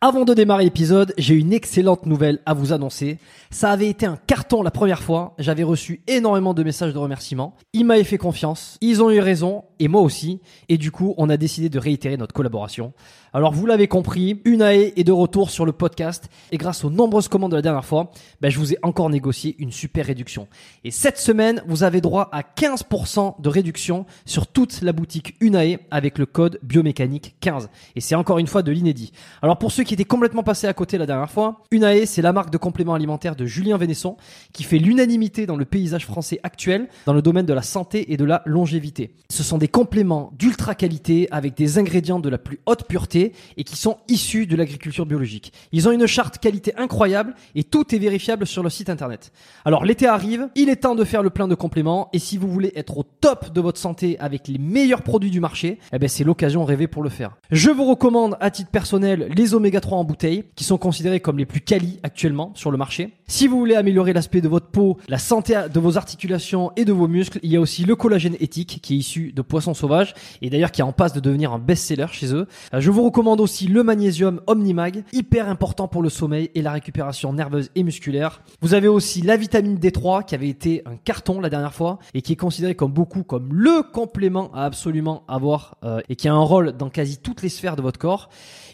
Avant de démarrer l'épisode, j'ai une excellente nouvelle à vous annoncer. Ça avait été un carton la première fois. J'avais reçu énormément de messages de remerciements. Ils m'avaient fait confiance. Ils ont eu raison. Et moi aussi. Et du coup, on a décidé de réitérer notre collaboration. Alors, vous l'avez compris, Unae est de retour sur le podcast. Et grâce aux nombreuses commandes de la dernière fois, ben, je vous ai encore négocié une super réduction. Et cette semaine, vous avez droit à 15% de réduction sur toute la boutique Unae avec le code biomécanique 15. Et c'est encore une fois de l'inédit. Alors, pour ceux qui étaient complètement passés à côté la dernière fois, Unae, c'est la marque de compléments alimentaires de Julien Vénesson qui fait l'unanimité dans le paysage français actuel dans le domaine de la santé et de la longévité. Ce sont des compléments d'ultra qualité avec des ingrédients de la plus haute pureté et qui sont issus de l'agriculture biologique. Ils ont une charte qualité incroyable et tout est vérifiable sur le site internet. Alors l'été arrive, il est temps de faire le plein de compléments et si vous voulez être au top de votre santé avec les meilleurs produits du marché, eh ben c'est l'occasion rêvée pour le faire. Je vous recommande à titre personnel les oméga 3 en bouteille qui sont considérés comme les plus quali actuellement sur le marché. Si vous voulez améliorer l'aspect de votre peau, la santé de vos articulations et de vos muscles, il y a aussi le collagène éthique qui est issu de poissons sauvages et d'ailleurs qui est en passe de devenir un best-seller chez eux. Euh, je vous recommande aussi le magnésium Omnimag, hyper important pour le sommeil et la récupération nerveuse et musculaire. Vous avez aussi la vitamine D3 qui avait été un carton la dernière fois et qui est considéré comme beaucoup comme le complément à absolument avoir euh, et qui a un rôle dans quasi toutes les sphères de votre corps.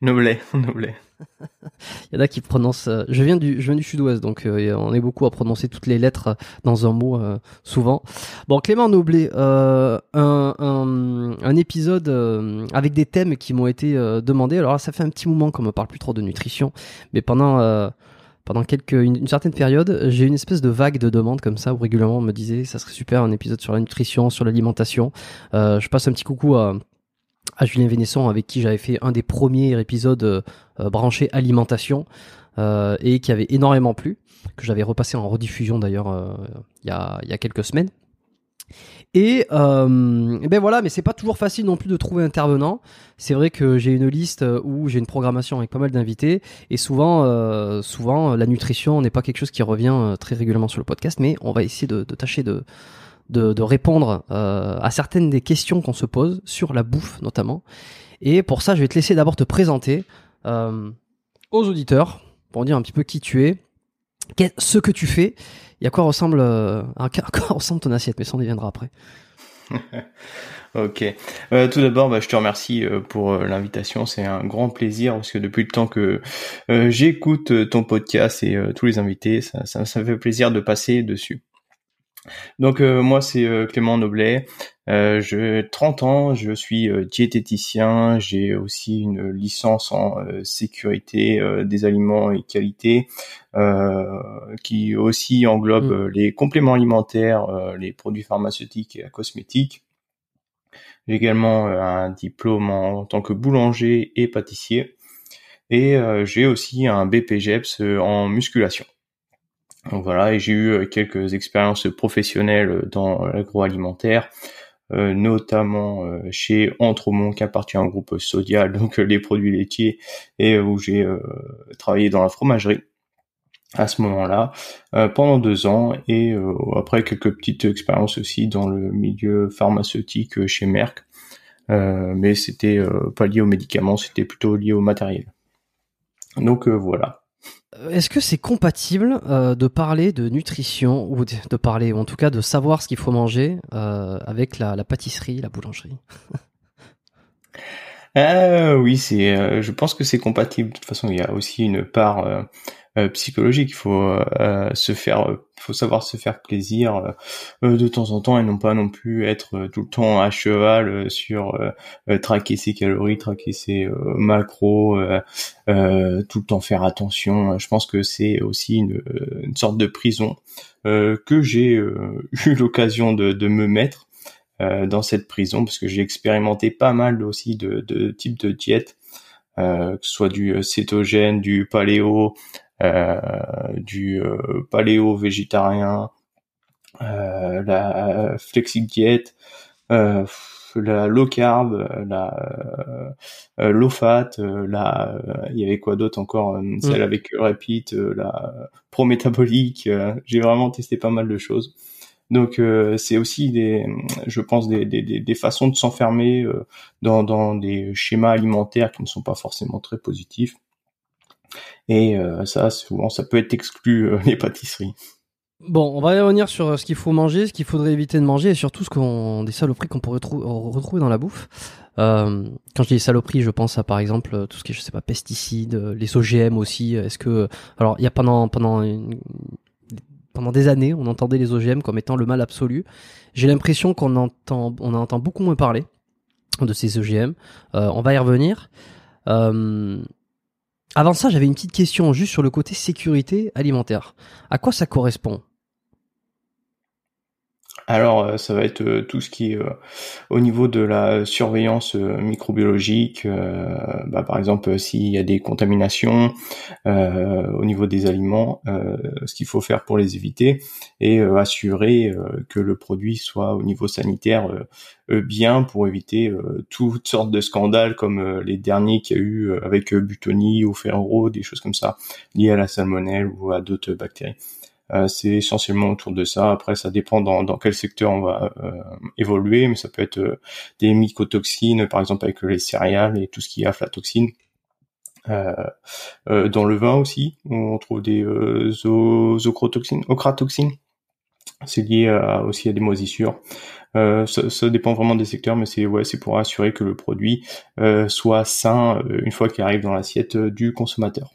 Noblet, Noblet. Il y en a qui prononcent. Euh, je viens du, je viens du sud-ouest, donc euh, on est beaucoup à prononcer toutes les lettres dans un mot euh, souvent. Bon, Clément Noblet, un, épisode avec des thèmes qui m'ont été demandés. Alors ça fait un petit moment qu'on me parle plus trop de nutrition, mais pendant pendant quelques une, une certaine période, j'ai une espèce de vague de demandes comme ça où régulièrement on me disait ça serait super un épisode sur la nutrition, sur l'alimentation. je passe un petit coucou à à Julien Vénesson avec qui j'avais fait un des premiers épisodes euh, branchés alimentation euh, et qui avait énormément plu, que j'avais repassé en rediffusion d'ailleurs euh, il y, a, y a quelques semaines. Et, euh, ben voilà, mais c'est pas toujours facile non plus de trouver intervenant. C'est vrai que j'ai une liste où j'ai une programmation avec pas mal d'invités et souvent, euh, souvent la nutrition n'est pas quelque chose qui revient très régulièrement sur le podcast, mais on va essayer de tâcher de, de, répondre euh, à certaines des questions qu'on se pose sur la bouffe notamment. Et pour ça, je vais te laisser d'abord te présenter euh, aux auditeurs pour dire un petit peu qui tu es, ce que tu fais et à quoi ressemble, euh, à quoi ressemble ton assiette, mais ça on y après. ok. Tout d'abord, bah, je te remercie pour l'invitation. C'est un grand plaisir parce que depuis le temps que j'écoute ton podcast et tous les invités, ça, ça, ça, me fait plaisir de passer dessus. Donc moi c'est Clément Noblet, euh, j'ai 30 ans, je suis diététicien, j'ai aussi une licence en sécurité des aliments et qualité qui aussi englobe mmh. les compléments alimentaires, les produits pharmaceutiques et cosmétiques. J'ai également un diplôme en, tant que boulanger et pâtissier et j'ai aussi un BPGEPS en musculation. Donc voilà, et j'ai eu euh, quelques expériences professionnelles dans l'agroalimentaire, euh, notamment euh, chez Entremont qui appartient un groupe Sodial, donc les produits laitiers, et où j'ai travaillé dans la fromagerie à ce moment-là pendant deux ans et après quelques petites expériences aussi dans le milieu pharmaceutique chez Merck, mais c'était pas lié aux médicaments, c'était plutôt lié au matériel. Donc voilà. Est-ce que c'est compatible euh, de parler de nutrition ou de, parler, ou en tout cas de savoir ce qu'il faut manger euh, avec la, pâtisserie, la boulangerie? Euh, Oui, c'est. je pense que c'est compatible. De toute façon, il y a aussi une part euh, psychologique. Il faut euh, se faire, faut savoir se faire plaisir euh, de temps en temps et non pas non plus être tout le temps à cheval sur traquer ses calories, traquer ses macros, tout le temps faire attention. Je pense que c'est aussi une, une, sorte de prison que j'ai eu l'occasion de, me mettre dans cette prison parce que j'ai expérimenté pas mal aussi de, de types de diètes. Euh, que ce soit du cétogène, du paléo, euh, du euh, paléo végétarien, euh, la flexic diet, la low carb, la low fat, la il y avait quoi d'autre encore celle mm. avec rapide, la pro métabolique. J'ai vraiment testé pas mal de choses. Donc c'est aussi des, je pense des, des, des façons de s'enfermer dans, dans des schémas alimentaires qui ne sont pas forcément très positifs. Et euh, ça, souvent, ça peut être exclu euh, les pâtisseries. Bon, on va revenir sur euh, ce qu'il faut manger, ce qu'il faudrait éviter de manger et surtout ce qu'on des saloperies qu'on pourrait retrouver dans la bouffe. Quand je dis saloperies, je pense à par exemple tout ce qui est je sais pas pesticides, les OGM aussi. Est-ce que alors il y a pendant pendant pendant des années, on entendait les OGM comme étant le mal absolu. J'ai l'impression qu'on entend on entend beaucoup moins parler de ces OGM. On va y revenir. Euh, avant ça, j'avais une petite question juste sur le côté sécurité alimentaire. À quoi ça correspond? Alors, euh, ça va être euh, tout ce qui est euh, au niveau de la surveillance microbiologique, bah, par exemple s'il y a des contaminations au niveau des aliments, ce qu'il faut faire pour les éviter et assurer que le produit soit au niveau sanitaire bien pour éviter toutes sortes de scandales comme les derniers qu'il y a eu avec Butoni ou Ferro, des choses comme ça liées à la salmonelle ou à d'autres bactéries. Euh, c'est essentiellement autour de ça. Après, ça dépend dans, quel secteur on va euh, évoluer, mais ça peut être euh, des mycotoxines, par exemple avec les céréales et tout ce qui est aflatoxine. Euh, dans le vin aussi, on trouve des euh, ocratoxines. C'est lié aussi à des moisissures. Ça, ça, dépend vraiment des secteurs, mais c'est ouais, c'est pour assurer que le produit soit sain une fois qu'il arrive dans l'assiette du consommateur.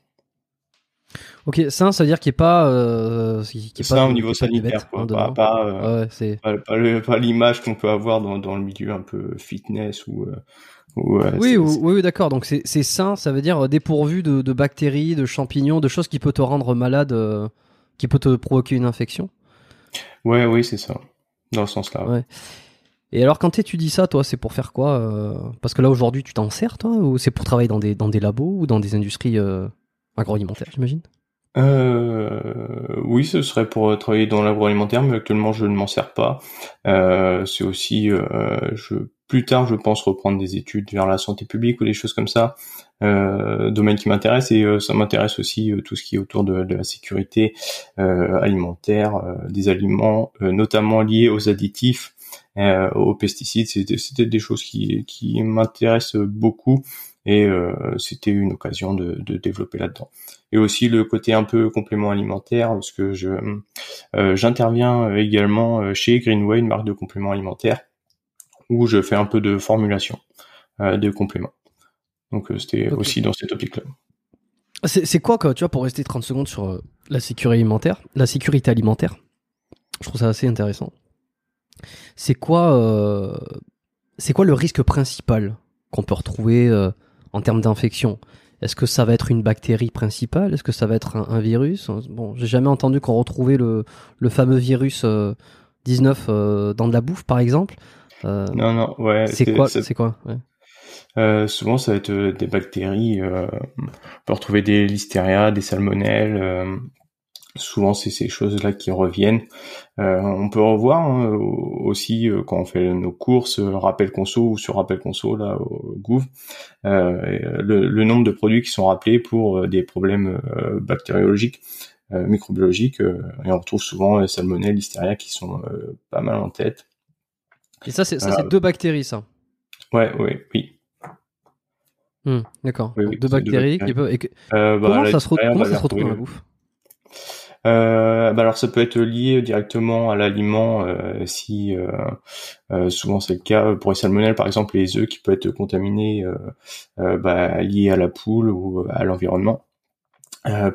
Ok, sain, ça veut dire qu'il n'y ait pas. Euh, pas au niveau sanitaire, quoi. Pas, pas, euh, ouais, pas, l'image qu'on peut avoir dans, dans le milieu un peu fitness ou. Euh, oui, oui, d'accord. Donc c'est sain, ça veut dire dépourvu de, de, bactéries, de champignons, de choses qui peuvent te rendre malade, qui peut te provoquer une infection. Ouais, oui, c'est ça. Dans ce sens-là. Ouais. Et alors quand tu étudies ça, toi, c'est pour faire quoi Parce que là aujourd'hui, tu t'en sers, toi, ou c'est pour travailler dans des dans des labos ou dans des industries agroalimentaires, j'imagine? Euh, oui, ce serait pour travailler dans l'agroalimentaire, mais actuellement je ne m'en sers pas. Euh, c'est aussi, euh, je, plus tard, je pense reprendre des études vers la santé publique ou des choses comme ça, euh, domaine qui m'intéresse et euh, ça m'intéresse aussi tout ce qui est autour de, la sécurité alimentaire, des aliments, notamment liés aux additifs, aux pesticides. C'était des choses qui m'intéressent beaucoup et c'était une occasion de, de développer là-dedans et aussi le côté un peu complément alimentaire parce que je euh, j'interviens également euh, chez Greenway, une marque de compléments alimentaires où je fais un peu de formulation euh, de compléments. Donc c'était aussi dans cette optique-là. C'est quoi, quoi, tu vois, pour rester 30 secondes sur la sécurité alimentaire, la sécurité alimentaire? Je trouve ça assez intéressant. C'est quoi, euh, c'est quoi le risque principal qu'on peut retrouver euh, en termes d'infection Est-ce que ça va être une bactérie principale? Est-ce que ça va être un, virus? Bon, j'ai jamais entendu qu'on retrouvait le, le fameux virus 19 dans de la bouffe, par exemple. non, non, ouais. C'est quoi C'est quoi ouais. souvent, ça va être des bactéries. on peut retrouver des listeria, des salmonelles, Souvent, c'est ces choses-là qui reviennent. Euh, on peut revoir hein, aussi euh, quand on fait nos courses, euh, rappel conso ou sur rappel conso là au Gouv, le, nombre de produits qui sont rappelés pour des problèmes bactériologiques, microbiologiques, et on retrouve souvent les salmonelles, listeria qui sont pas mal en tête. Et ça, c'est ça, c'est deux bactéries, ça. Ouais, ouais, oui. Hmm, d'accord. deux, bactéries. Qui peuvent... Bah, comment, ça se, comment ça se retrouve dans la bouffe? Euh, bah alors ça peut être lié directement à l'aliment euh, si euh, euh, souvent c'est le cas pour les salmonelles par exemple les œufs qui peuvent être contaminés bah, liés à la poule ou à l'environnement.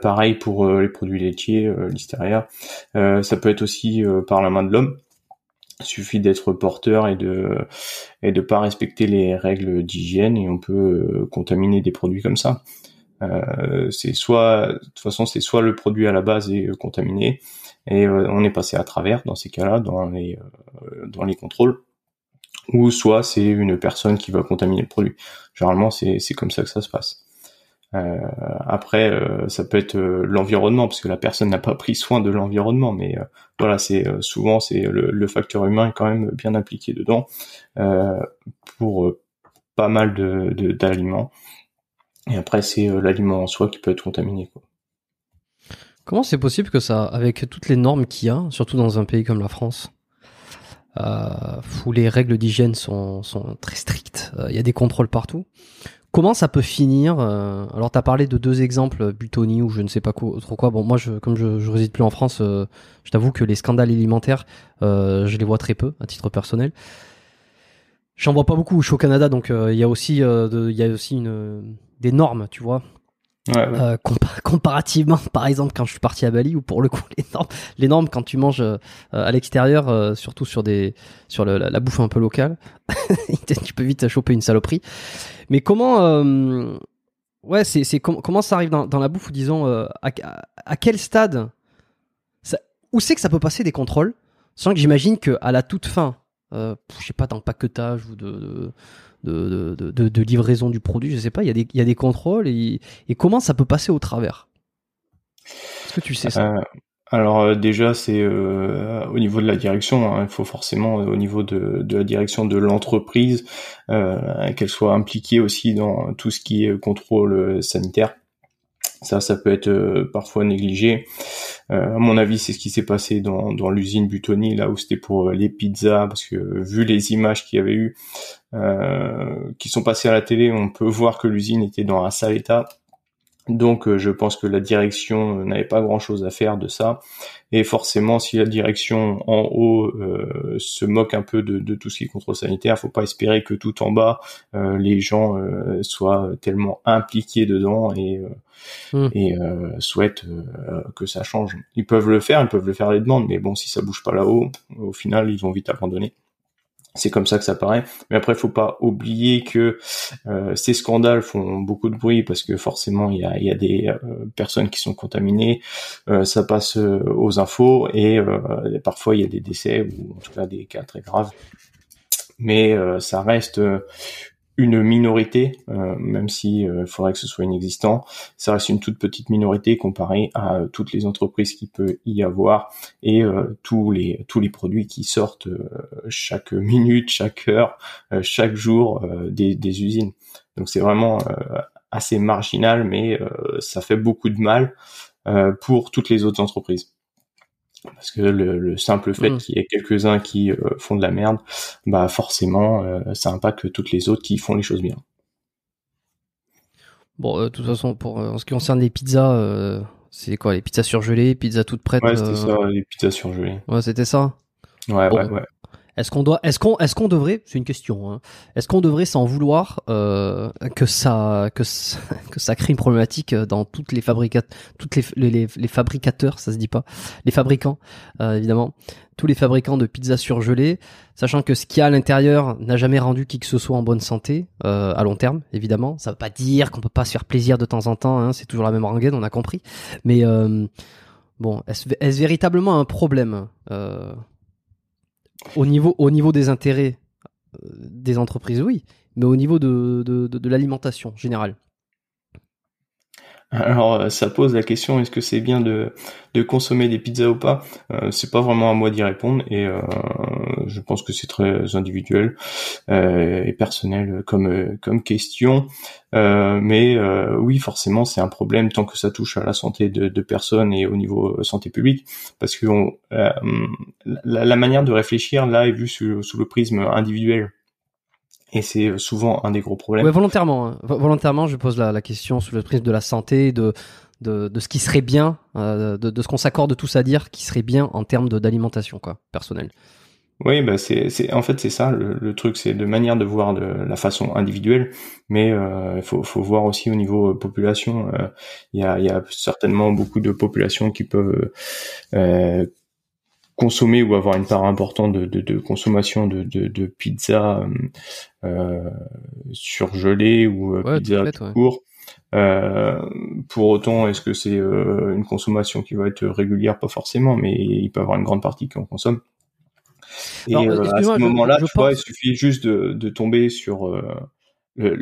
pareil pour les produits laitiers, l'hystéria. ça peut être aussi par la main de l'homme. Il suffit d'être porteur et de et de pas respecter les règles d'hygiène et on peut contaminer des produits comme ça. Euh, c'est soit, de toute façon, c'est soit le produit à la base est euh, contaminé et euh, on est passé à travers dans ces cas-là, dans les dans les contrôles, ou soit c'est une personne qui va contaminer le produit. Généralement, c'est comme ça que ça se passe. Après, ça peut être l'environnement parce que la personne n'a pas pris soin de l'environnement, mais voilà, c'est souvent c'est le, facteur humain est quand même bien impliqué dedans pour pas mal d'aliments. Et après, c'est euh, l'aliment en soi qui peut être contaminé. Quoi. Comment c'est possible que ça, avec toutes les normes qu'il y a, surtout dans un pays comme la France, euh, où les règles d'hygiène sont, sont, très strictes, euh, il y a des contrôles partout, comment ça peut finir Alors, tu as parlé de deux exemples, Butoni ou je ne sais pas trop quoi. Bon, moi, je, comme je, je réside plus en France, je t'avoue que les scandales alimentaires, je les vois très peu, à titre personnel. J'en vois pas beaucoup. Je suis au Canada, donc il y a aussi, il y a aussi une des normes, tu vois. Euh, comparativement, par exemple, quand je suis parti à Bali, ou pour le coup, les normes, les normes quand tu manges euh, à l'extérieur, euh, surtout sur des, sur la, bouffe un peu locale, tu peux vite choper une saloperie. Mais comment, ouais, c'est, comment ça arrive dans, la bouffe, ou disons, à, quel stade, où c'est que ça peut passer des contrôles, sans que j'imagine que à la toute fin, je sais pas, dans le paquetage ou de de, de, livraison du produit, je sais pas, il y, a des, contrôles et, comment ça peut passer au travers? Est-ce que tu sais ça? Euh, Alors euh, déjà, c'est euh, au niveau de la direction, hein, il faut forcément au niveau de la direction de l'entreprise qu'elle soit impliquée aussi dans tout ce qui est contrôle sanitaire. Ça, ça peut être euh, parfois négligé. Euh, à mon avis, c'est ce qui s'est passé dans, dans l'usine Butoni, là où c'était pour euh, les pizzas, parce que vu les images qu'il y avait eu, qui sont passées à la télé, on peut voir que l'usine était dans un sale état. Donc euh, je pense que la direction euh, n'avait pas grand-chose à faire de ça. Et forcément, si la direction en haut euh, se moque un peu de, tout ce qui est contrôle sanitaire, faut pas espérer que tout en bas, les gens soient tellement impliqués dedans et, hmm. et souhaitent que ça change. Ils peuvent le faire, ils peuvent le faire les demandes, mais bon, si ça bouge pas là-haut, au final, ils vont vite abandonner. C'est comme ça que ça paraît. Mais après, faut pas oublier que euh, ces scandales font beaucoup de bruit parce que forcément, il y a, y a, des euh, personnes qui sont contaminées. Euh, ça passe aux infos et parfois il y a des décès ou en tout cas des cas très graves. Mais ça reste une minorité, euh, même si euh, faudrait que ce soit inexistant, ça reste une toute petite minorité comparée à euh, toutes les entreprises qui peut y avoir et tous les tous les produits qui sortent chaque minute, chaque heure, chaque jour des, des, usines. Donc c'est vraiment assez marginal, mais ça fait beaucoup de mal pour toutes les autres entreprises parce que le, simple fait mm. qu'il y ait quelques-uns qui euh, font de la merde, bah forcément, euh, ça impacte toutes les autres qui font les choses bien. Bon, euh, de toute façon, pour en ce qui concerne les pizzas, c'est quoi les pizzas surgelées, pizzas toutes prêtes Ouais, c'était ça, les pizzas surgelées. Ouais, c'était ça. Ouais, ouais, ouais. Est-ce qu'on doit, est-ce qu'on, est-ce qu'on devrait, c'est une question, hein, est-ce qu'on devrait s'en vouloir euh, que ça, que ça, crée une problématique dans toutes les fabricateurs, toutes les, les, les, fabricateurs, ça se dit pas, les fabricants, euh, évidemment, tous les fabricants de pizzas surgelées, sachant que ce qu'il y a à l'intérieur n'a jamais rendu qui que ce soit en bonne santé, euh, à long terme, évidemment. Ça veut pas dire qu'on peut pas se faire plaisir de temps en temps, hein, c'est toujours la même rengaine, on a compris. Mais euh, bon, est-ce, est-ce véritablement un problème euh, au, niveau, au niveau des intérêts euh, des entreprises, oui, mais au niveau de l'alimentation générale alors euh, ça pose la question est-ce que c'est bien de, consommer des pizzas ou pas? Euh, C'est pas vraiment à moi d'y répondre et euh, je pense que c'est très individuel euh, et personnel comme question. mais oui, forcément, c'est un problème tant que ça touche à la santé de, personnes et au niveau santé publique, parce que la, la, manière de réfléchir là est vue sous le prisme individuel. Et c'est euh, souvent un des gros problèmes. Ouais, volontairement. Hein. Volontairement, je pose la, la, question sous le prisme de la santé, de, de, de ce qui serait bien, euh, de, de, ce qu'on s'accorde tous à dire qui serait bien en termes d'alimentation, quoi, personnelle. Oui, bah c'est, c'est, en fait c'est ça le, le truc, c'est de manière de voir de la façon individuelle, mais il euh, faut, faut voir aussi au niveau euh, population. Il y, a, y a certainement beaucoup de populations qui peuvent consommer ou avoir une part importante de, de, de consommation de, de, de pizza euh, surgelée ou euh, pizza tout court. Euh, pour autant, est-ce que c'est euh, une consommation qui va être régulière? Pas forcément, mais il peut y avoir une grande partie qu'on consomme. Et euh, à ce moment-là, tu vois, il suffit juste de, de tomber sur le,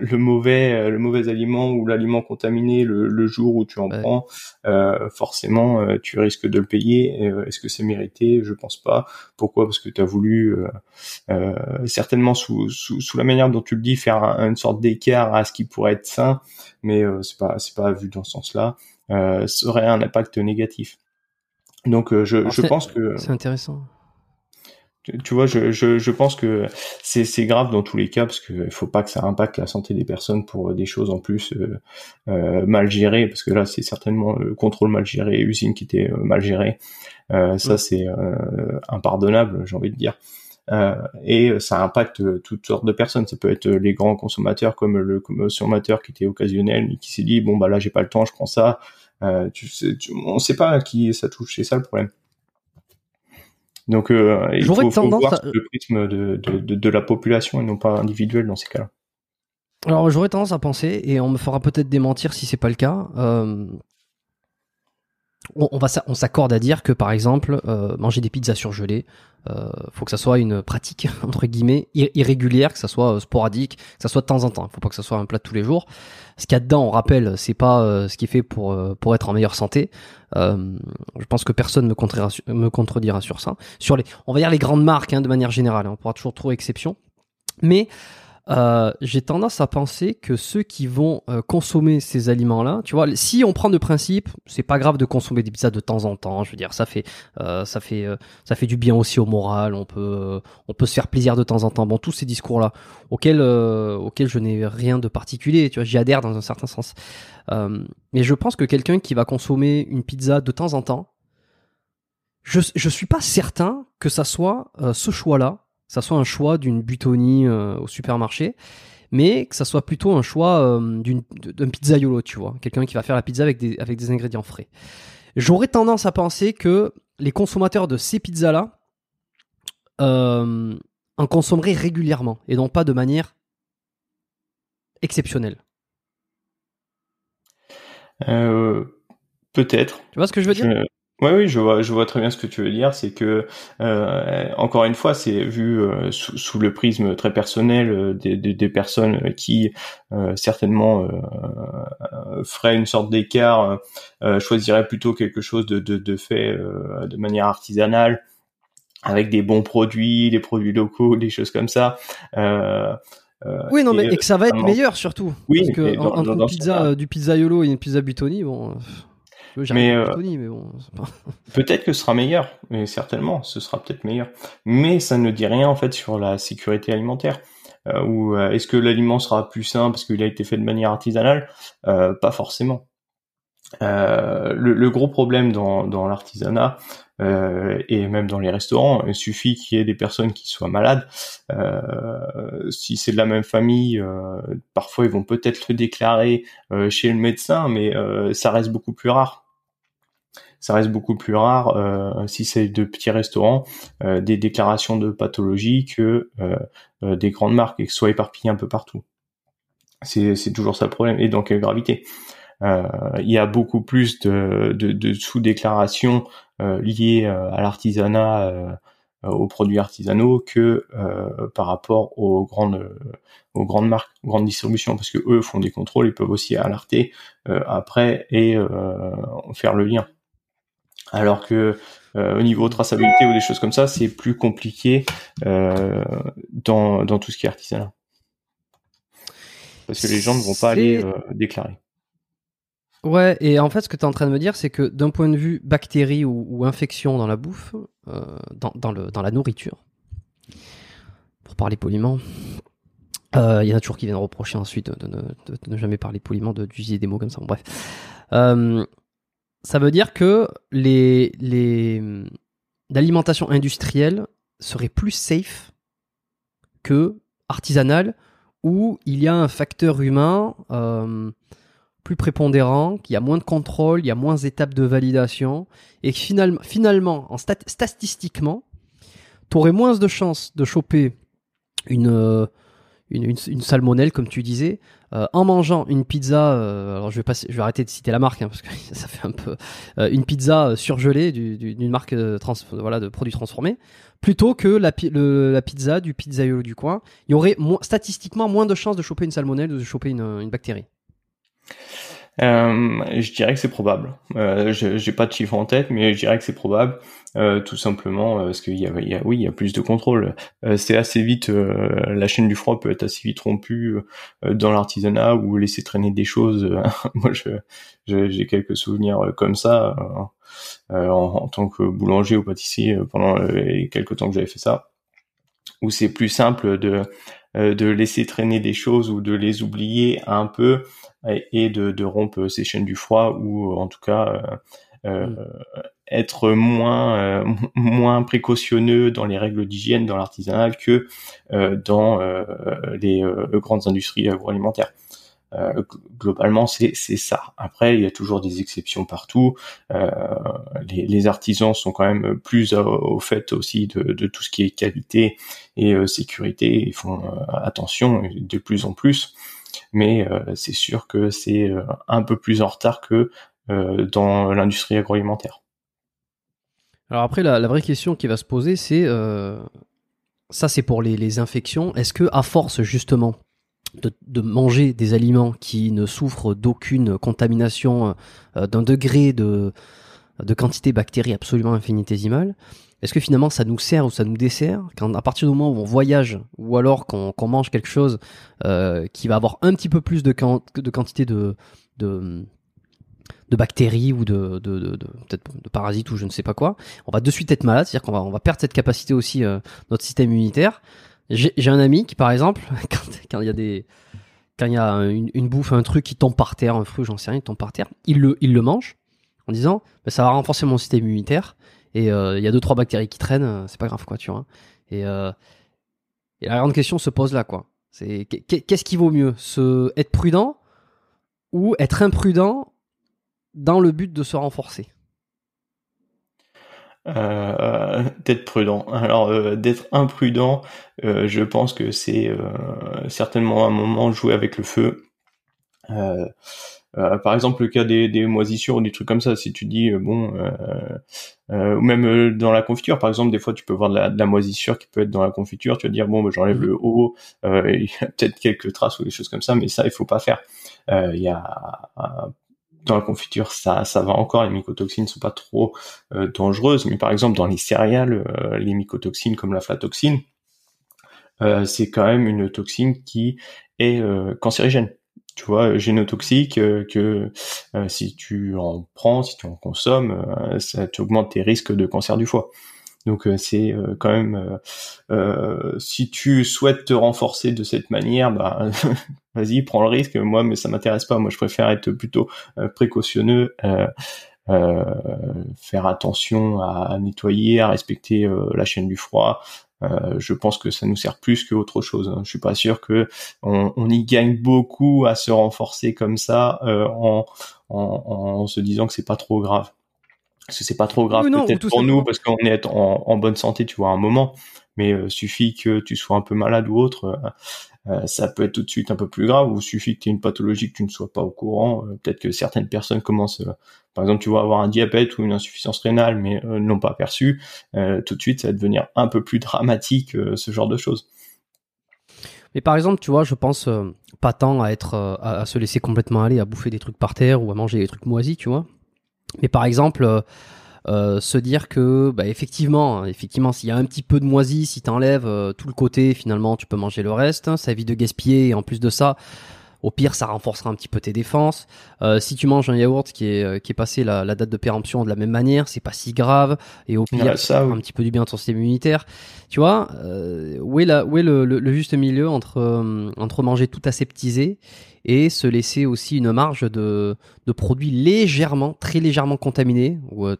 le, mauvais euh, le mauvais aliment ou l'aliment contaminé le, le, jour où tu en prends euh, forcément euh, tu risques de le payer. Euh, est-ce que c'est mérité? Je pense pas. Pourquoi? Parce que tu as voulu certainement sous, sous, sous la manière dont tu le dis faire une sorte d'écart à ce qui pourrait être sain mais c'est pas c'est pas vu dans ce sens-là ça aurait un impact négatif. Donc je, je pense que c'est intéressant tu vois, je, je, je pense que c'est, c'est grave dans tous les cas parce qu'il faut pas que ça impacte la santé des personnes pour des choses en plus euh, euh, mal gérées parce que là c'est certainement le contrôle mal géré, usine qui était euh, mal gérée. Euh, ça c'est impardonnable, j'ai envie de dire. et ça impacte toutes sortes de personnes. Ça peut être les grands consommateurs comme le consommateur qui était occasionnel mais qui s'est dit bon bah là j'ai pas le temps, je prends ça. tu sais, tu, on sait pas à qui ça touche, c'est ça le problème. Donc, euh, il faut, faut voir le prisme de, de, de, de, la population et non pas individuel dans ces cas-là. Alors, j'aurais tendance à penser, et on me fera peut-être démentir si c'est pas le cas, euh, on, va on s'accorde à dire que par exemple euh, manger des pizzas surgelées euh, faut que ça soit une pratique entre guillemets irrégulière que ça soit euh, sporadique que ça soit de temps en temps. Il faut pas que ça soit un plat tous les jours. Ce qu'il y a dedans on rappelle c'est pas euh, ce qui est fait pour pour être en meilleure santé. Je pense que personne me contredira, me contredira sur ça. Sur les on va dire les grandes marques hein, de manière générale hein, on pourra toujours trouver exception. Mais euh, j'ai tendance à penser que ceux qui vont euh, consommer ces aliments-là, tu vois, si on prend de principe, c'est pas grave de consommer des pizzas de temps en temps. Je veux dire, ça fait, euh, ça fait, ça fait du bien aussi au moral. On peut, on peut se faire plaisir de temps en temps. Bon, tous ces discours-là, auxquels, auxquels je n'ai rien de particulier. Tu vois, j'y adhère dans un certain sens. mais je pense que quelqu'un qui va consommer une pizza de temps en temps, je, je suis pas certain que ça soit ce choix-là ça soit un choix d'une butonie euh, au supermarché, mais que ça soit plutôt un choix euh, d'un pizzaiolo, tu vois, quelqu'un qui va faire la pizza avec des, avec des ingrédients frais. J'aurais tendance à penser que les consommateurs de ces pizzas-là euh, en consommeraient régulièrement et non pas de manière exceptionnelle. peut-être. Tu vois ce que je veux dire? Oui, oui, je vois, je vois très bien ce que tu veux dire. C'est que, euh, encore une fois, c'est vu euh, sous, sous, le prisme très personnel euh, des, des, des, personnes qui euh, certainement feraient une sorte d'écart, choisiraient plutôt quelque chose de, de, de fait de manière artisanale, avec des bons produits, des produits locaux, des choses comme ça. oui, non, mais et que ça va être meilleur surtout. Oui, parce que dans, pizza, du pizzaiolo et une pizza Butoni, bon mais, euh, peut-être que ce sera meilleur, mais certainement, ce sera peut-être meilleur. Mais ça ne dit rien en fait sur la sécurité alimentaire. Euh, ou euh, est-ce que l'aliment sera plus sain parce qu'il a été fait de manière artisanale? Pas forcément. Le, le, gros problème dans, dans l'artisanat et même dans les restaurants, il suffit qu'il y ait des personnes qui soient malades. si c'est de la même famille, parfois ils vont peut-être le déclarer chez le médecin, mais ça reste beaucoup plus rare ça reste beaucoup plus rare si c'est de petits restaurants des déclarations de pathologie que des grandes marques et que ce soit éparpillé un peu partout. C'est toujours ça le problème. Et donc gravité? Il y a beaucoup plus de, de, de sous-déclarations liées à l'artisanat euh, aux produits artisanaux que euh, par rapport aux grandes euh, aux grandes marques, aux grandes distributions, parce que eux font des contrôles, ils peuvent aussi alerter après et faire le lien. Alors que au niveau traçabilité ou des choses comme ça, c'est plus compliqué dans, dans tout ce qui est artisanat. Parce que les gens ne vont pas aller déclarer. Ouais, et en fait, ce que tu es en train de me dire, c'est que d'un point de vue bactéries ou, infection dans la bouffe, euh, dans, le, dans la nourriture, pour parler poliment, euh, il y en a toujours qui viennent reprocher ensuite de, ne, jamais parler poliment, d'utiliser des mots comme ça. bref. Euh, ça veut dire que les, les, l'alimentation industrielle serait plus safe que artisanale, où il y a un facteur humain plus prépondérant, qu'il y a moins de contrôle, il y a moins d'étapes de validation, et que finalement, finalement en statistiquement, tu aurais moins de chances de choper une, euh, salmonelle, comme tu disais, euh, en mangeant une pizza. Euh, alors je vais, arrêter de citer la marque, hein, parce que ça fait un peu. une pizza surgelée d'une marque de produits transformés, plutôt que la, pizza du pizzaiolo du coin. Il y aurait statistiquement moins de chances de choper une salmonelle ou de choper une bactérie. Euh, je dirais que c'est probable. Euh, j'ai pas de chiffre en tête, mais je dirais que c'est probable, euh, tout simplement euh, parce qu'il y a, y a, oui, il y a plus de contrôle. Euh, c'est assez vite, la chaîne du froid peut être assez vite rompue dans l'artisanat ou laisser traîner des choses. Moi, je, j'ai quelques souvenirs comme ça en, en, tant que boulanger ou pâtissier pendant les quelques temps que j'avais fait ça, où c'est plus simple de de laisser traîner des choses ou de les oublier un peu et de, de, rompre ces chaînes du froid ou en tout cas euh, euh mm. être moins euh, moins précautionneux dans les règles d'hygiène dans l'artisanat que euh, dans les grandes industries agroalimentaires. Euh, globalement, c'est ça. Après, il y a toujours des exceptions partout. Euh, les, les, artisans sont quand même plus au, fait aussi de, de, tout ce qui est qualité et sécurité. Ils font attention de plus en plus mais euh, c'est sûr que c'est euh, un peu plus en retard que euh, dans l'industrie agroalimentaire. Alors après, la, vraie question qui va se poser, c'est ça, c'est pour les, infections. Est-ce que à force justement de, manger des aliments qui ne souffrent d'aucune contamination, d'un degré de, quantité bactéries absolument infinitésimale, est-ce que finalement ça nous sert ou ça nous dessert quand à partir du moment où on voyage ou alors qu'on mange quelque chose euh, qui va avoir un petit peu plus de, quantité de, bactéries ou de, parasites ou je ne sais pas quoi, on va de suite être malade, c'est-à-dire qu'on va, on va perdre cette capacité aussi euh, notre système immunitaire. J'ai un ami qui par exemple quand il y a des quand il y a une, bouffe, un truc qui tombe par terre, un fruit, j'en sais rien, il tombe par terre, il le, il le mange en disant bah, ça va renforcer mon système immunitaire et euh, il y a deux trois bactéries qui traînent, euh, c'est pas grave quoi, tu vois. Et, euh, et la grande question se pose là quoi. C'est qu'est-ce qui vaut mieux, se être prudent ou être imprudent dans le but de se renforcer? Euh, d'être prudent. Alors d'être imprudent, je pense que c'est certainement un moment jouer avec le feu. Euh, par exemple, le cas des, des, moisissures ou des trucs comme ça, si tu dis, euh, bon, euh, euh, ou même dans la confiture, par exemple, des fois, tu peux voir de la, de la moisissure qui peut être dans la confiture, tu vas dire, bon, bah, j'enlève mhm. le haut, il y a peut-être quelques traces ou des choses comme ça, mais ça, il faut pas faire. Il y a dans la confiture, ça, ça va encore. Les mycotoxines sont pas trop dangereuses, mais par exemple dans les céréales, les mycotoxines comme la flatoxine, c'est quand même une toxine qui est cancérigène tu vois, génotoxique, euh, que euh, si tu en prends, si tu en consommes, euh, ça t'augmente tes risques de cancer du foie. Donc c'est quand même, si tu souhaites te renforcer de cette manière, bah vas-y, prends le risque. Moi, mais ça m'intéresse pas. Moi, je préfère être plutôt précautionneux. faire attention à, nettoyer, à respecter la chaîne du froid, euh, je pense que ça nous sert plus qu'autre chose. Hein. Je suis pas sûr que on, y gagne beaucoup à se renforcer comme ça euh, en, en, se disant que c'est pas trop grave. c'est pas trop grave peut-être pour nous parce qu'on est en, en, bonne santé, tu vois, à un moment. Mais euh, suffit que tu sois un peu malade ou autre, euh, euh, ça peut être tout de suite un peu plus grave. Ou suffit que tu aies une pathologie que tu ne sois pas au courant. peut-être que certaines personnes commencent, par exemple, tu vas avoir un diabète ou une insuffisance rénale, mais ne l'ont pas perçu. tout de suite, ça va devenir un peu plus dramatique, ce genre de choses. Mais par exemple, tu vois, je pense pas tant à être, à, se laisser complètement aller, à bouffer des trucs par terre ou à manger des trucs moisis, tu vois. Mais par exemple, euh, se dire que, bah, effectivement, hein, effectivement, s'il y a un petit peu de moisi, si t'enlèves euh, tout le côté, finalement, tu peux manger le reste. Hein, ça évite de gaspiller. Et en plus de ça, au pire, ça renforcera un petit peu tes défenses. si tu manges un yaourt qui est qui est passé la, date de péremption de la même manière, c'est pas si grave. Et au pire, ça, un petit peu du bien à ton système immunitaire. Tu vois, où est la où est le, le, juste milieu entre entre manger tout aseptisé et se laisser aussi une marge de, de produits légèrement, très légèrement contaminés, euh,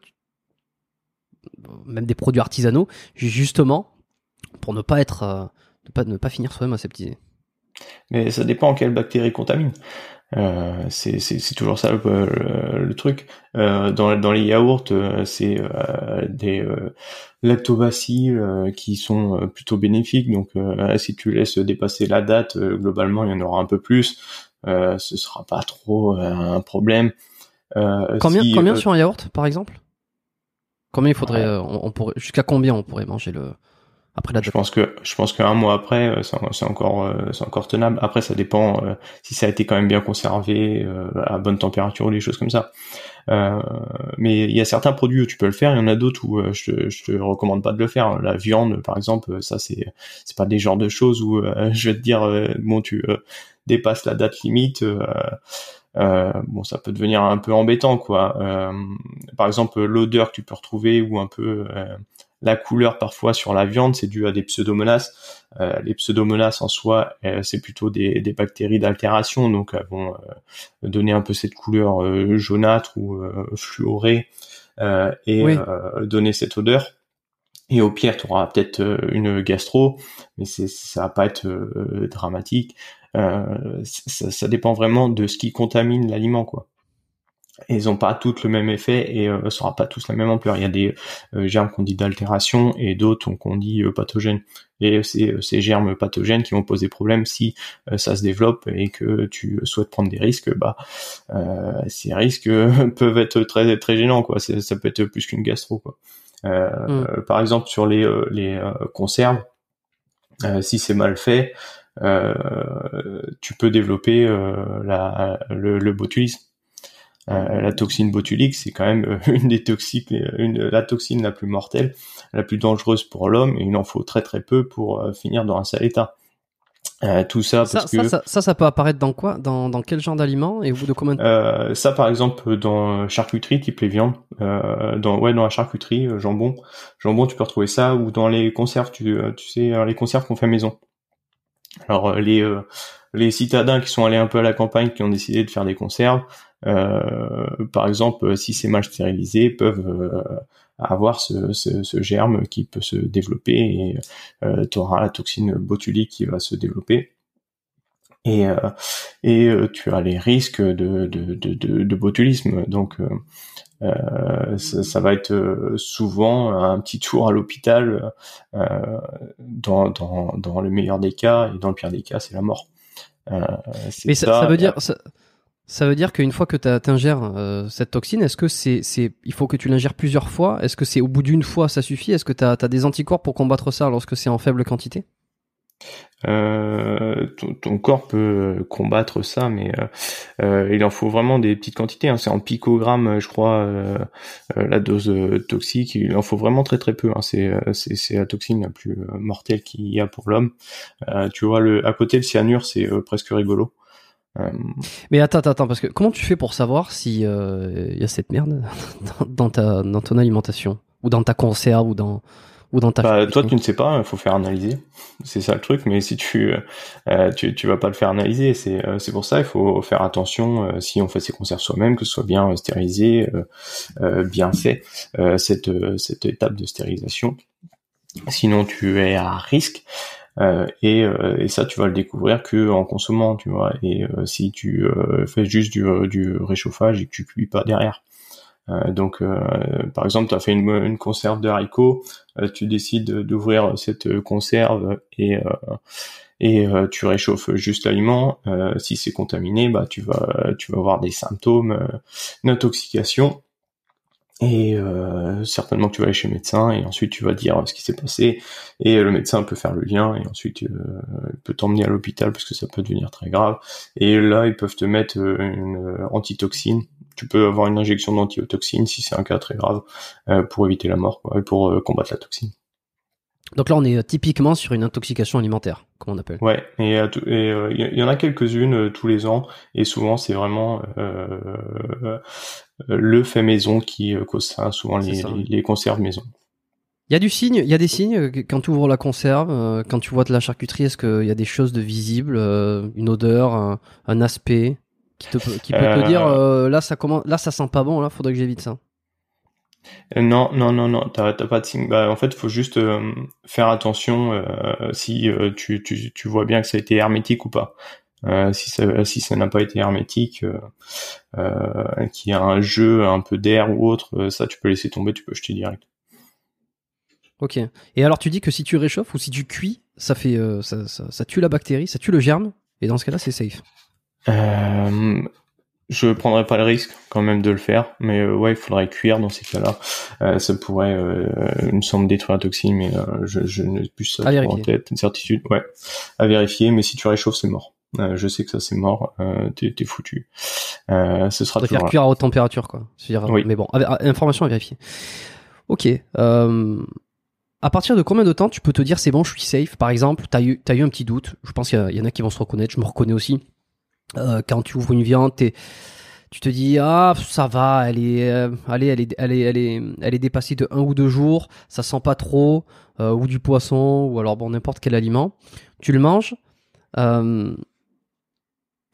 même des produits artisanaux, justement pour ne pas être, euh, ne, pas, ne pas finir soi-même aseptisé. Mais ça dépend quelle bactérie contamine. Euh, c'est toujours ça le, truc. Euh, dans, dans les yaourts, euh, c'est euh, des lactobacilles qui sont plutôt bénéfiques. Donc, si tu laisses dépasser la date, globalement, il y en aura un peu plus. ce sera pas trop un problème. combien combien sur un yaourt, par exemple? Combien il faudrait on pourrait jusqu'à combien on pourrait manger le après Je pense que je pense qu'un mois après, euh, c'est encore euh, c'est encore tenable. Après, ça dépend euh, si ça a été quand même bien conservé à bonne température ou des choses comme ça. mais il y a certains produits où tu peux le faire, il y en a d'autres où je, je te recommande pas de le faire. La viande, par exemple, ça c'est c'est pas des genres de choses où je vais te dire bon tu dépasses la date limite. Euh, bon, ça peut devenir un peu embêtant, quoi. Euh, par exemple, l'odeur que tu peux retrouver ou un peu euh, la couleur parfois sur la viande, c'est dû à des pseudomonas. Euh, les pseudomonas en soi, euh, c'est plutôt des, des bactéries d'altération, donc elles vont euh, donner un peu cette couleur jaunâtre ou fluorée et donner cette odeur. Et au pire, tu auras peut-être une gastro, mais ça va pas être dramatique. Ça, ça, dépend vraiment de ce qui contamine l'aliment, quoi et ils n'ont pas toutes le même effet et euh, ça pas tous la même ampleur. Il y a des euh, germes qu'on dit d'altération et d'autres qu'on dit euh, pathogènes. Et c'est euh, ces germes pathogènes qui vont poser problème si ça se développe et que tu souhaites prendre des risques. Bah, ces risques peuvent être très très gênants quoi. Ça peut être plus qu'une gastro quoi. Mm. Par exemple sur les les conserves, si c'est mal fait, tu peux développer la, le, le botulisme. Euh, la toxine botulique, c'est quand même euh, une des toxiques, une, la toxine la plus mortelle, la plus dangereuse pour l'homme, et il en faut très très peu pour euh, finir dans un sale état. tout ça parce ça, que ça, ça, ça, peut apparaître dans quoi? Dans, dans quel genre d'aliments? Et vous de combien euh, ça par exemple dans charcuterie type les viandes. Euh, dans ouais dans la charcuterie jambon. Jambon tu peux retrouver ça ou dans les conserves tu tu sais les conserves qu'on fait maison alors les les citadins qui sont allés un peu à la campagne qui ont décidé de faire des conserves euh, par exemple, si c'est mal stérilisé, peuvent euh, avoir ce, ce, germe qui peut se développer et euh, tu auras la toxine botulique qui va se développer. Et et tu as les risques de de, de, de, botulisme. Donc euh, ça, va être souvent un petit tour à l'hôpital euh, dans, dans, dans le meilleur des cas et dans le pire des cas c'est la mort. Euh, Mais ça, ça, veut dire ça, ça veut dire qu'une fois que tu ingères euh, cette toxine, est-ce que c'est, c'est, il faut que tu l'ingères plusieurs fois? Est-ce que c'est au bout d'une fois ça suffit? Est-ce que tu as, des anticorps pour combattre ça lorsque c'est en faible quantité? Euh, ton, corps peut combattre ça, mais euh, il en faut vraiment des petites quantités. Hein. C'est en picogrammes, je crois, la dose toxique. Il en faut vraiment très très peu. Hein. C'est, la toxine la plus mortelle qu'il y a pour l'homme. tu vois, le, à côté le cyanure, c'est presque rigolo. Euh, Mais attends, attends, parce que comment tu fais pour savoir si euh, y a cette merde dans, ta dans ton alimentation? Ou dans ta conserve ou dans ou dans ta bah, toi tu ne sais pas, il faut faire analyser. C'est ça le truc, mais si tu euh, tu, tu vas pas le faire analyser, c'est c'est pour ça il faut faire attention si on fait ses conserves soi-même que ce soit bien stérilisé, bien fait cette cette étape de stérilisation. Sinon tu es à risque. Euh, et, euh, et, ça, tu vas le découvrir que en consommant, tu vois. Et euh, si tu fais juste du, du, réchauffage et que tu cuis pas derrière. Donc, par exemple, tu as fait une, conserve de haricots, tu décides d'ouvrir cette conserve et tu réchauffes juste l'aliment. si c'est contaminé, bah tu vas avoir des symptômes d'intoxication. Et euh, certainement tu vas aller chez le médecin et ensuite tu vas dire ce qui s'est passé. Et le médecin peut faire le lien et ensuite euh, il peut t'emmener à l'hôpital parce que ça peut devenir très grave. Et là ils peuvent te mettre euh, une antitoxine tu peux avoir une injection d'antitoxine si c'est un cas très grave pour éviter la mort quoi, et pour combattre la toxine donc là, on est typiquement sur une intoxication alimentaire, comme on appelle. Ouais, et il y, en a quelques-unes tous les ans, et souvent c'est vraiment euh, le fait maison qui euh, cause ça, souvent les, les, conserves maison. Il y a du signe, il y a des signes euh, quand tu ouvres la conserve, quand tu vois de la charcuterie, est-ce qu'il y a des choses de visibles, une odeur, un, aspect? Qui, te, qui peut te dire là ça commence, là ça sent pas bon, là faudrait que j'évite ça. Non, non, non, non, t'as pas de signe. Bah, en fait, il faut juste faire attention si tu, tu, tu, vois bien que ça a été hermétique ou pas. Euh, si ça si ça n'a pas été hermétique, euh, euh, qu'il y a un jeu un peu d'air ou autre, euh, ça tu peux laisser tomber, tu peux jeter direct. Ok. Et alors tu dis que si tu réchauffes ou si tu cuis, ça fait ça, ça, ça, tue la bactérie, ça tue le germe, et dans ce cas-là c'est safe. Euh, je prendrais pas le risque quand même de le faire, mais ouais, il faudrait cuire dans ces cas-là. ça pourrait, il me semble, détruire la toxine, mais je, je n'ai plus ça en tête, une certitude. Ouais, à vérifier. Mais si tu réchauffes, c'est mort. Euh, je sais que ça c'est mort, euh, t'es, foutu. Euh, ce sera faire cuire à haute température, quoi. Dire, oui. Mais bon, information à vérifier. Ok. Euh, à partir de combien de temps tu peux te dire c'est bon, je suis safe? Par exemple, t'as eu, t'as eu un petit doute. Je pense qu'il y, en a qui vont se reconnaître. Je me reconnais aussi. Euh, quand tu ouvres une viande, t'es tu te dis ah ça va elle est euh, allez elle est elle est elle est elle est dépassée de un ou deux jours ça sent pas trop euh, ou du poisson ou alors bon n'importe quel aliment. Tu le manges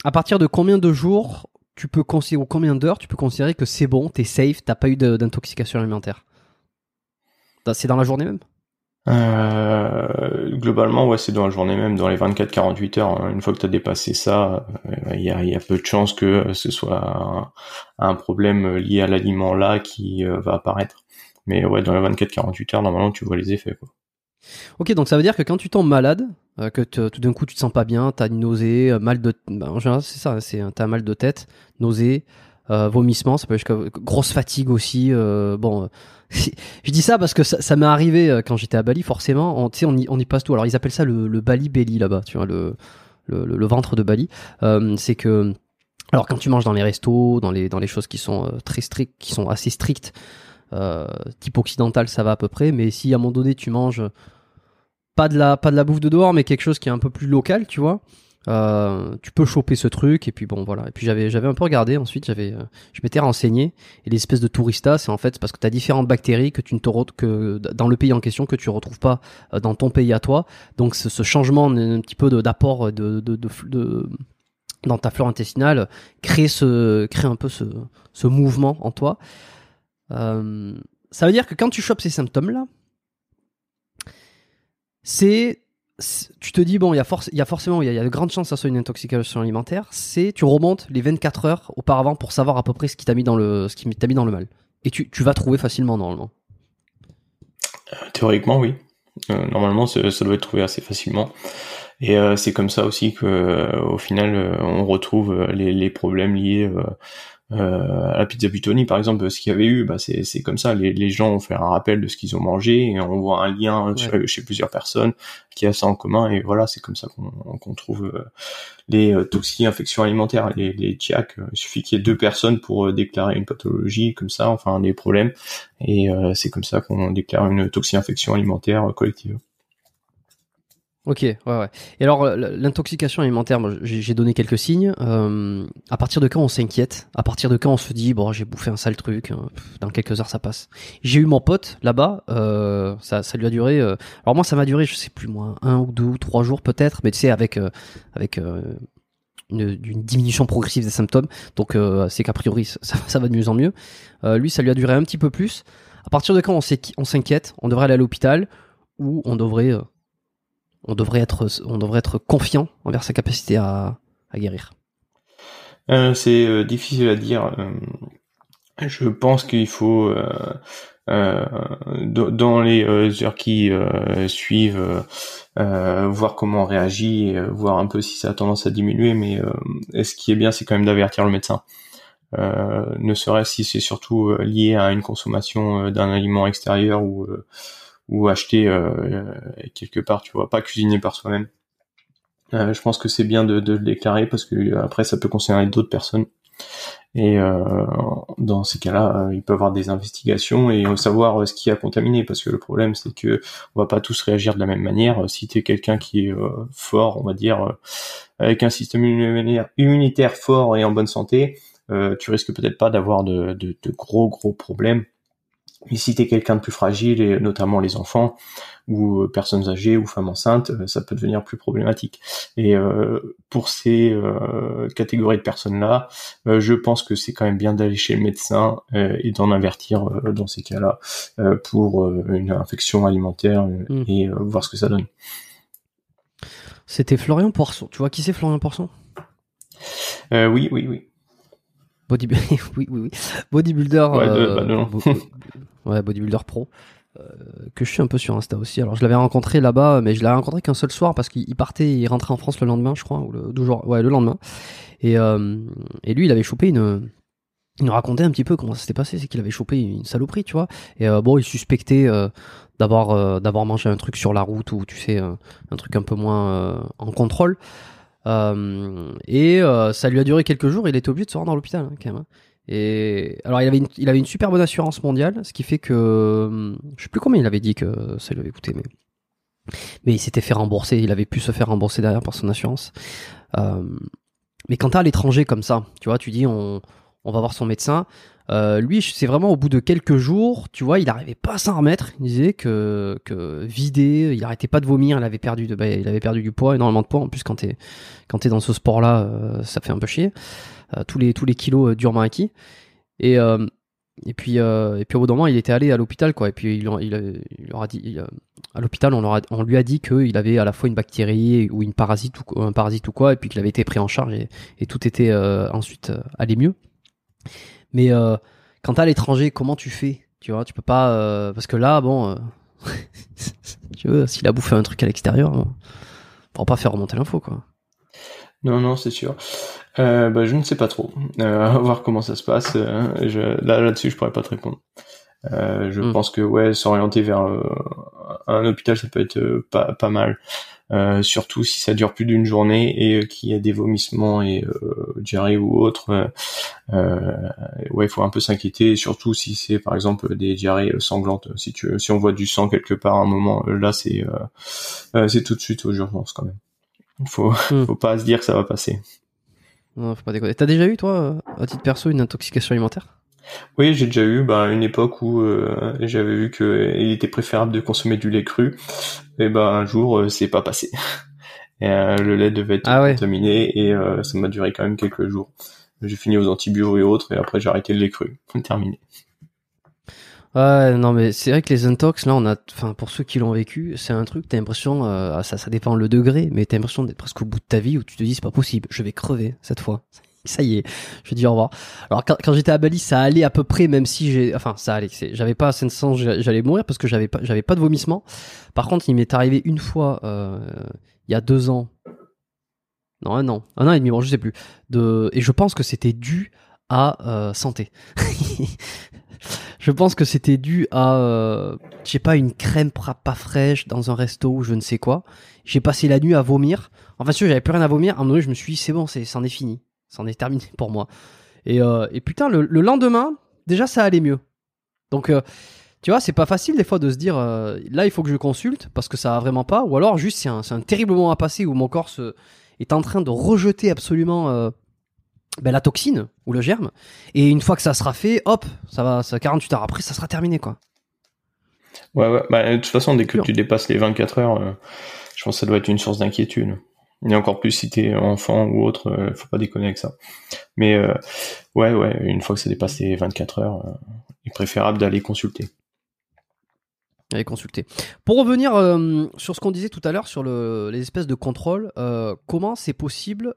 à partir de combien de jours tu peux considérer, ou combien d'heures tu peux considérer que c'est bon, t'es safe, t'as pas eu d'intoxication alimentaire? C'est dans la journée même? Euh, globalement, ouais, c'est dans la journée même, dans les 24-48 heures. Hein. Une fois que tu as dépassé ça, euh, il y, a, peu de chances que ce soit un, problème lié à l'aliment là qui euh, va apparaître. Mais ouais, dans les 24-48 heures, normalement, tu vois les effets. Quoi. Ok, donc ça veut dire que quand tu tombes malade, que tout d'un coup tu te sens pas bien, t'as une nausée, mal de, bah, en général c'est ça, c'est t'as mal de tête, nausée, euh, vomissement, ça peut jusqu'à grosse fatigue aussi. Euh, bon, je dis ça parce que ça, m'est arrivé quand j'étais à Bali, forcément. On, on y, on y passe tout. Alors ils appellent ça le, Bali belly là-bas, tu vois, le, ventre de Bali. c'est que, alors quand tu manges dans les restos, dans les dans les choses qui sont très strictes, qui sont assez strictes, type occidental, ça va à peu près. Mais si à un moment donné tu manges pas de la pas de la bouffe de dehors mais quelque chose qui est un peu plus local tu vois euh, tu peux choper ce truc et puis bon voilà. Et puis j'avais j'avais un peu regardé ensuite j'avais euh, je m'étais renseigné. Et l'espèce de tourista c'est en fait parce que tu as différentes bactéries que tu ne te que dans le pays en question que tu retrouves pas euh, dans ton pays à toi. Donc ce, changement un petit peu d'apport de, de, dans ta flore intestinale crée ce crée un peu ce, ce mouvement en toi. Ça veut dire que quand tu chopes ces symptômes là c'est tu te dis bon il y a forcément il y, a de grandes chances que ça soit une intoxication alimentaire. C'est tu remontes les 24 heures auparavant pour savoir à peu près ce qui t'a mis dans le ce qui t'a mis dans le mal. Et tu, tu vas trouver facilement normalement. Euh, théoriquement oui. Euh, normalement ça doit être trouvé assez facilement. Et euh, c'est comme ça aussi que au final on retrouve les problèmes liés euh, à la pizza Butoni, par exemple, ce qu'il y avait eu, bah, c'est comme ça. Les, les, gens ont fait un rappel de ce qu'ils ont mangé et on voit un lien chez, plusieurs personnes qui a ça en commun. Et voilà, c'est comme ça qu'on trouve euh, les euh, toxines, infections alimentaires, les, les TIAC. Il suffit qu'il y ait deux personnes pour déclarer une pathologie comme ça, enfin des problèmes. Et c'est comme ça qu'on déclare une toxine infection alimentaire collective. Ok, ouais, ouais. Et alors, l'intoxication alimentaire, j'ai donné quelques signes. Euh, à partir de quand on s'inquiète? À partir de quand on se dit, bon, j'ai bouffé un sale truc, hein, dans quelques heures ça passe. J'ai eu mon pote là-bas, euh, ça, ça lui a duré. Euh, alors moi, ça m'a duré, je sais plus moi, un ou deux ou trois jours peut-être, mais tu sais, avec euh, avec euh, une, une, diminution progressive des symptômes. Donc c'est qu'a priori ça, ça, va de mieux en mieux. lui, ça lui a duré un petit peu plus. À partir de quand on s'inquiète, on devrait aller à l'hôpital ou on devrait on devrait être, on devrait être confiant envers sa capacité à, guérir euh, C'est euh, difficile à dire. Euh, Je pense qu'il faut dans les heures qui suivent voir comment on réagit, voir un peu si ça a tendance à diminuer. Mais ce qui est bien, c'est quand même d'avertir le médecin. ne serait-ce si c'est surtout lié à une consommation d'un aliment extérieur ou ou acheter quelque part, tu vois, pas cuisiner par soi-même. Euh, je pense que c'est bien de, de, le déclarer parce que euh, après ça peut concerner d'autres personnes. Et euh, dans ces cas-là, euh, il peut y avoir des investigations et savoir ce qui a contaminé. Parce que le problème, c'est que on va pas tous réagir de la même manière. Si tu es quelqu'un qui est fort, on va dire, avec un système immunitaire fort et en bonne santé, tu risques peut-être pas d'avoir de, de, de, gros gros problèmes mais si t'es quelqu'un de plus fragile, et notamment les enfants, ou euh, personnes âgées, ou femmes enceintes, euh, ça peut devenir plus problématique. Et euh, pour ces catégories de personnes-là, je pense que c'est quand même bien d'aller chez le médecin et d'en avertir dans ces cas-là pour une infection alimentaire mmh. et voir ce que ça donne. C'était Florian Poisson. Tu vois qui c'est Florian Poisson? Oui, oui, oui. Bodybuilder, oui, oui, oui. Bodybuilder. Ouais, bah, ouais, bodybuilder pro. Euh, que je suis un peu sur Insta aussi. Alors je l'avais rencontré là-bas, mais je l'avais rencontré qu'un seul soir parce qu'il partait, il rentrait en France le lendemain, je crois, ou le deux jours, ouais, le lendemain. Et, euh, et lui, il avait chopé une, il nous racontait un petit peu comment ça s'était passé, c'est qu'il avait chopé une saloperie, tu vois. Et euh, bon, il suspectait euh, d'avoir euh, d'avoir mangé un truc sur la route ou tu sais un truc un peu moins en contrôle. Et ça lui a duré quelques jours. Il était obligé de se rendre dans l'hôpital hein, quand même. Hein. Et alors il avait une, il avait une super bonne assurance mondiale, ce qui fait que je sais plus combien il avait dit que ça lui avait coûté, mais mais il s'était fait rembourser, il avait pu se faire rembourser derrière par son assurance. Euh, mais quand t'es à l'étranger comme ça, tu vois, tu dis on, on va voir son médecin. Euh, lui, c'est vraiment au bout de quelques jours, tu vois, il n'arrivait pas à s'en remettre. Il disait que, que vidé, il arrêtait pas de vomir, il avait perdu de, bah, il avait perdu du poids, énormément de poids. En plus, quand t'es quand t'es dans ce sport-là, euh, ça fait un peu chier. Euh, tous les tous les kilos durement acquis. Et et puis et puis au bout d'un moment, il était allé à l'hôpital quoi. Et puis il, il, il dit à l'hôpital, on, on lui a dit qu'il avait à la fois une bactérie ou une parasite ou un parasite ou quoi, et puis qu'il avait été pris en charge et, et tout était ensuite allé mieux. Mais quand t'es à l'étranger, comment tu fais? Tu vois, tu peux pas parce que là, bon, tu veux, s'il a bouffé un truc à l'extérieur, on pourra pas faire remonter l'info quoi. Non, non, c'est sûr. Euh, bah, je ne sais pas trop. Euh, voir comment ça se passe. Euh, je, là, là-dessus, je pourrais pas te répondre. Euh, je hmm. pense que ouais, s'orienter vers euh, un hôpital, ça peut être pas, pas mal. Surtout si ça dure plus d'une journée et qu'il y a des vomissements et diarrhée ou autre. ouais, il faut un peu s'inquiéter. Surtout si c'est par exemple des diarrhées sanglantes. Si tu, si on voit du sang quelque part à un moment, là c'est c'est tout de suite aux urgences quand même. Faut, hmm. faut pas se dire que ça va passer. Non, faut pas déconner. T'as déjà eu, toi, à titre perso, une intoxication alimentaire? Oui, j'ai déjà eu bah, une époque où euh, j'avais vu qu'il était préférable de consommer du lait cru. Et ben un jour, euh, c'est pas passé. Et, euh, le lait devait être ah contaminé et ça m'a duré quand même quelques jours. J'ai fini aux antibiotiques et autres et après j'ai arrêté le lait cru. Terminé. Ouais, non, mais c'est vrai que les intox, là, on a, enfin, pour ceux qui l'ont vécu, c'est un truc, t'as l'impression, euh, ça, ça dépend le degré, mais t'as l'impression d'être presque au bout de ta vie où tu te dis, c'est pas possible, je vais crever cette fois. Ça y est, je dis au revoir. Alors quand, j'étais à Bali, ça allait à peu près, même si j'ai, enfin, ça allait. J'avais pas assez de sens, j'allais mourir parce que j'avais pas, j'avais pas de vomissement. Par contre, il m'est arrivé une fois, euh, il y a deux ans, non un an, un an et demi, bon, je sais plus. Et je pense que c'était dû à euh, santé. Je pense que c'était dû à, euh, je sais pas, une crème pas fraîche dans un resto ou je ne sais quoi. J'ai passé la nuit à vomir. Enfin, sûr, j'avais plus rien à vomir. À un moment donné, je me suis dit, c'est bon, c'en est fini. C'en est terminé pour moi. Et, euh, et putain, le, lendemain, déjà, ça allait mieux. Donc, euh, tu vois, c'est pas facile des fois de se dire, euh, là, il faut que je consulte parce que ça va vraiment pas. Ou alors, juste, c'est un, terrible moment à passer où mon corps se, est en train de rejeter absolument ben, la toxine ou le germe. Et une fois que ça sera fait, hop, ça va, ça 48 heures après, ça sera terminé, quoi. Ouais, ouais. Bah, de toute façon, dès que tu dépasses les 24 heures, je pense que ça doit être une source d'inquiétude. Et encore plus si t'es enfant ou autre, euh, faut pas déconner avec ça. Mais euh, ouais, ouais, une fois que ça dépasse les 24 heures, il est préférable d'aller consulter. Aller consulter. Pour revenir sur ce qu'on disait tout à l'heure sur le, les espèces de contrôle, comment c'est possible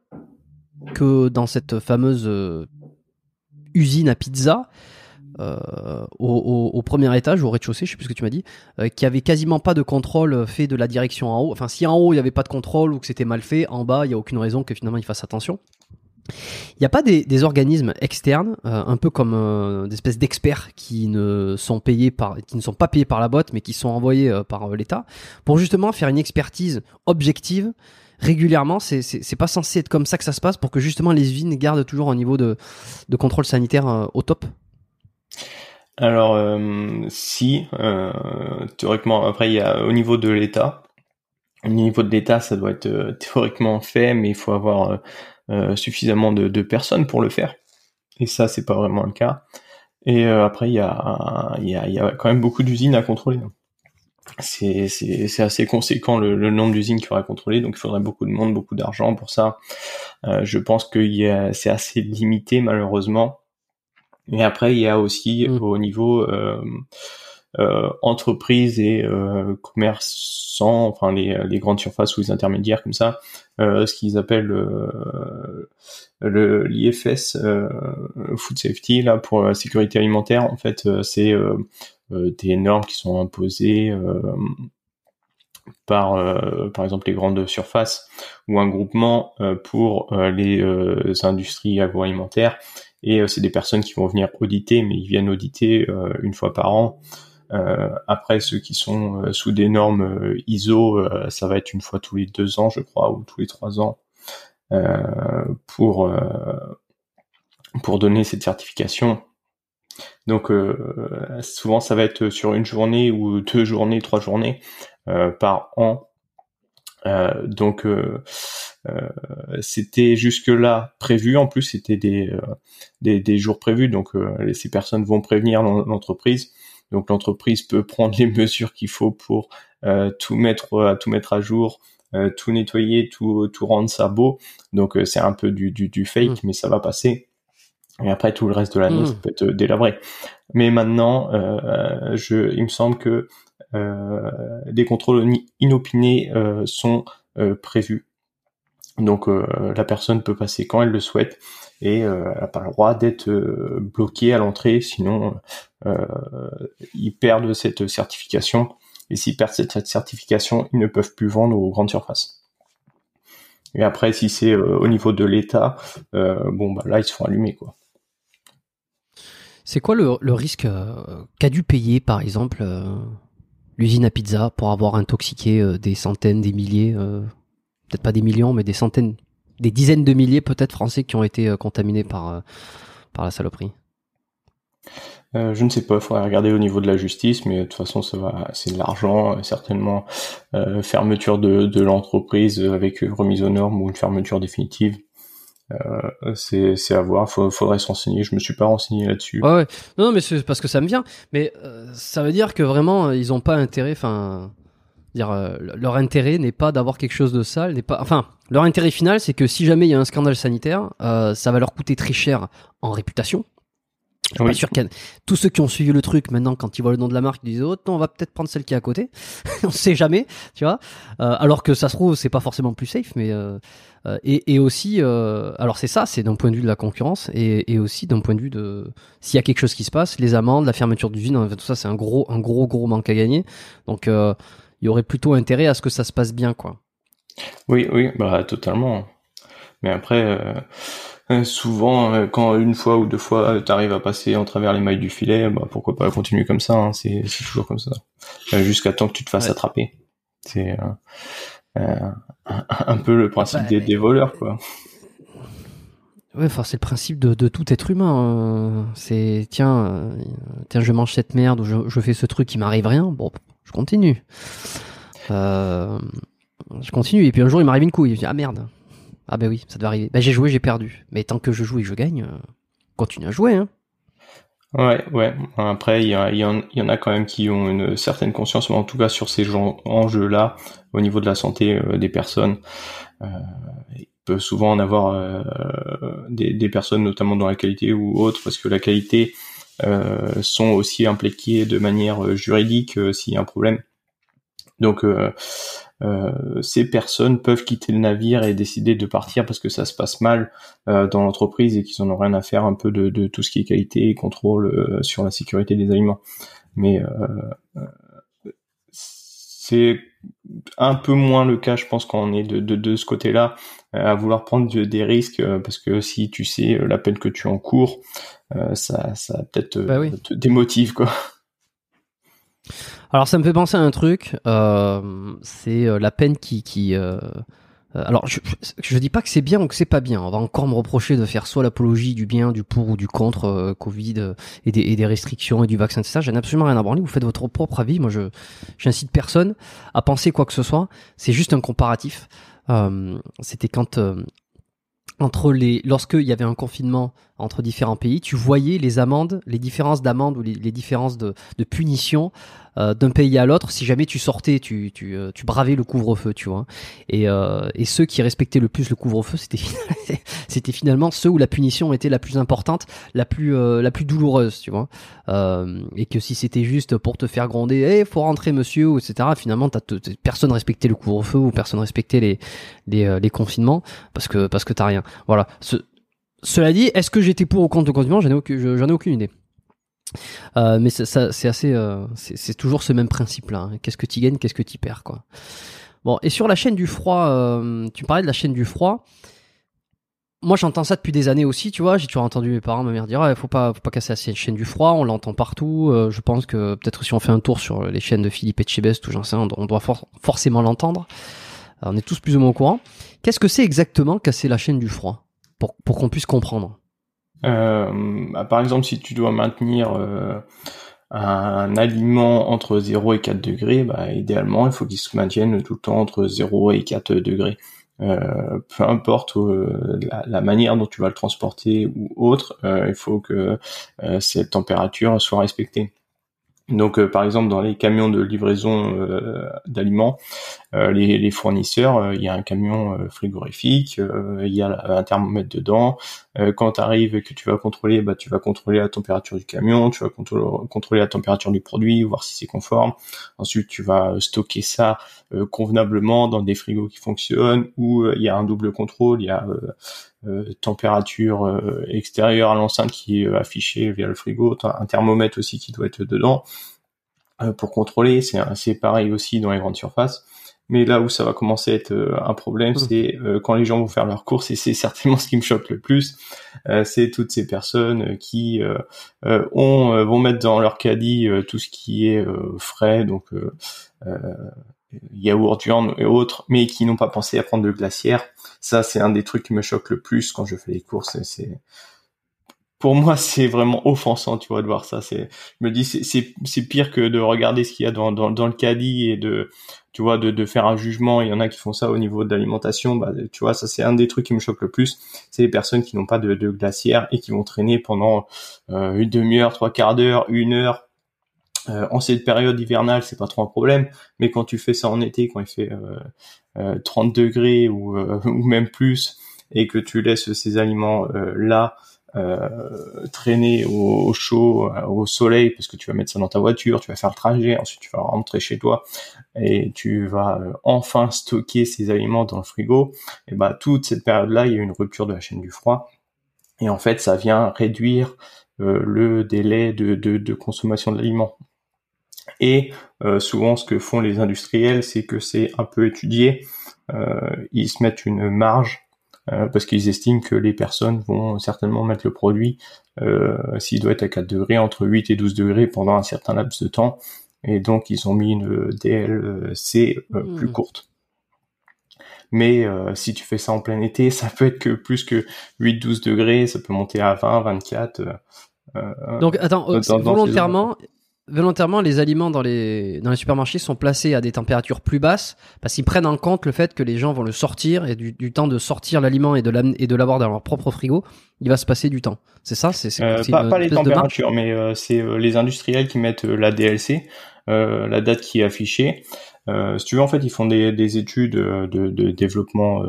que dans cette fameuse euh, usine à pizza, au, au, premier étage, au rez-de-chaussée, je sais plus ce que tu m'as dit, qui avait quasiment pas de contrôle fait de la direction en haut. Enfin, si en haut il y avait pas de contrôle ou que c'était mal fait, en bas il y a aucune raison que finalement il fasse attention. Il n'y a pas des, organismes externes, euh, un peu comme euh, des espèces d'experts qui ne sont payés par, qui ne sont pas payés par la boîte, mais qui sont envoyés euh, par l'État, pour justement faire une expertise objective régulièrement. C'est c'est pas censé être comme ça que ça se passe pour que justement les usines gardent toujours un niveau de contrôle sanitaire au top. Alors si théoriquement après il y a au niveau de l'État, au niveau de l'État ça doit être théoriquement fait, mais il faut avoir euh, suffisamment de, personnes pour le faire. Et ça, c'est pas vraiment le cas. Et euh, après, il y a, y, a, quand même beaucoup d'usines à contrôler. C'est, assez conséquent le, nombre d'usines qu'il faudra contrôler, donc il faudrait beaucoup de monde, beaucoup d'argent pour ça. Euh, je pense que c'est assez limité malheureusement. Et après, il y a aussi mmh. au niveau euh, euh, entreprises et euh, commerçants, enfin les, les, grandes surfaces ou les intermédiaires comme ça, euh, ce qu'ils appellent le l'IFS Food Safety là pour la sécurité alimentaire. En fait, c'est des normes qui sont imposées par par exemple les grandes surfaces ou un groupement pour les industries agroalimentaires et c'est des personnes qui vont venir auditer mais ils viennent auditer une fois par an euh, après, ceux qui sont euh, sous des normes euh, ISO, ça va être une fois tous les deux ans, je crois, ou tous les trois ans, pour pour donner cette certification. Donc souvent ça va être sur une journée ou deux journées, trois journées par an. donc c'était jusque là prévu. En plus c'était des, des, des jours prévus. Donc ces personnes vont prévenir l'entreprise donc l'entreprise peut prendre les mesures qu'il faut pour euh, tout mettre à euh, tout mettre à jour, euh, tout nettoyer, tout tout rendre ça beau. Donc c'est un peu du, du, du fake, mmh. mais ça va passer. Et après tout le reste de l'année, mmh. ça peut être délabré. Mais maintenant, je, il me semble que des contrôles inopinés sont prévus. Donc la personne peut passer quand elle le souhaite et euh, elle n'a pas le droit d'être euh, bloquée à l'entrée, sinon euh, ils perdent cette certification. Et s'ils perdent cette certification, ils ne peuvent plus vendre aux grandes surfaces. Et après, si c'est au niveau de l'État, bon bah là ils se font allumer quoi. C'est quoi le risque qu'a dû payer par exemple l'usine à pizza pour avoir intoxiqué des centaines, des milliers, peut-être pas des millions, mais des centaines, des dizaines de milliers peut-être français qui ont été euh, contaminés par, euh, par la saloperie euh, je ne sais pas, il faudrait regarder au niveau de la justice, mais de toute façon, ça va, c'est de l'argent, certainement fermeture de, de l'entreprise avec remise aux normes ou une fermeture définitive. c'est, c'est à voir, il faudrait s'enseigner. Je me suis pas renseigné là-dessus. Ouais, ouais. Non, mais c'est parce que ça me vient. Mais ça veut dire que vraiment, ils ont pas intérêt. Enfin, dire leur intérêt n'est pas d'avoir quelque chose de sale, n'est pas. Enfin, leur intérêt final, c'est que si jamais il y a un scandale sanitaire, euh, ça va leur coûter très cher en réputation. Je suis sûr qu'il tous ceux qui ont suivi le truc maintenant, quand ils voient le nom de la marque, ils disent oh on va peut-être prendre celle qui est à côté. on sait jamais, tu vois. Euh, alors que ça se trouve c'est pas forcément plus safe, mais euh, euh et, et, aussi, euh, alors c'est ça, c'est d'un point de vue de la concurrence et, et aussi d'un point de vue de s'il y a quelque chose qui se passe, les amendes, la fermeture d'usine, tout ça, c'est un gros, un gros, gros manque à gagner. Donc il y aurait plutôt intérêt à ce que ça se passe bien, quoi. Oui, oui, bah totalement. Mais après, euh, euh, souvent, euh, quand une fois ou deux fois, tu arrives à passer en travers les mailles du filet, bah pourquoi pas continuer comme ça. Hein, c'est toujours comme ça, jusqu'à temps que tu te fasses attraper. C'est un peu le principe des, voleurs, quoi. Ouais, enfin c'est le principe de, tout être humain. Hein. C'est tiens, tiens, je mange cette merde ou je, je fais ce truc qui m'arrive rien. Bon, je continue. Euh, je continue. Et puis un jour, il m'arrive une couille. Je dis, ah merde. Ah ben oui, ça devait arriver. Ben j'ai joué, j'ai perdu. Mais tant que je joue et que je gagne, euh, continue à jouer. Hein. Ouais, ouais. Après, il y, en a quand même qui ont une certaine conscience, mais en tout cas sur ces enjeux-là, au niveau de la santé euh, des personnes, il peut souvent en avoir des, personnes, notamment dans la qualité ou autre, parce que la qualité sont aussi impliquées de manière juridique s'il y a un problème. Donc ces personnes peuvent quitter le navire et décider de partir parce que ça se passe mal dans l'entreprise et qu'ils en ont rien à faire un peu de, de, tout ce qui est qualité et contrôle sur la sécurité des aliments. Mais c'est un peu moins le cas, je pense, quand on est de, de, de ce côté-là, à vouloir prendre des risques, parce que si tu sais la peine que tu encours, ça, ça peut-être bah te démotive, quoi. Alors ça me fait penser à un truc, euh, c'est euh, la peine qui... qui euh, alors je, je, dis pas que c'est bien ou que c'est pas bien. On va encore me reprocher de faire soit l'apologie du bien, du pour ou du contre Covid et des, et des, restrictions et du vaccin, ça. J'en ai absolument rien à branler. Vous faites votre propre avis. Moi, je j'incite personne à penser quoi que ce soit. C'est juste un comparatif. C'était quand entre les lorsqu'il y avait un confinement entre différents pays, tu voyais les amendes, les différences d'amendes ou les, différences de, de punition euh, d'un pays à l'autre. Si jamais tu sortais, tu, tu, euh, tu bravais le couvre-feu, tu vois. Et, euh, et ceux qui respectaient le plus le couvre-feu, c'était c'était finalement ceux où la punition était la plus importante, la plus la plus douloureuse, tu vois. et que si c'était juste pour te faire gronder, eh faut rentrer monsieur, etc. Finalement, t'as personne respectait le couvre-feu ou personne respectait les les, les confinements parce que parce que t'as rien. Voilà. Ce, cela dit, est-ce que j'étais pour ou contre le confinement? J'en ai, aucune, j'en ai aucune idée. Euh, mais ça, c'est assez, euh, c'est toujours ce même principe-là. Hein. Qu'est-ce que tu gagnes, qu'est-ce que tu perds, quoi. Bon, et sur la chaîne du froid, euh, tu parlais de la chaîne du froid. Moi, j'entends ça depuis des années aussi, tu vois. J'ai toujours entendu mes parents, ma mère dire, il faut pas, faut pas casser la chaîne du froid. On l'entend partout. je pense que peut-être si on fait un tour sur les chaînes de Philippe Etchebest ou j'en on doit forcément l'entendre. On est tous plus ou moins au courant. Qu'est-ce que c'est exactement casser la chaîne du froid? Pour, pour qu'on puisse comprendre bah, Par exemple, si tu dois maintenir euh, un aliment entre 0 et 4 degrés, bah, idéalement, il faut qu'il se maintienne tout le temps entre 0 et 4 degrés. Euh, peu importe euh, la, la, manière dont tu vas le transporter ou autre, euh, il faut que cette température soit respectée. Donc, euh, par exemple, dans les camions de livraison euh, d'aliments, euh, les, fournisseurs, il y a un camion frigorifique, il y a un thermomètre dedans. quand tu arrives et que tu vas contrôler, bah, tu vas contrôler la température du camion, tu vas contrôler, la température du produit, voir si c'est conforme. Ensuite, tu vas stocker ça convenablement dans des frigos qui fonctionnent, où il y a un double contrôle, il y a température euh, extérieure à l'enceinte qui est euh, affichée via le frigo, un thermomètre aussi qui doit être dedans pour contrôler. C'est pareil aussi dans les grandes surfaces. Mais là où ça va commencer à être un problème, mmh. c'est quand les gens vont faire leurs courses, et c'est certainement ce qui me choque le plus, c'est toutes ces personnes qui ont, vont mettre dans leur caddie tout ce qui est frais, donc yaourt, viande et autres, mais qui n'ont pas pensé à prendre de glacière. Ça, c'est un des trucs qui me choque le plus quand je fais les courses. C'est pour moi, c'est vraiment offensant, tu vois, de voir ça. C'est, je me dis, c'est pire que de regarder ce qu'il y a dans, dans, dans, le caddie et de, tu vois, de, de faire un jugement. Il y en a qui font ça au niveau de l'alimentation. Bah, tu vois, ça c'est un des trucs qui me choque le plus. C'est les personnes qui n'ont pas de, de glacière et qui vont traîner pendant euh, une demi-heure, trois quarts d'heure, une heure euh, en cette période hivernale, c'est pas trop un problème, mais quand tu fais ça en été, quand il fait euh, 30 euh, degrés ou, euh, ou, même plus, et que tu laisses ces aliments là traîner au, chaud, au soleil, parce que tu vas mettre ça dans ta voiture, tu vas faire le trajet, ensuite tu vas rentrer chez toi et tu vas enfin stocker ces aliments dans le frigo. Et bah toute cette période-là, il y a une rupture de la chaîne du froid, et en fait, ça vient réduire le délai de, de, de consommation de l'aliment. Et euh, souvent, ce que font les industriels, c'est que c'est un peu étudié. Euh, ils se mettent une marge euh, parce qu'ils estiment que les personnes vont certainement mettre le produit s'il doit être à 4 degrés entre 8 et 12 degrés pendant un certain laps de temps. Et donc, ils ont mis une DLC plus hmm. courte. Mais si tu fais ça en plein été, ça peut être que plus que 8-12 degrés, ça peut monter à 20, 24. Donc attends, volontairement, volontairement, les aliments dans les, dans les supermarchés sont placés à des températures plus basses parce qu'ils prennent en compte le fait que les gens vont le sortir et du, temps de sortir l'aliment et de l'avoir dans leur propre frigo, il va se passer du temps. C'est ça C'est euh, pas, les températures, mais euh, c'est euh, les industriels qui mettent la DLC, la date qui est affichée. si tu veux, en fait, ils font des, des études de, de développement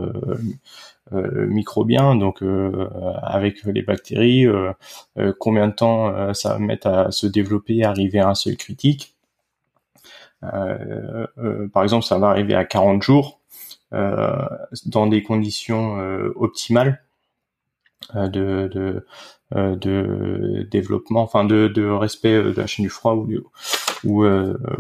euh, microbien, donc euh, avec les bactéries, euh, combien de temps ça va mettre à se développer, arriver à un seuil critique. par exemple, ça va arriver à 40 jours dans des conditions optimales de, développement, enfin de, de respect de la chaîne du froid ou, ou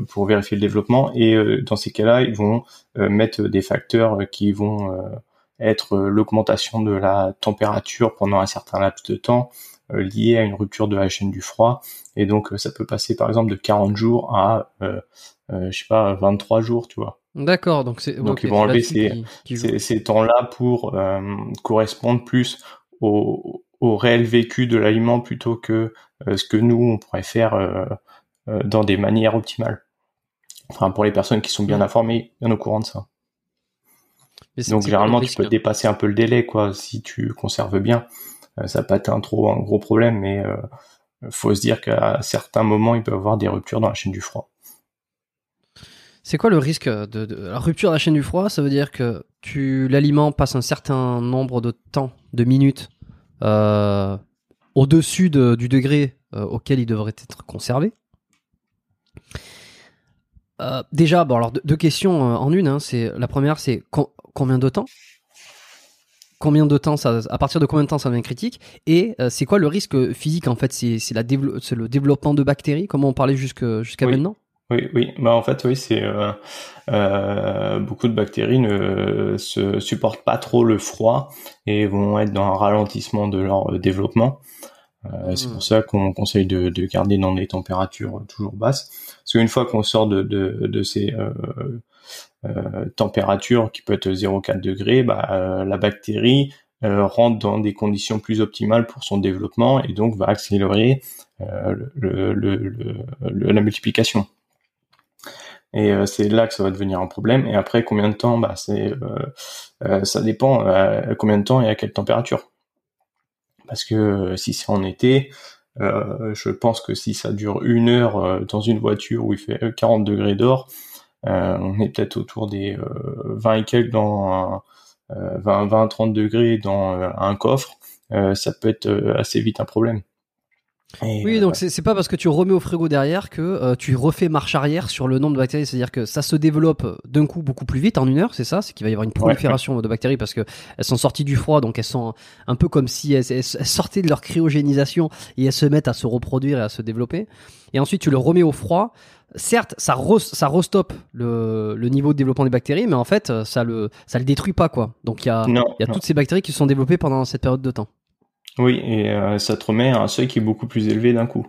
pour vérifier le développement. Et dans ces cas-là, ils vont mettre des facteurs qui vont être l'augmentation de la température pendant un certain laps de temps, euh, lié à une rupture de la chaîne du froid. Et donc, euh, ça peut passer par exemple de 40 jours à, euh, je sais pas, 23 jours, tu vois. D'accord, donc c'est donc ils vont enlever ces, ces, temps-là pour correspondre plus au, au, réel vécu de l'aliment plutôt que ce que nous on pourrait faire dans des manières optimales. Enfin, pour les personnes qui sont bien informées, bien au courant de ça. Donc généralement, tu peux dépasser un peu le délai, quoi, si tu conserves bien. Euh, ça peut être un trop un gros problème, mais euh, faut se dire qu'à certains moments, il peut y avoir des ruptures dans la chaîne du froid. C'est quoi le risque de, la rupture de la chaîne du froid Ça veut dire que tu l'aliment passe un certain nombre de temps, de minutes, euh, au-dessus du degré auquel il devrait être conservé? déjà, bon alors deux, questions en une. Hein, c'est la première, c'est combien de temps? Combien de temps ça, à partir de combien de temps ça devient critique? Et euh, c'est quoi le risque physique en fait? C'est le développement de bactéries? Comme on parlait jusqu'à maintenant? Oui oui. Bah en fait oui c'est euh, euh, beaucoup de bactéries ne se supportent pas trop le froid et vont être dans un ralentissement de leur développement. C'est hmm. pour ça qu'on conseille de, de, garder dans des températures toujours basses. Parce qu'une fois qu'on sort de, de, de ces température qui peut être 0,4 degrés, bah, euh, la bactérie euh, rentre dans des conditions plus optimales pour son développement et donc va accélérer la multiplication. Et c'est là que ça va devenir un problème. Et après, combien de temps? Bah, ça dépend combien de temps et à quelle température. Parce que si c'est en été, je pense que si ça dure une heure dans une voiture où il fait 40 degrés d'or, euh, on est peut-être autour des 20 euh, et quelques dans 20, 20 30 degrés dans euh, un coffre. ça peut être assez vite un problème. Oui, donc c'est pas parce que tu remets au frigo derrière que tu refais marche arrière sur le nombre de bactéries. C'est-à-dire que ça se développe d'un coup beaucoup plus vite en une heure, c'est ça? C'est qu'il va y avoir une prolifération de bactéries parce que elles sont sorties du froid, donc elles sont un peu comme si elles, sortaient de leur cryogénisation et elles se mettent à se reproduire et à se développer. Et ensuite tu le remets au froid certes, ça, ça restoppe le, niveau de développement des bactéries, mais en fait, ça le, ça le détruit pas, quoi. Donc il y a, y a toutes ces bactéries qui se sont développées pendant cette période de temps. Oui, et euh, ça te remet à un seuil qui est beaucoup plus élevé d'un coup.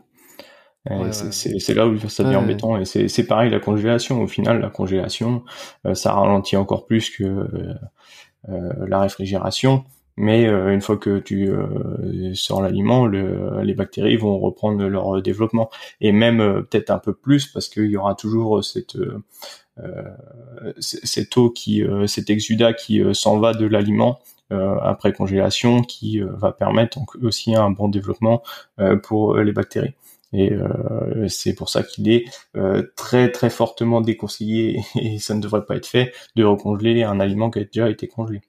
c'est là où ça devient embêtant. Et c'est pareil, la congélation. Au final, la congélation, euh, ça ralentit encore plus que euh, la réfrigération. Mais euh, une fois que tu sors l'aliment, le, les bactéries vont reprendre leur développement et même peut-être un peu plus parce qu'il y aura toujours cette cette eau qui, cet exudat qui s'en va de l'aliment après congélation, qui va permettre donc aussi un bon développement pour les bactéries. Et c'est pour ça qu'il est très très fortement déconseillé et ça ne devrait pas être fait de recongeler un aliment qui a déjà été congelé.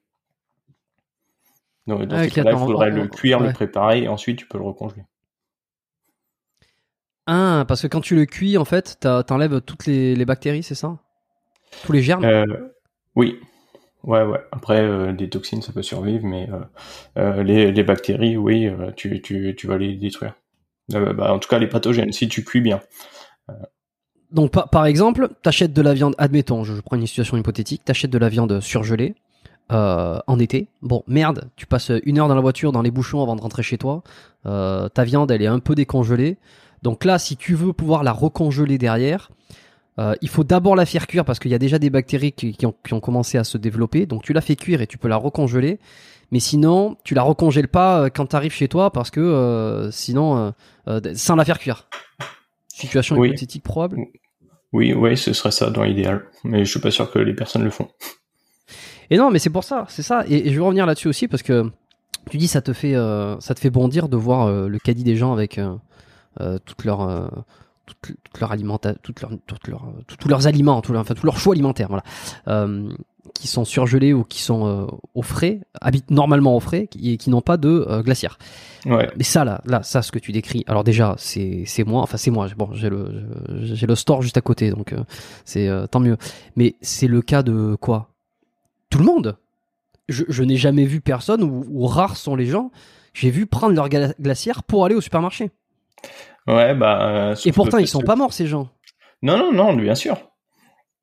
Donc, dans ah, cas-là, il faudrait le cuire, le préparer, et ensuite tu peux le recongeler. Ah, parce que quand tu le cuis, en fait, t'enlèves toutes les, bactéries, c'est ça? Tous les germes? Euh, Oui. Ouais, ouais. Après, euh, des toxines, ça peut survivre, mais euh, les, bactéries, oui, tu, tu, tu, vas les détruire. Bah, en tout cas, les pathogènes, si tu cuis bien. Donc, par, par exemple, t'achètes de la viande, admettons, je, prends une situation hypothétique, t'achètes de la viande surgelée, euh, en été. Bon, merde, tu passes une heure dans la voiture, dans les bouchons avant de rentrer chez toi. Euh, ta viande, elle est un peu décongelée. Donc là, si tu veux pouvoir la recongeler derrière, euh, il faut d'abord la faire cuire parce qu'il y a déjà des bactéries qui, ont, commencé à se développer. Donc tu la fais cuire et tu peux la recongeler. Mais sinon, tu la recongèles pas quand tu arrives chez toi parce que sinon, sans la faire cuire. Situation hypothétique probable. Oui, oui, ce serait ça dans l'idéal. Mais je suis pas sûr que les personnes le font. Et non, mais c'est pour ça, c'est ça. Et, je vais revenir là-dessus aussi parce que tu dis ça te fait, euh, ça te fait bondir de voir euh, le caddie des gens avec euh, toute leur toute, leur alimentation, toute leur, toute leur, tous leurs aliments, tout enfin tous leurs choix alimentaires, voilà. qui sont surgelés ou qui sont euh, au frais, habitent normalement au frais et qui n'ont pas de euh, glacière. Ouais. Mais ça là, là, ça ce que tu décris. Alors déjà, c'est c'est moi, enfin c'est moi. Bon, j'ai le j'ai le store juste à côté, donc euh, c'est euh, tant mieux. Mais c'est le cas de quoi? Tout le monde. Je, je n'ai jamais vu personne ou, ou rares sont les gens. J'ai vu prendre leur gla- glacière pour aller au supermarché. Ouais, bah. euh, Et pourtant, ils sont pas morts ces gens. Non, non, non, bien sûr.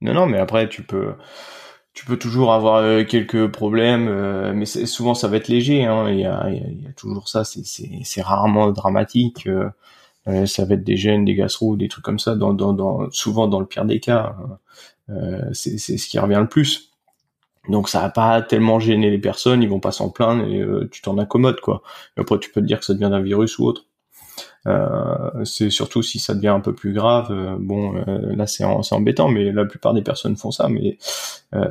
Non, non, mais après, tu peux, tu peux toujours avoir euh, quelques problèmes, euh, mais souvent ça va être léger. Hein, il, y a, il y toujours ça, c'est, rarement dramatique. ça va être des gènes, des gastro, des trucs comme ça. Dans, dans, dans, souvent dans le pire des cas, euh, c'est, ce qui revient le plus. Donc ça va pas tellement gêner les personnes, ils vont pas s'en plaindre et euh, tu t'en accommodes quoi. Et après tu peux te dire que ça devient d'un virus ou autre. Euh, c'est surtout si ça devient un peu plus grave. euh, bon, euh, là c'est embêtant, mais la plupart des personnes font ça, mais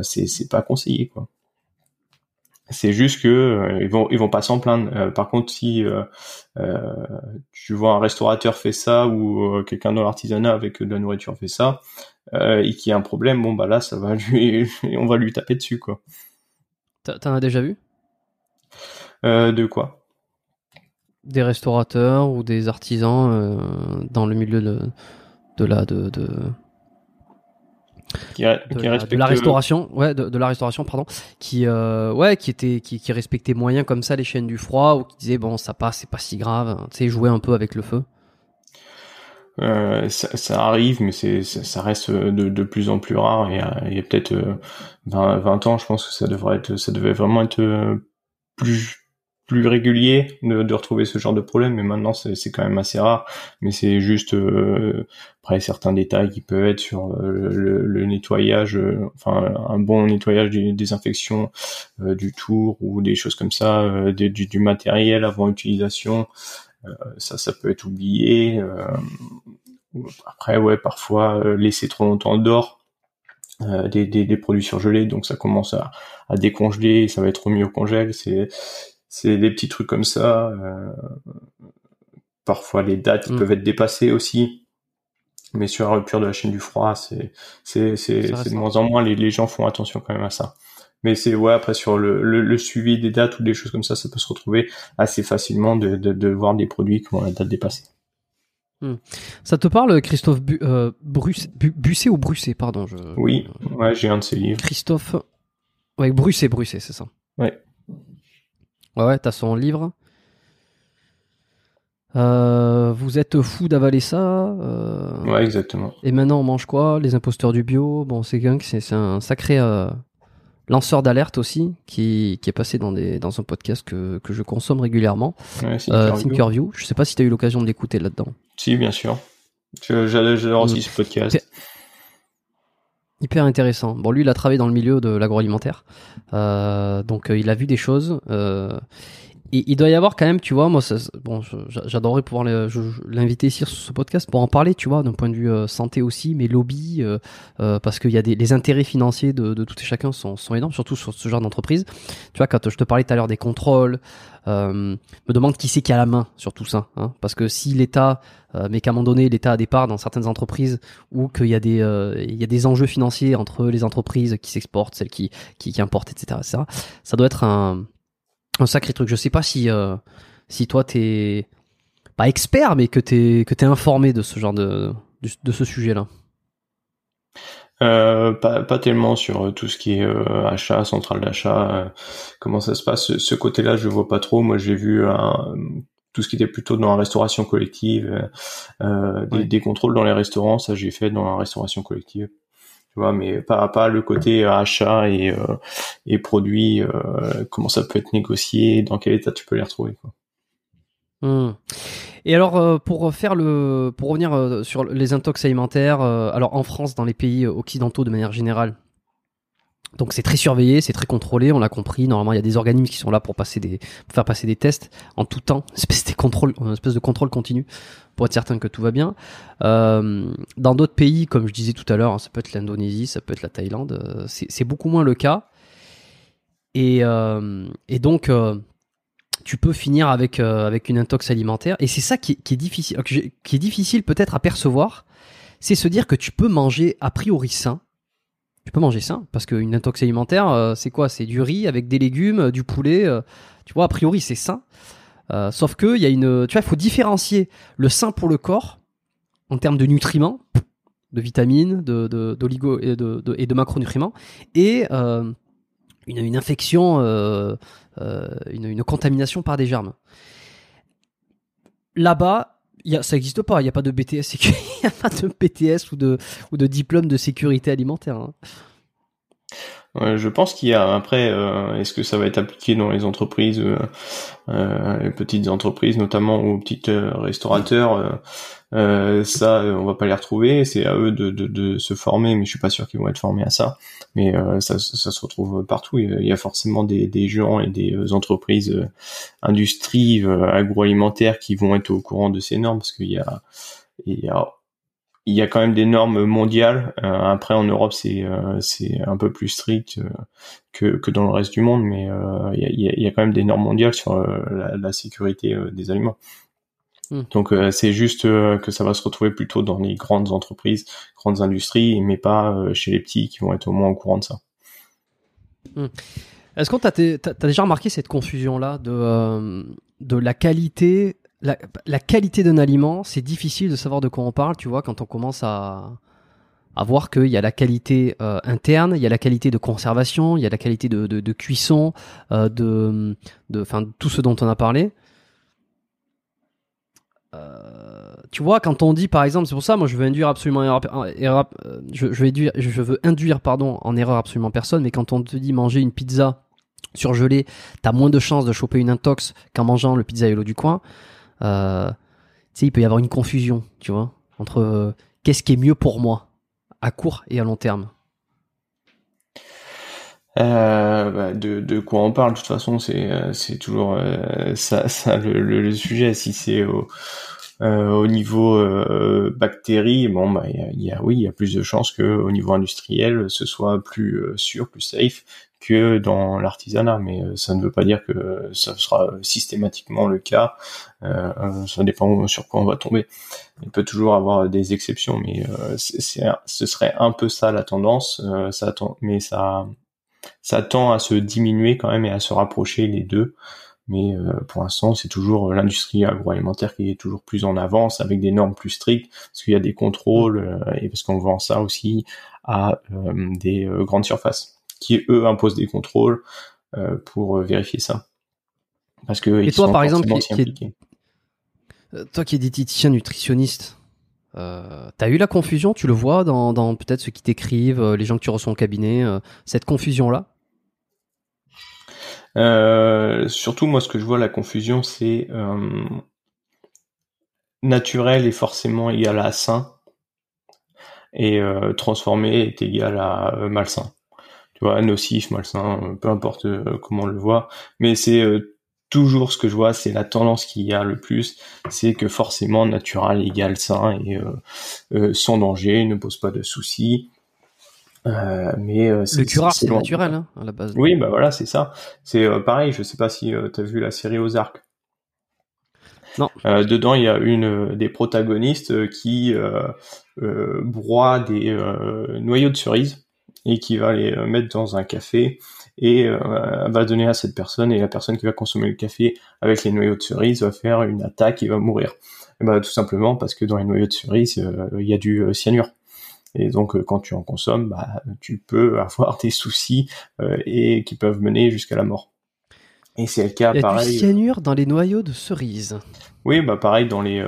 c'est c'est pas conseillé quoi. C'est juste que euh, ils vont ils vont pas s'en plaindre. Euh, par contre, si euh, tu vois un restaurateur fait ça ou quelqu'un dans l'artisanat avec de la nourriture fait ça et qu'il y a un problème, bon bah là ça va lui on va lui taper dessus quoi. T'en as déjà vu? Euh, de quoi? Des restaurateurs ou des artisans euh, dans le milieu de, de la de, de, qui, re- de qui la, de respecte la restauration, ouais, de, la restauration, pardon, qui, euh, ouais, qui était, qui, qui respectait moyen comme ça les chaînes du froid ou qui disait bon ça passe, c'est pas si grave, tu sais, jouer un peu avec le feu. Euh, ça, ça arrive, mais c'est ça, ça reste de, de plus en plus rare. Et euh, il y a peut-être euh, 20, 20 ans, je pense que ça devrait être, ça devait vraiment être euh, plus plus régulier de, retrouver ce genre de problème. Mais maintenant, c'est quand même assez rare. Mais c'est juste euh, après certains détails qui peuvent être sur euh, le, nettoyage, euh, enfin un bon nettoyage des désinfection euh, du tour ou des choses comme ça, du, matériel avant utilisation. Ça, ça peut être oublié. après, ouais, parfois laisser trop longtemps dehors des produits surgelés, donc ça commence à, à décongeler, ça va être remis au congèle. C'est c'est des petits trucs comme ça. euh, parfois les dates Mm. peuvent être dépassées aussi. Mais sur la rupture de la chaîne du froid, c'est c'est de moins en moins les, les gens font attention quand même à ça. Mais c'est ouais après sur le, le, le suivi des dates ou des choses comme ça, ça peut se retrouver assez facilement de, de, de voir des produits qui ont la date dépassée. Ça te parle, Christophe Bu- euh, Bruce- Bu- Busset ou Brusset, pardon. Je... Oui, ouais, j'ai un de ces livres. Christophe. Ouais, Brusset, Brusset, c'est ça. Ouais. Ouais, ouais, t'as son livre. Euh, vous êtes fou d'avaler ça. euh, Ouais, exactement. Et maintenant, on mange quoi? Les imposteurs du bio? Bon, c'est quelqu'un qui c'est c'est un sacré euh, lanceur d'alerte aussi, qui, qui est passé dans, des, dans un podcast que, que je consomme régulièrement, Ouais, c'est euh, Thinkerview. Thinkerview. Je sais pas si tu as eu l'occasion de l'écouter là-dedans. Si, bien sûr. Je- J'adore j'adore aussi Mm. ce podcast. Hyper intéressant. Bon, lui, il a travaillé dans le milieu de l'agroalimentaire, Euh, donc euh, il a vu des choses. euh, et il doit y avoir quand même, tu vois, moi, bon, j'adorerais pouvoir l'inviter ici sur ce podcast pour en parler, tu vois, d'un point de vue euh, santé aussi, mais lobby, euh, euh, parce qu'il y a des les intérêts financiers de, de tout et chacun sont, sont énormes, surtout sur ce genre d'entreprise. Tu vois, quand je te parlais tout à l'heure des contrôles, euh, me demande qui c'est qui a la main sur tout ça, hein, parce que si l'État, euh, mais qu'à un moment donné, l'État a des parts dans certaines entreprises ou qu'il y a des euh, il y a des enjeux financiers entre les entreprises qui s'exportent, celles qui, qui qui importent, etc., etc. Ça doit être un un sacré truc. Je sais pas si euh, si toi t'es pas expert, mais que t'es que t'es informé de ce genre de de, de ce sujet-là. Euh, pas, pas tellement sur euh, tout ce qui est euh, achat, centrale d'achat, comment ça se passe. Ce, ce côté-là, je vois pas trop. Moi, j'ai vu un- tout ce qui était plutôt dans la restauration collective, des, Ouais. des contrôles dans les restaurants. Ça, j'ai fait dans la restauration collective. Mais pas, pas le côté achat et, euh, et produits, euh, comment ça peut être négocié, dans quel état tu peux les retrouver. Hmm. Et alors euh, pour faire le pour revenir euh, sur les intox alimentaires, euh, alors en France, dans les pays occidentaux de manière générale, donc c'est très surveillé, c'est très contrôlé, on l'a compris. Normalement, il y a des organismes qui sont là pour passer des faire passer des tests en tout temps, une espèce de contrôle continu pour être certain que tout va bien. Euh, dans d'autres pays, comme je disais tout à l'heure, hein, ça peut être l'Indonésie, ça peut être la Thaïlande, euh, c'est beaucoup moins le cas. Et, euh, donc tu peux finir avec avec une intox alimentaire et c'est ça qui, est difficile qui est difficile peut-être à percevoir c'est se dire que tu peux manger a priori sain tu peux manger sain parce qu'une intox alimentaire, c'est quoi? C'est du riz avec des légumes, du poulet. tu vois, a priori, c'est sain. Sauf que il y a une, tu vois, il faut différencier le sain pour le corps en termes de nutriments, de vitamines, de, d'oligo et de, macronutriments, et une, une, infection, une, une contamination par des germes là-bas, ça n'existe pas. Il n'y a pas de BTS, il a pas de BTS ou de, ou de diplôme de sécurité alimentaire. Hein je pense qu'il y a après, euh, est-ce que ça va être appliqué dans les entreprises, euh, euh les petites entreprises notamment ou petites euh, restaurateurs, ça on va pas les retrouver. C'est à eux de, de, de, se former, mais je suis pas sûr qu'ils vont être formés à ça. Mais ça, ça, se retrouve partout. Il y a forcément des, des gens et des entreprises, industries agroalimentaires qui vont être au courant de ces normes parce qu'il y a il y a il y a quand même des normes mondiales. Euh, après, en Europe, c'est euh, c'est un peu plus strict euh, que, que dans le reste du monde, mais il y a, y, a, quand même des normes mondiales sur la, la, sécurité des aliments. Hmm. Donc c'est juste que ça va se retrouver plutôt dans les grandes entreprises, grandes industries, mais pas chez les petits qui vont être au moins au courant de ça. Hmm. Est-ce qu'on t'a déjà remarqué cette confusion-là de, de la qualité la, qualité d'un aliment, c'est difficile de savoir de quoi on parle, tu vois, quand on commence à, voir qu'il y a la qualité euh, interne, il y a la qualité de conservation, il y a la qualité de, de, cuisson, euh, de, tout ce dont on a parlé. Euh, tu vois, quand on dit par exemple, c'est pour ça, moi je veux induire absolument je, veux induire pardon en erreur absolument personne, mais quand on te dit manger une pizza surgelée, t'as moins de chances de choper une intox qu'en mangeant le pizza et l'eau du coin euh, il peut y avoir une confusion, tu vois, entre euh, qu'est-ce qui est mieux pour moi à court et à long terme. Euh, bah, de, quoi on parle de toute façon c'est toujours ça, ça le, sujet si c'est au, au niveau bactéries bon bah il y a, oui il y a plus de chances que au niveau industriel ce soit plus sûr plus safe que dans l'artisanat, mais euh, ça ne veut pas dire que ça sera systématiquement le cas. Euh, euh, ça dépend sur quoi on va tomber. Il peut toujours avoir des exceptions, mais ce serait un peu ça la tendance. ça mais ça, ça tend à se diminuer quand même et à se rapprocher les deux. Mais pour l'instant, c'est toujours l'industrie agroalimentaire qui est toujours plus en avance avec des normes plus strictes, parce qu'il y a des contrôles et parce qu'on vend ça aussi à des grandes surfaces qui eux imposent des contrôles euh, pour euh, vérifier ça. Parce que et toi, par exemple, qui, euh, toi qui es diététicien nutritionniste, euh, t'as eu la confusion, tu le vois dans, dans peut-être ceux qui t'écrivent, les gens que tu reçois au cabinet, cette confusion-là? Surtout, moi, ce que je vois, la confusion, c'est naturel et forcément égal à sain, et transformé est égal à malsain tu vois, nocif, malsain, euh, peu importe euh, comment on le voit. Mais c'est euh, toujours ce que je vois, c'est la tendance qu'il y a le plus, c'est que forcément naturel égale sain et sans danger, ne pose pas de soucis. Euh, mais le curare c'est naturel hein, à la base. Oui, bah voilà, c'est ça. C'est pareil. Je sais pas si tu as vu la série Ozark. Non. dedans, il y a une des protagonistes qui broie des noyaux de cerises et qui va les euh, mettre dans un café et euh, va donner à cette personne et la personne qui va consommer le café avec les noyaux de cerise va faire une attaque et va mourir. Et bah, tout simplement parce que dans les noyaux de cerise, euh, il y a du cyanure. Et donc quand tu en consommes, bah, tu peux avoir des soucis et qui peuvent mener jusqu'à la mort. Et c'est le cas, il y a pareil. Du cyanure dans les noyaux de cerise. Oui, bah pareil dans les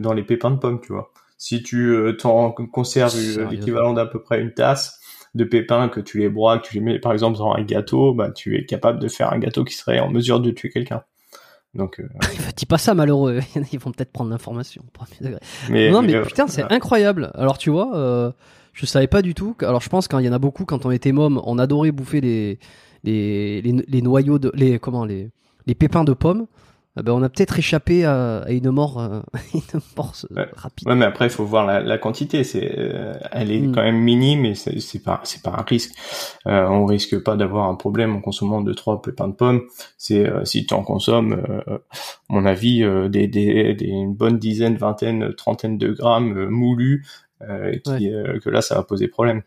dans les pépins de pommes, tu vois. Si tu t'en conserves l'équivalent d'à peu près une tasse, de pépins que tu les broies, que tu les mets par exemple dans un gâteau, bah tu es capable de faire un gâteau qui serait en mesure de tuer quelqu'un. Donc, euh... dis pas ça malheureux, ils vont peut-être prendre l'information. Mais, non, mais, putain, c'est incroyable. Alors tu vois, euh, je savais pas du tout. Alors je pense qu'il y en a beaucoup quand on était môme, on adorait bouffer les les, les, noyaux de les comment les les pépins de pommes. Ah ben, on a peut-être échappé à, une mort, euh, une mort rapide. Ouais, mais après il faut voir la, quantité. C'est, euh, elle est hmm. quand même minime et c'est, c'est pas, c'est pas un risque. Euh, on risque pas d'avoir un problème en consommant deux trois pépins de pommes. C'est euh, si tu en consommes, à mon avis, des, des, des, une bonne dizaine, vingtaine, trentaine de grammes moulus, qui, que là ça va poser problème.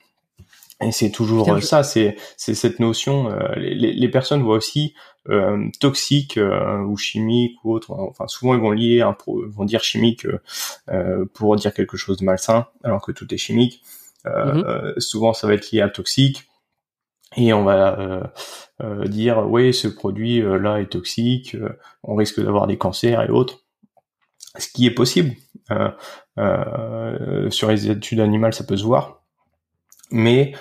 Et c'est toujours ça, c'est c'est cette notion. les, les, personnes voient aussi euh, toxique ou chimique ou autre. Enfin, souvent ils vont lier, un vont dire chimique pour dire quelque chose de malsain, alors que tout est chimique. Mm-hmm. Souvent, ça va être lié à toxique et on va euh, euh, dire oui ce produit euh, là est toxique, on risque d'avoir des cancers et autres. Ce qui est possible sur les études animales, ça peut se voir, mais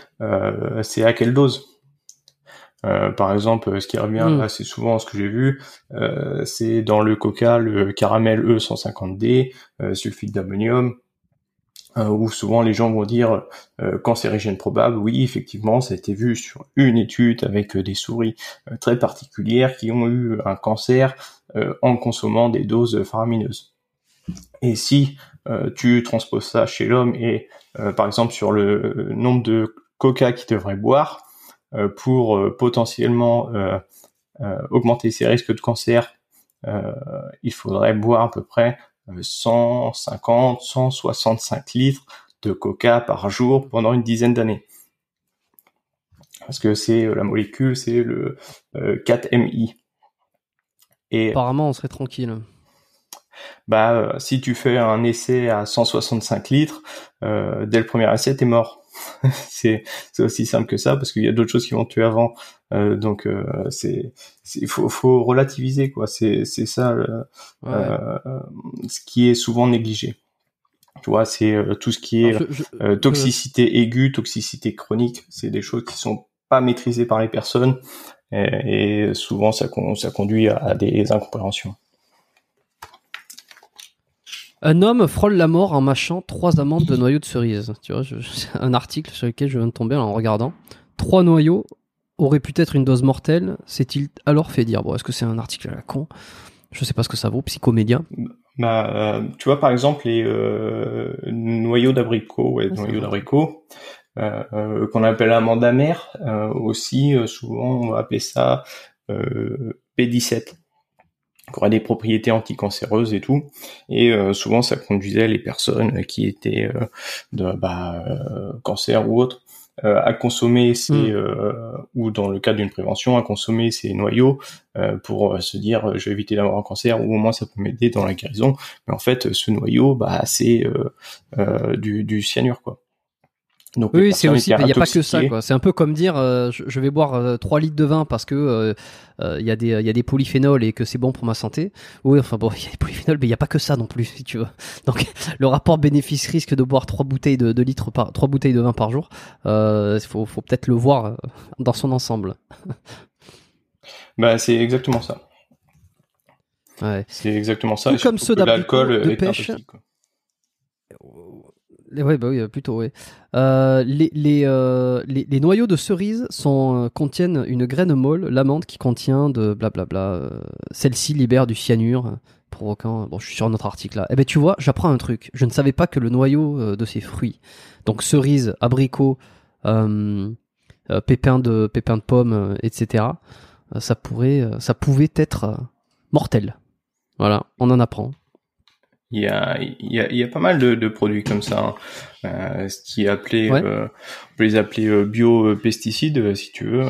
c'est à quelle dose? Par exemple, ce qui revient hmm. assez souvent, ce que j'ai vu, c'est dans le Coca, le caramel E150D, sulfite d'ammonium, euh, où souvent les gens vont dire euh, cancérigène probable. Oui, effectivement, ça a été vu sur une étude avec euh, des souris euh, très particulières qui ont eu un cancer en consommant des doses faramineuses. Et si tu transposes ça chez l'homme et par exemple sur le nombre de coca qu'il devrait boire pour potentiellement augmenter ses risques de cancer, il faudrait boire à peu près 150, 165 litres de coca par jour pendant une dizaine d'années. Parce que c'est euh, la molécule, c'est le 4MI. Euh, Et apparemment, on serait tranquille. Bah, euh, si tu fais un essai à 165 litres, dès le premier essai, t'es mort. c'est aussi simple que ça parce qu'il y a d'autres choses qui vont tuer avant. Euh, donc euh, c'est il faut, faut relativiser quoi. C'est c'est ça euh, ce qui est souvent négligé. Tu vois, c'est tout ce qui est toxicité aiguë, toxicité chronique. C'est des choses qui sont pas maîtrisées par les personnes et, souvent ça, ça conduit à des incompréhensions. Un homme frôle la mort en mâchant trois amandes de noyaux de cerise. Tu vois, c'est un article sur lequel je viens de tomber en regardant. Trois noyaux auraient pu être une dose mortelle. S'est-il alors fait dire? Bon, est-ce que c'est un article à la con? Je sais pas ce que ça vaut. Psychomédia. Bah, euh, tu vois, par exemple, les euh, noyaux d'abricot, ouais, noyaux d'abricot, euh, qu'on appelle amande amère, aussi, souvent, on va appeler ça P17 qui aurait des propriétés anticancéreuses et tout. Et euh, souvent, ça conduisait les personnes qui étaient euh, de bah, euh, cancer ou autre à consommer ces hmm. ou dans le cadre d'une prévention à consommer ces noyaux pour se dire je vais éviter d'avoir un cancer ou au moins ça peut m'aider dans la guérison. Mais en fait, ce noyau, bah c'est du, du cyanure quoi oui, c'est aussi, il n'y a pas que ça, quoi. C'est un peu comme dire, euh, je, vais boire euh, 3 litres de vin parce que euh, il y a des, il y a des polyphénols et que c'est bon pour ma santé. Oui, enfin bon, il y a des polyphénols, mais il n'y a pas que ça non plus, si tu veux. Donc, le rapport bénéfice-risque de boire 3 bouteilles de, de, litres par, 3 bouteilles de vin par jour, il faut, faut peut-être le voir dans son ensemble. bah, c'est exactement ça. Ouais. C'est exactement ça. comme ceux d'alcool de pêche. Ouais, bah oui, plutôt, oui. Euh, les, euh, les, les, noyaux de cerise sont, euh, contiennent une graine molle, l'amande qui contient de blablabla. Euh, Celle-ci libère du cyanure, provoquant. Bon, je suis sur notre article là. Eh ben, tu vois, j'apprends un truc. Je ne savais pas que le noyau de ces fruits, donc cerise, abricot, pépins de pépins de pommes, etc. ça pourrait, ça pouvait être mortel. Voilà, on en apprend. Il y a, il y a, il y a pas mal de, de produits comme ça, hein. euh, ce qui est appelé, euh, on peut les appeler euh, bio-pesticides euh, si tu veux.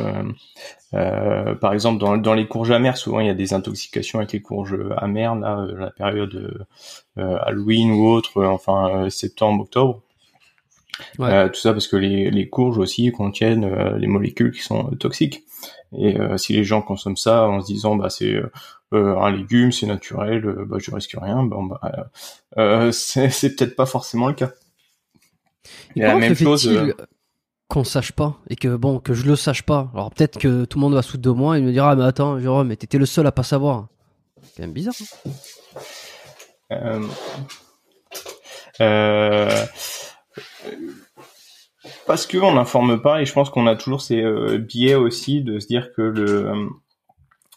Euh, par exemple, dans, dans les courges amères, souvent il y a des intoxications avec les courges amères, là, la période Halloween ou autre, enfin septembre, octobre. Ouais. tout ça parce que les, les courges aussi contiennent les molécules qui sont toxiques. Et si les gens consomment ça en se disant bah c'est euh, un légume, c'est naturel, euh, bah, je risque rien. Bon, bah, euh, c'est, peut-être pas forcément le cas. Il y a la même chose. Qu'on sache pas et que bon que je le sache pas? Alors peut-être que tout le monde va se de moi et me dira ah, mais attends Jérôme mais t'étais le seul à pas savoir. C'est quand même bizarre. Hein. parce qu'on n'informe pas et je pense qu'on a toujours ces biais aussi de se dire que le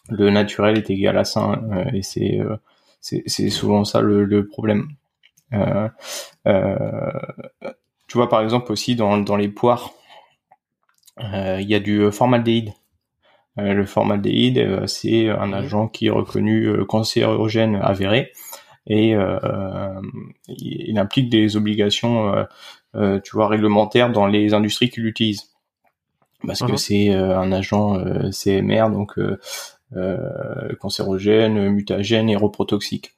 le naturel est égal à ça euh, et c'est euh, c'est souvent ça le, le problème. Euh, tu vois par exemple aussi dans, dans les poires, il y a du formaldéhyde. le formaldéhyde, c'est un agent qui est reconnu cancérogène avéré et il implique des obligations, tu vois, réglementaires dans les industries qui l'utilisent. parce que Mhm. c'est un agent CMR, donc cancérogène, mutagène et reprotoxique.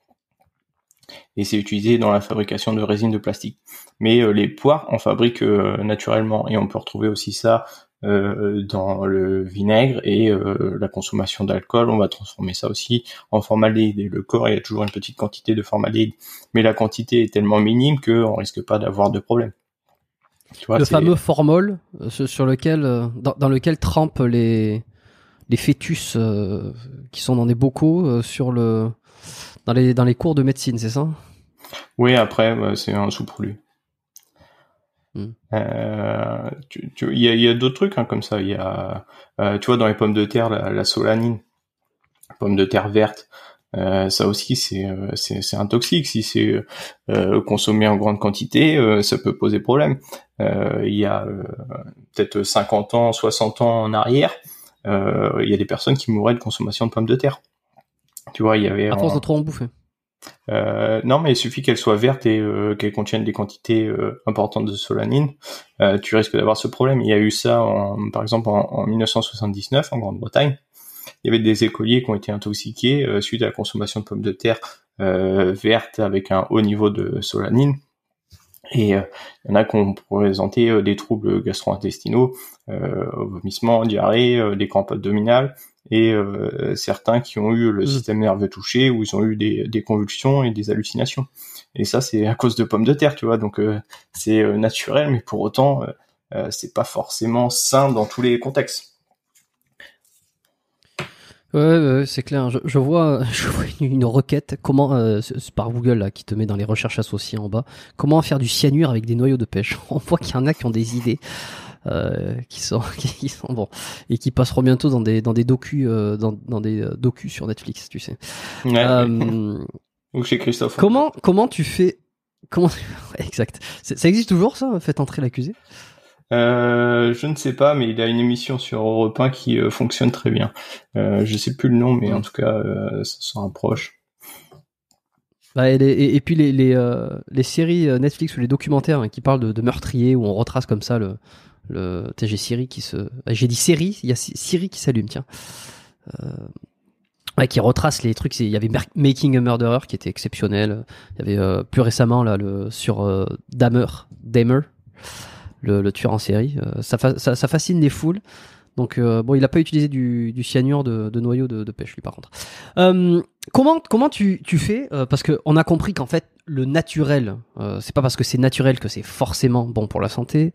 Et c'est utilisé dans la fabrication de résine de plastique. Mais les poires, on fabrique naturellement, et on peut retrouver aussi ça euh, dans le vinaigre et euh, la consommation d'alcool, on va transformer ça aussi en formaldéhyde. Et le corps, il y a toujours une petite quantité de formaldéhyde, mais la quantité est tellement minime qu'on risque pas d'avoir de problème. Tu vois, le fameux formol euh, sur lequel, euh, dans, dans, lequel trempent les les fœtus euh, qui sont dans des bocaux euh, sur le dans les dans les cours de médecine, c'est ça? Oui, après c'est un sous-produit. Hmm. Euh, tu, tu, il y a, y a d'autres trucs hein, comme ça. Il y a, tu vois, dans les pommes de terre, la, la solanine, pommes de terre vertes, euh, ça aussi c'est c'est un toxique. Si c'est consommé en grande quantité, ça peut poser problème. Il y a peut-être 50 ans, 60 ans en arrière, il y a des personnes qui mouraient de consommation de pommes de terre. Tu vois, il y avait à force de trop en bouffer. Euh, non, mais il suffit qu'elle soit verte et euh, qu'elle contienne des quantités euh, importantes de solanine, euh, tu risques d'avoir ce problème. Il y a eu ça, en, par exemple, en, en, 1979 en Grande-Bretagne. Il y avait des écoliers qui ont été intoxiqués euh, suite à la consommation de pommes de terre euh, vertes avec un haut niveau de solanine. Et il y en a qui ont présenté des troubles gastro-intestinaux, vomissements, diarrhée, des crampes abdominales, et euh, certains qui ont eu le Mmh. système nerveux touché ou ils ont eu des, des, convulsions et des hallucinations. Et ça, c'est à cause de pommes de terre, tu vois. Donc euh, c'est euh, naturel, mais pour autant, euh, c'est pas forcément sain dans tous les contextes. Ouais, ouais c'est clair. Je, je, vois, je vois une, une requête. Comment, euh, par Google là, qui te met dans les recherches associées en bas, comment faire du cyanure avec des noyaux de pêche? On voit qu'il y en a qui ont des idées. Euh, qui sont qui sont bon et qui passeront bientôt dans des dans des docus euh, dans, dans des docus sur Netflix tu sais ouais, euh, ou chez Christophe comment comment tu fais comment exact ça existe toujours ça faites entrer l'accusé? Euh, je ne sais pas, mais il a une émission sur Europe 1 qui euh, fonctionne très bien. Euh, je sais plus le nom, mais en tout cas, euh, ça s'en rapproche. Bah, et, les, et, et, puis les, les, les séries Netflix ou les documentaires hein, qui parlent de, de meurtriers où on retrace comme ça le, le j'ai Siri qui se j'ai dit série il y a Siri qui s'allume tiens ouais, qui retrace les trucs il y avait Making a Murderer qui était exceptionnel il y avait plus récemment là le sur Dahmer Dahmer le, tueur en série euh, ça, ça, fascine les foules donc euh, bon il a pas utilisé du, cyanure de, noyau de, pêche lui par contre euh, comment comment tu, tu fais parce que on a compris qu'en fait le naturel, c'est pas parce que c'est naturel que c'est forcément bon pour la santé.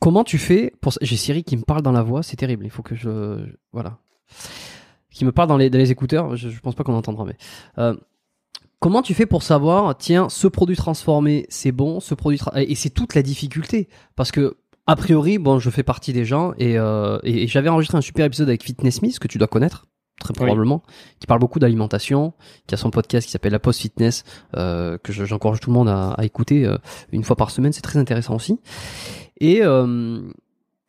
Comment tu fais pour J'ai Siri qui me parle dans la voix, c'est terrible. Il faut que je, voilà, qui me parle dans les, dans les écouteurs. Je, je pense pas qu'on entendra, mais. Comment tu fais pour savoir Tiens, ce produit transformé, c'est bon. Ce produit et c'est toute la difficulté parce que a priori, bon, je fais partie des gens et, euh, et, et j'avais enregistré un super épisode avec Fitness Smith que tu dois connaître très probablement, oui. qui parle beaucoup d'alimentation, qui a son podcast qui s'appelle La Post Fitness, euh, que j'encourage tout le monde à, à écouter euh, une fois par semaine, c'est très intéressant aussi. Et euh,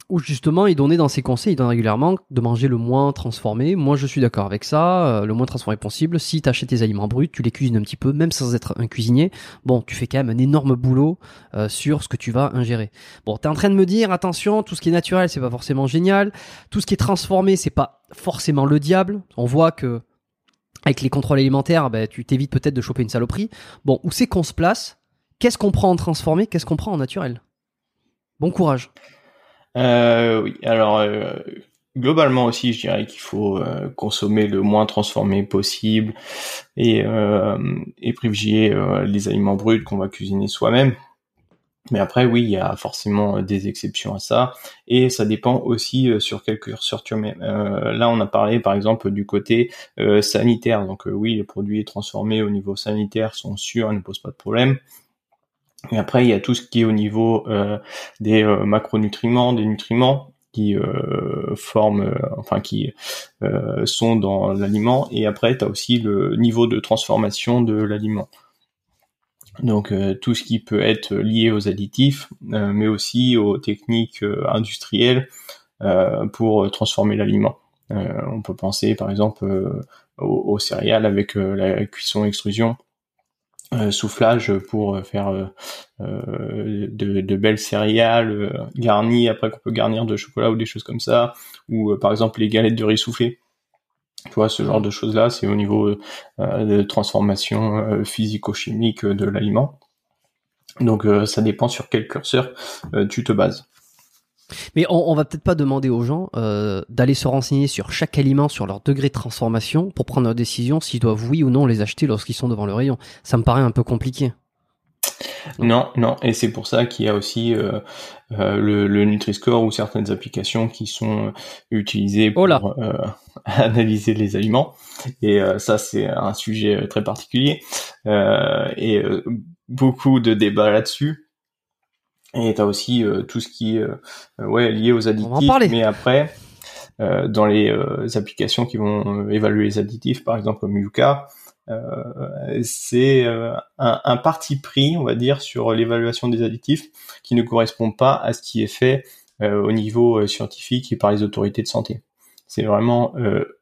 où justement il donnait dans ses conseils, il donne régulièrement de manger le moins transformé. Moi je suis d'accord avec ça, euh, le moins transformé possible. Si tu achètes tes aliments bruts, tu les cuisines un petit peu, même sans être un cuisinier, bon, tu fais quand même un énorme boulot euh, sur ce que tu vas ingérer. Bon, tu en train de me dire, attention, tout ce qui est naturel, c'est pas forcément génial. Tout ce qui est transformé, c'est pas forcément le diable. On voit que avec les contrôles alimentaires, ben, tu t'évites peut-être de choper une saloperie. Bon, où c'est qu'on se place? Qu'est-ce qu'on prend en transformé? Qu'est-ce qu'on prend en naturel? Bon courage. Euh, oui, alors euh, globalement aussi, je dirais qu'il faut euh, consommer le moins transformé possible et, et privilégier les aliments bruts qu'on va cuisiner soi-même. Mais après, oui, il y a forcément des exceptions à ça, et ça dépend aussi sur quel curseur tu. Euh, là, on a parlé, par exemple, du côté euh, sanitaire. Donc, euh, oui, les produits transformés au niveau sanitaire sont sûrs, ne posent pas de problème. Et après, il y a tout ce qui est au niveau des macronutriments, des nutriments qui forment, enfin qui sont dans l'aliment. Et après, tu as aussi le niveau de transformation de l'aliment. Donc euh, tout ce qui peut être lié aux additifs, euh, mais aussi aux techniques euh, industrielles pour transformer l'aliment. on peut penser par exemple aux, aux, céréales avec la cuisson-extrusion soufflage pour faire de, de, belles céréales garnies après qu'on peut garnir de chocolat ou des choses comme ça ou par exemple les galettes de riz soufflé tu vois ce genre de choses là c'est au niveau de transformation physico-chimique de l'aliment. Donc ça dépend sur quel curseur tu te bases mais on, on va peut-être pas demander aux gens euh, d'aller se renseigner sur chaque aliment, sur leur degré de transformation, pour prendre leur décision s'ils doivent oui ou non les acheter lorsqu'ils sont devant le rayon. Ça me paraît un peu compliqué. Non, non, et c'est pour ça qu'il y a aussi euh, euh, le, le Nutri-Score ou certaines applications qui sont utilisées pour euh, analyser les aliments. Et ça, c'est un sujet très particulier et beaucoup de débats là-dessus. Et t'as aussi euh, tout ce qui est euh, ouais lié aux additifs. Mais après, euh, dans les applications qui vont évaluer les additifs, par exemple comme Yuka, c'est un, un, parti pris, on va dire, sur l'évaluation des additifs qui ne correspond pas à ce qui est fait au niveau scientifique et par les autorités de santé. C'est vraiment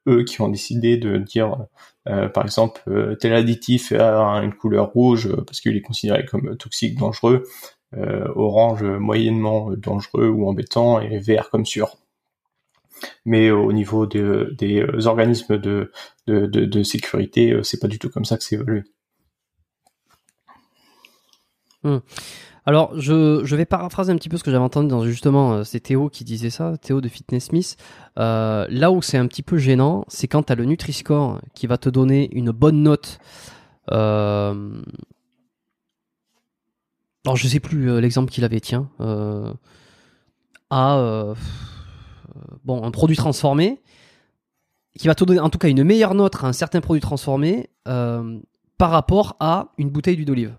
eux qui ont décidé de dire, par exemple, tel additif a une couleur rouge parce qu'il est considéré comme toxique, dangereux, euh, orange moyennement dangereux ou embêtant et vert comme sûr. Mais au niveau des organismes de, sécurité, euh, c'est pas du tout comme ça que c'est évolué. Hmm. Alors, je, vais paraphraser un petit peu ce que j'avais entendu dans justement, euh, c'est Théo qui disait ça, Théo de Fitness Smith. là où c'est un petit peu gênant, c'est quand tu as le Nutri-Score qui va te donner une bonne note alors je sais plus euh, l'exemple qu'il avait, tiens, euh, à euh, bon un produit transformé qui va te donner en tout cas une meilleure note à un certain produit transformé par rapport à une bouteille d'huile d'olive.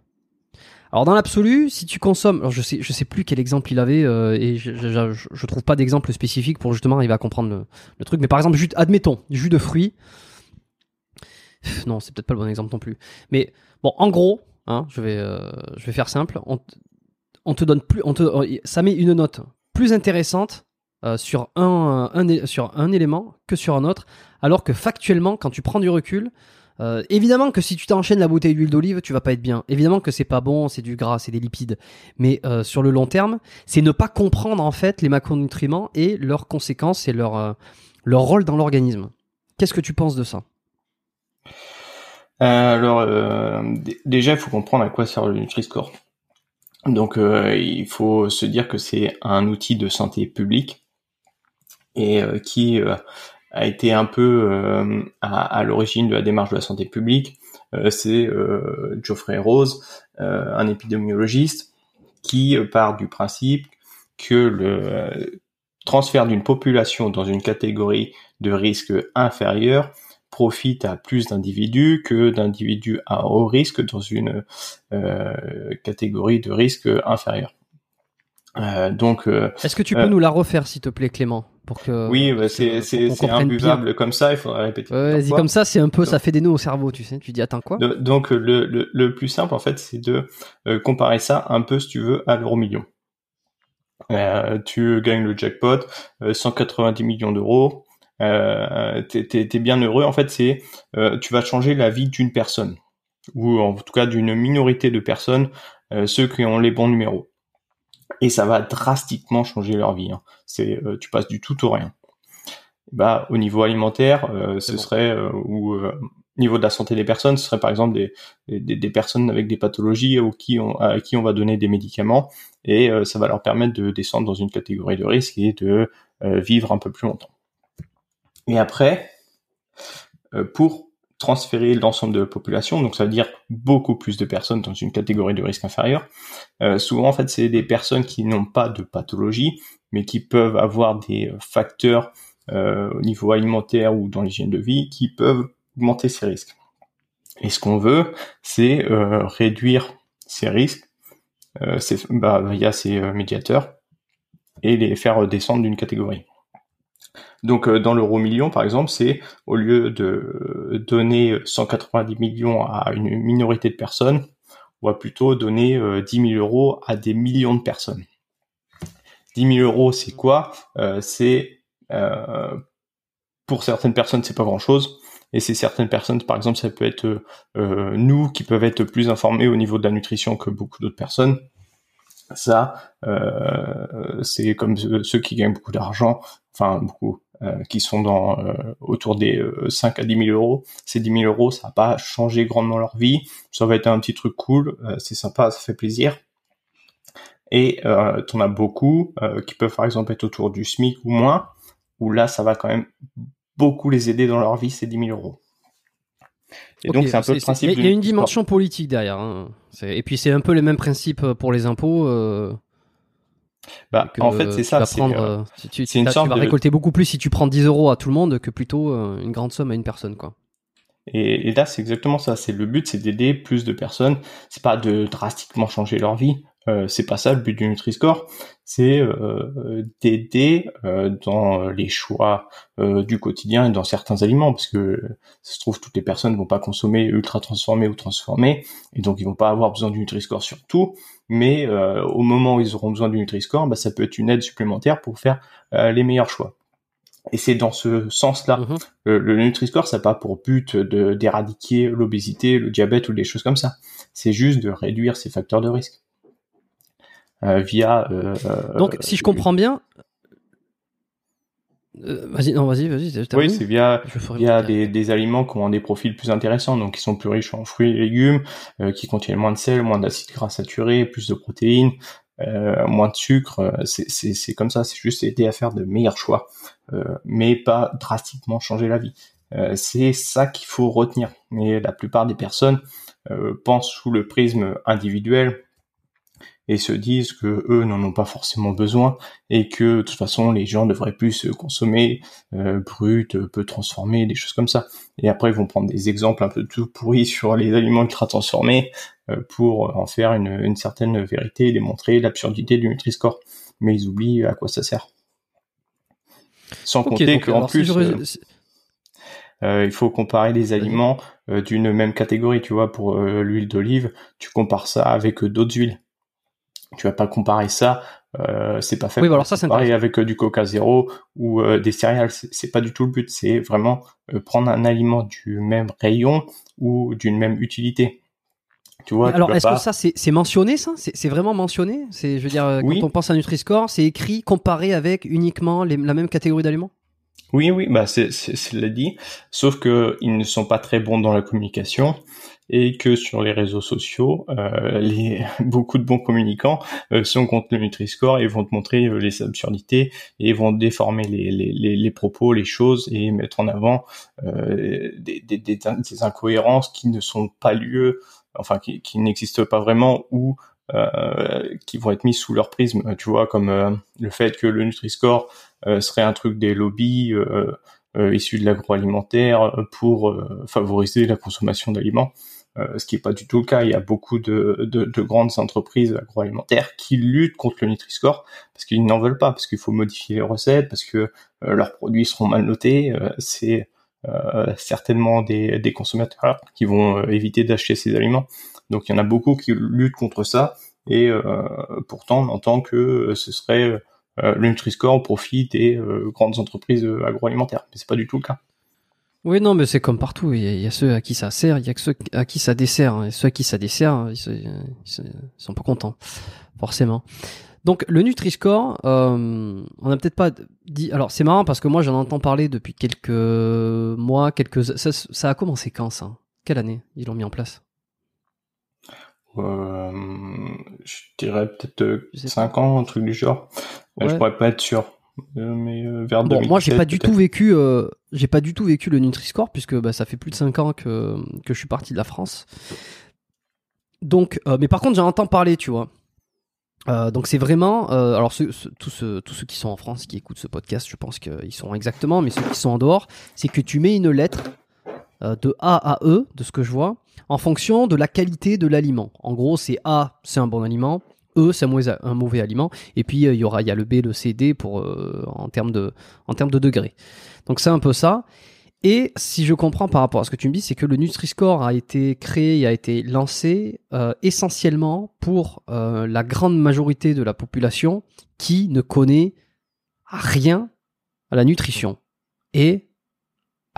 Alors dans l'absolu, si tu consommes, alors je sais, je sais plus quel exemple il avait et je, je, trouve pas d'exemple spécifique pour justement arriver à comprendre le, truc. Mais par exemple, admettons, jus de fruits. Non, c'est peut-être pas le bon exemple non plus. Mais bon, en gros, Hein, je, vais, euh, je vais faire simple. On, te donne plus, on te, ça met une note plus intéressante euh, sur, un, sur un élément que sur un autre, alors que factuellement, quand tu prends du recul, euh, évidemment que si tu t'enchaînes la bouteille d'huile d'olive, tu vas pas être bien. Évidemment que c'est pas bon, c'est du gras, c'est des lipides. Mais sur le long terme, c'est ne pas comprendre en fait les macronutriments et leurs conséquences et leur, leur rôle dans l'organisme. Qu'est-ce que tu penses de ça? Alors euh, déjà, il faut comprendre à quoi sert le Nutri-Score. Donc euh, il faut se dire que c'est un outil de santé publique et qui a été un peu à, l'origine de la démarche de la santé publique. c'est Geoffrey Rose, un épidémiologiste, qui part du principe que le transfert d'une population dans une catégorie de risque inférieur profite à plus d'individus que d'individus à haut risque dans une euh, catégorie de risque inférieur. Euh, donc, euh, est-ce que tu peux nous la refaire, s'il te plaît, Clément, pour que oui, bah, c'est c'est imbuvable comme ça. Il faudrait répéter. Vas-y, comme ça, c'est un peu, ça fait des nœuds au cerveau, tu sais. Tu dis attends quoi? Donc le, le, le plus simple en fait, c'est de comparer ça un peu, si tu veux, à l'euro million. tu gagnes le jackpot, 190 millions d'euros euh, t'es, bien heureux. En fait, c'est euh, tu vas changer la vie d'une personne ou en tout cas d'une minorité de personnes, euh, ceux qui ont les bons numéros. Et ça va drastiquement changer leur vie. Hein. C'est tu passes du tout au rien. Bah au niveau alimentaire, ce serait ou niveau de la santé des personnes, ce serait par exemple des, des, des, personnes avec des pathologies ou qui on, à qui on va donner des médicaments et ça va leur permettre de descendre dans une catégorie de risque et de vivre un peu plus longtemps. Et après, euh, pour transférer l'ensemble de la population, donc ça veut dire beaucoup plus de personnes dans une catégorie de risque inférieur. Euh, souvent, en fait, c'est des personnes qui n'ont pas de pathologie, mais qui peuvent avoir des facteurs euh, au niveau alimentaire ou dans l'hygiène de vie qui peuvent augmenter ces risques. Et ce qu'on veut, c'est réduire ces risques bah, via ces médiateurs et les faire descendre d'une catégorie. Donc euh, dans l'euro million, par exemple, c'est au lieu de donner 190 millions à une minorité de personnes, on va plutôt donner 10 000 euros à des millions de personnes. 10 000 euros, c'est quoi? Euh, C'est euh, pour certaines personnes, c'est pas grand-chose. Et c'est certaines personnes, par exemple, ça peut être euh, nous qui peuvent être plus informés au niveau de la nutrition que beaucoup d'autres personnes. Ça, euh, c'est comme ceux qui gagnent beaucoup d'argent, enfin beaucoup, euh, qui sont dans autour des 5 à 10 000 euros. Ces 10 000 euros, ça va pas changer grandement leur vie. Ça va être un petit truc cool, c'est sympa, ça fait plaisir. Et euh, tu en as beaucoup qui peuvent par exemple être autour du SMIC ou moins, où là, ça va quand même beaucoup les aider dans leur vie, ces 10 000 euros. Et donc, c'est un peu le principe. Il y, a une dimension politique derrière. Hein. Et puis, c'est un peu les mêmes principes euh, pour les impôts. Euh... Bah, en fait, c'est ça. c'est euh, tu, tu, vas récolter beaucoup plus si tu prends 10 euros à tout le monde que plutôt euh, une grande somme à une personne, quoi. Et, et là, c'est exactement ça. C'est le but, c'est d'aider plus de personnes. C'est pas de drastiquement changer leur vie. Euh, c'est pas ça le but du Nutri-Score, c'est euh, d'aider euh, dans les choix du quotidien et dans certains aliments, parce que ça se trouve toutes les personnes vont pas consommer ultra transformé ou transformé, et donc ils vont pas avoir besoin du Nutri-Score sur tout, mais au moment où ils auront besoin du Nutri-Score, bah, ça peut être une aide supplémentaire pour faire les meilleurs choix. Et c'est dans ce sens-là. Mm-hmm. Le, Nutri-Score, ça n'a pas pour but d'éradiquer l'obésité, le diabète ou des choses comme ça. C'est juste de réduire ces facteurs de risque. Euh, via. Euh, Donc, si je comprends bien, euh, vas-y, non, vas-y, vas-y. Oui, c'est via, via des, des, aliments qui ont des profils plus intéressants, donc qui sont plus riches en fruits et légumes, qui contiennent moins de sel, moins d'acides gras saturés, plus de protéines, euh, moins de sucre. C'est comme ça, c'est juste aider à faire de meilleurs choix, euh, mais pas drastiquement changer la vie. c'est ça qu'il faut retenir. Mais la plupart des personnes pensent sous le prisme individuel, et se disent que eux n'en ont pas forcément besoin et que de toute façon les gens devraient plus consommer euh, brut, peu transformé, des choses comme ça. Et après ils vont prendre des exemples un peu tout pourris sur les aliments ultra transformés euh, pour en faire une, une, certaine vérité et démontrer l'absurdité du Nutri-Score. Mais ils oublient à quoi ça sert. Sans compter qu'en plus, euh, euh, il faut comparer les aliments euh, d'une même catégorie. Tu vois, pour l'huile d'olive, tu compares ça avec d'autres huiles tu vas pas comparer ça euh, c'est pas fait oui, bah alors ça, comparer avec euh, du coca zéro ou euh, des céréales. C'est pas du tout le but. C'est vraiment prendre un aliment du même rayon ou d'une même utilité. Tu vois alors est-ce que ça c'est mentionné ça? C'est vraiment mentionné? C'est je veux dire quand on pense à Nutri-Score c'est écrit comparé avec uniquement les, la même catégorie d'aliments? Oui, oui, bah c'est l'a dit. Sauf que ils ne sont pas très bons dans la communication et que sur les réseaux sociaux, euh, les, beaucoup de bons communicants euh, sont contre le Nutri-Score et vont te montrer euh, les absurdités et vont déformer les, les, les, propos, les choses et mettre en avant des, des, des, des, incohérences qui ne sont pas lieu, enfin qui, qui n'existent pas vraiment ou qui vont être mises sous leur prisme. Tu vois, comme le fait que le Nutri-Score serait un truc des lobbies. issus de l'agroalimentaire pour favoriser la consommation d'aliments. Euh, ce qui n'est pas du tout le cas. Il y a beaucoup de, de, de, grandes entreprises agroalimentaires qui luttent contre le Nutri-Score parce qu'ils n'en veulent pas, parce qu'il faut modifier les recettes, parce que euh, leurs produits seront mal notés. Euh, c'est certainement des, des, consommateurs qui vont éviter d'acheter ces aliments. Donc il y en a beaucoup qui luttent contre ça, et pourtant on entend que ce serait le Nutri-Score au profit des grandes entreprises agroalimentaires, mais c'est pas du tout le cas. Oui, non, mais c'est comme partout. Il y, a, ceux à qui ça sert, il y a ceux à qui ça dessert. Et ceux à qui ça dessert, ils, sont pas contents, forcément. Donc le Nutri-Score, euh, on n'a peut-être pas dit. Alors c'est marrant parce que moi j'en entends parler depuis quelques mois, quelques. Ça a commencé quand ça? Quelle année ils l'ont mis en place? Euh, Je dirais peut-être 5 ans, un truc du genre. Je pourrais pas être sûr. Euh, mais euh, vers bon, moi j'ai pas du tout vécu euh, j'ai pas du tout vécu le Nutri-Score puisque bah, ça fait plus de 5 ans que, que je suis parti de la France donc mais par contre j'en entends parler tu vois donc c'est vraiment alors tous ceux qui sont en France qui écoutent ce podcast je pense qu'ils sont exactement mais ceux qui sont en dehors c'est que tu mets une lettre de A à E de ce que je vois en fonction de la qualité de l'aliment en gros c'est A c'est un bon aliment E, c'est un mauvais, aliment. Et puis, euh, il y aura, il y a le B, le C, D pour, euh, en, termes de, en de degrés. Donc, c'est un peu ça. Et si je comprends par rapport à ce que tu me dis, c'est que le Nutri-Score a été créé, a été lancé euh, essentiellement pour la grande majorité de la population qui ne connaît rien à la nutrition et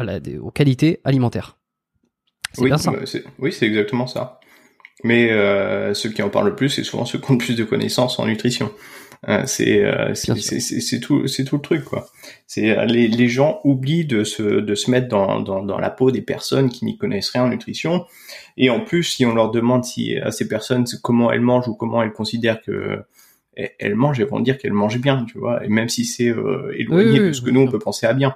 à la, aux qualités alimentaires. C'est oui, bien ça. Bah, oui, c'est exactement ça. Mais euh, ceux qui en parlent le plus, c'est souvent ceux qui ont le plus de connaissances en nutrition. Euh, c'est euh, c'est tout c'est tout le truc quoi. C'est les, les gens oublient de se de se mettre dans, dans, dans la peau des personnes qui n'y connaissent rien en nutrition. Et en plus, si on leur demande si à ces personnes comment elles mangent ou comment elles considèrent que elles mangent, elles vont dire qu'elles mangent bien, tu vois. Et même si c'est éloigné de ce que nous on peut penser à bien.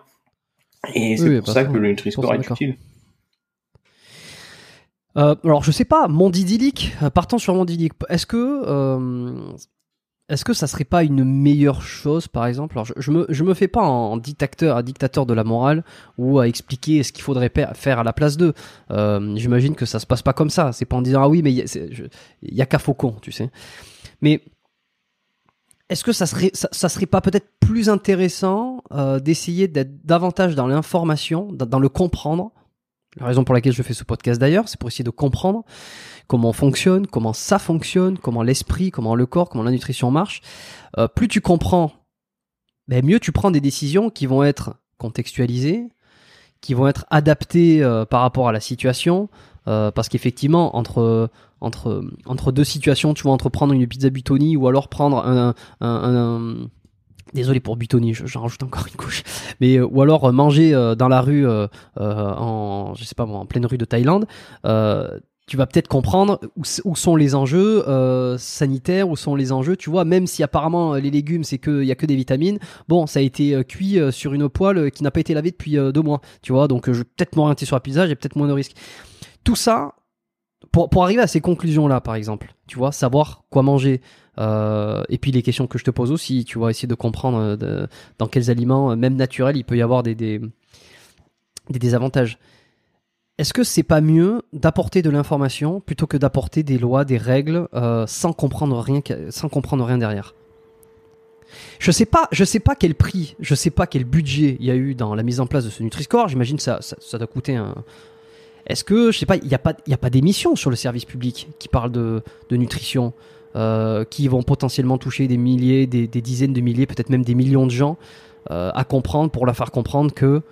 Et c'est pour ça que le Nutri-Score est utile. Euh, alors je sais pas, monde idyllique, partant sur monde idyllique, est-ce que euh, est-ce que ça serait pas une meilleure chose, par exemple? Alors, je, me, je me fais pas en, dictateur, dictateur de la morale ou à expliquer ce qu'il faudrait faire à la place d'eux. Euh, J'imagine que ça se passe pas comme ça. C'est pas en disant ah oui, mais il y, a qu'à Faucon, tu sais. Mais est-ce que ça serait, ça, serait pas peut-être plus intéressant euh, d'essayer d'être davantage dans l'information, dans le comprendre? La raison pour laquelle je fais ce podcast d'ailleurs, c'est pour essayer de comprendre comment on fonctionne, comment ça fonctionne, comment l'esprit, comment le corps, comment la nutrition marche. Euh, plus tu comprends, ben mieux tu prends des décisions qui vont être contextualisées, qui vont être adaptées euh, par rapport à la situation. Parce qu'effectivement, entre, entre, entre deux situations, tu vas entre prendre une pizza Butoni ou alors prendre un, désolé pour Butoni, j'en rajoute encore une couche, mais ou alors manger dans la rue en je sais pas moi, en pleine rue de Thaïlande, tu vas peut-être comprendre où, sont les enjeux euh, sanitaires, où sont les enjeux, tu vois, même si apparemment euh, les légumes c'est que il y a que des vitamines, bon, ça a été euh, cuit sur une poêle qui n'a pas été lavée depuis deux mois, tu vois, donc je vais peut-être m'orienter sur la pizza, j'ai peut-être moins de risques. Tout ça, pour, pour arriver à ces conclusions-là, par exemple, tu vois, savoir quoi manger, et puis les questions que je te pose aussi, tu vois, essayer de comprendre dans quels aliments, même naturels, il peut y avoir des, des, désavantages. Est-ce que c'est pas mieux d'apporter de l'information plutôt que d'apporter des lois, des règles euh, sans comprendre rien, sans comprendre rien derrière? Je sais pas, je sais pas quel prix, je sais pas quel budget il y a eu dans la mise en place de ce Nutri-Score. J'imagine ça, ça, ça doit coûter un. Est-ce que je sais pas, il n'y a pas, il y a pas d'émission sur le service public qui parle de, de nutrition, euh, qui vont potentiellement toucher des milliers, des, des dizaines de milliers, peut-être même des millions de gens euh, à comprendre pour leur faire comprendre que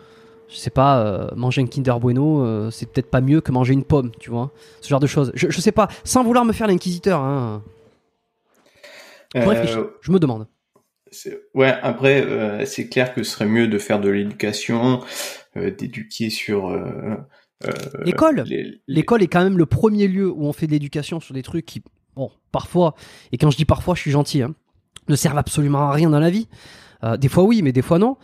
je sais pas, euh, manger un Kinder Bueno, c'est peut-être pas mieux que manger une pomme, tu vois. Ce genre de choses. Je, je sais pas, sans vouloir me faire l'inquisiteur. Hein. Euh, je me demande. Ouais, après, c'est clair que ce serait mieux de faire de l'éducation, d'éduquer sur. L'école. L'école est quand même le premier lieu où on fait de l'éducation sur des trucs qui, bon, parfois, et quand je dis parfois, je suis gentil, hein, ne servent absolument à rien dans la vie. des fois oui, mais des fois non.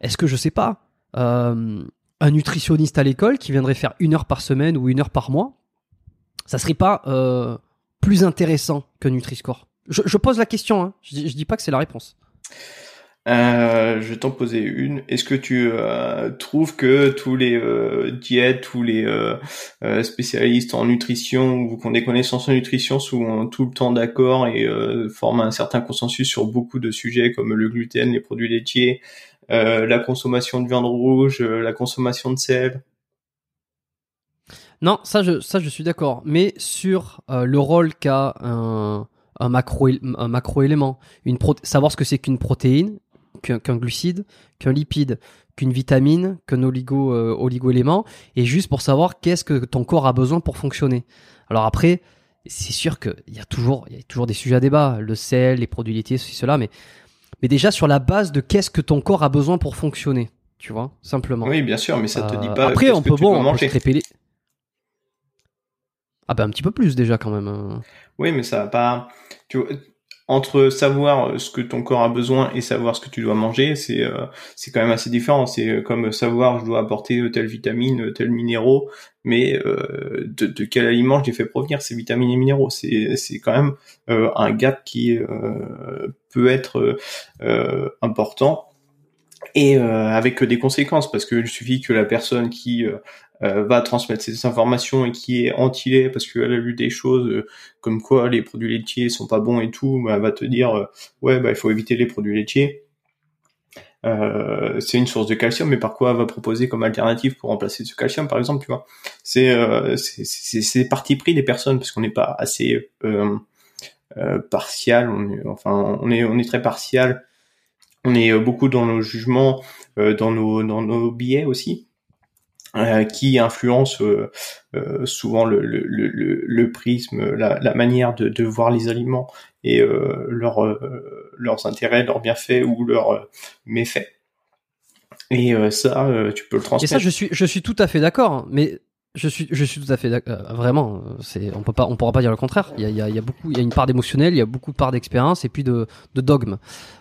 Est-ce que je sais pas euh, un nutritionniste à l'école qui viendrait faire une heure par semaine ou une heure par mois, ça serait pas euh, plus intéressant que Nutri-Score? Je, je, pose la question, hein. je, je dis pas que c'est la réponse. Euh, je vais t'en poser une. Est-ce que tu euh, trouves que tous les euh, diètes, tous les euh, spécialistes en nutrition ou qu'on des connaissances en nutrition sont tout le temps d'accord et forment un certain consensus sur beaucoup de sujets comme le gluten, les produits laitiers, euh, la consommation de viande rouge, euh, la consommation de sel? Non, ça je, ça je suis d'accord. Mais sur euh, le rôle qu'a un, un, macro, un macro-élément, une savoir ce que c'est qu'une protéine, qu'un glucide, qu'un lipide, qu'une vitamine, qu'un oligo, oligo-élément, et juste pour savoir qu'est-ce que ton corps a besoin pour fonctionner. Alors après, c'est sûr qu'il y a toujours, y a toujours des sujets à débat, le sel, les produits laitiers, ceci, cela, mais mais déjà sur la base de qu'est-ce que ton corps a besoin pour fonctionner, tu vois, simplement. Oui, bien sûr, mais ça te dit euh, pas. Après, on peut bon, on peut Ah ben un petit peu plus déjà quand même. Hein. Oui, mais ça va pas. Tu vois, entre savoir ce que ton corps a besoin et savoir ce que tu dois manger, c'est euh, c'est quand même assez différent. C'est euh, comme savoir je dois apporter telle vitamine, tel minéraux, mais euh, de, de, quel aliment je les fais provenir ces vitamines et minéraux? C'est c'est quand même un gap qui peut être important et avec des conséquences parce qu'il suffit que la personne qui euh, va transmettre ces informations et qui est anti-lait parce qu'elle a lu des choses euh, comme quoi les produits laitiers sont pas bons et tout, bah, elle va te dire euh, ouais bah il faut éviter les produits laitiers. c'est une source de calcium, mais par quoi elle va proposer comme alternative pour remplacer ce calcium, par exemple, tu vois? C'est c'est parti pris des personnes parce qu'on n'est pas assez partial, on est, enfin on est on est très partial, on est beaucoup dans nos jugements, dans nos dans nos billets aussi. Qui influence souvent le, le, le, le prisme, la, la, manière de, de, voir les aliments et leur, leurs intérêts, leurs bienfaits ou leurs méfaits. Et ça, tu peux le transmettre. Et ça, je suis, je suis tout à fait d'accord. Hein, mais je suis, je suis tout à fait d'accord. Euh, vraiment, c'est, on peut pas, on pourra pas dire le contraire. Il y a, il y a, il y a beaucoup, il y a une part d'émotionnel, il y a beaucoup de part d'expérience et puis de, de dogme.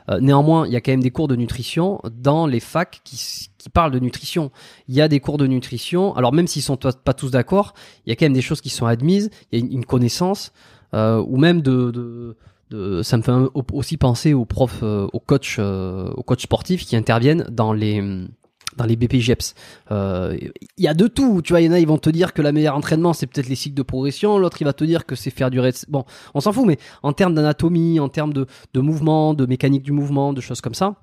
Euh, néanmoins, il y a quand même des cours de nutrition dans les facs qui, qui parlent de nutrition. Il y a des cours de nutrition. Alors même s'ils sont pas tous d'accord, il y a quand même des choses qui sont admises. Il y a une, connaissance euh, ou même de, de, de, ça me fait aussi penser aux profs, euh, aux coachs, aux coachs sportifs qui interviennent dans les dans les BPGEPS. Il euh, y a de tout, tu vois, il y en a, ils vont te dire que la meilleure entraînement, c'est peut-être les cycles de progression, l'autre, il va te dire que c'est faire durer... Bon, on s'en fout, mais en termes d'anatomie, en termes de, de mouvement, de mécanique du mouvement, de choses comme ça,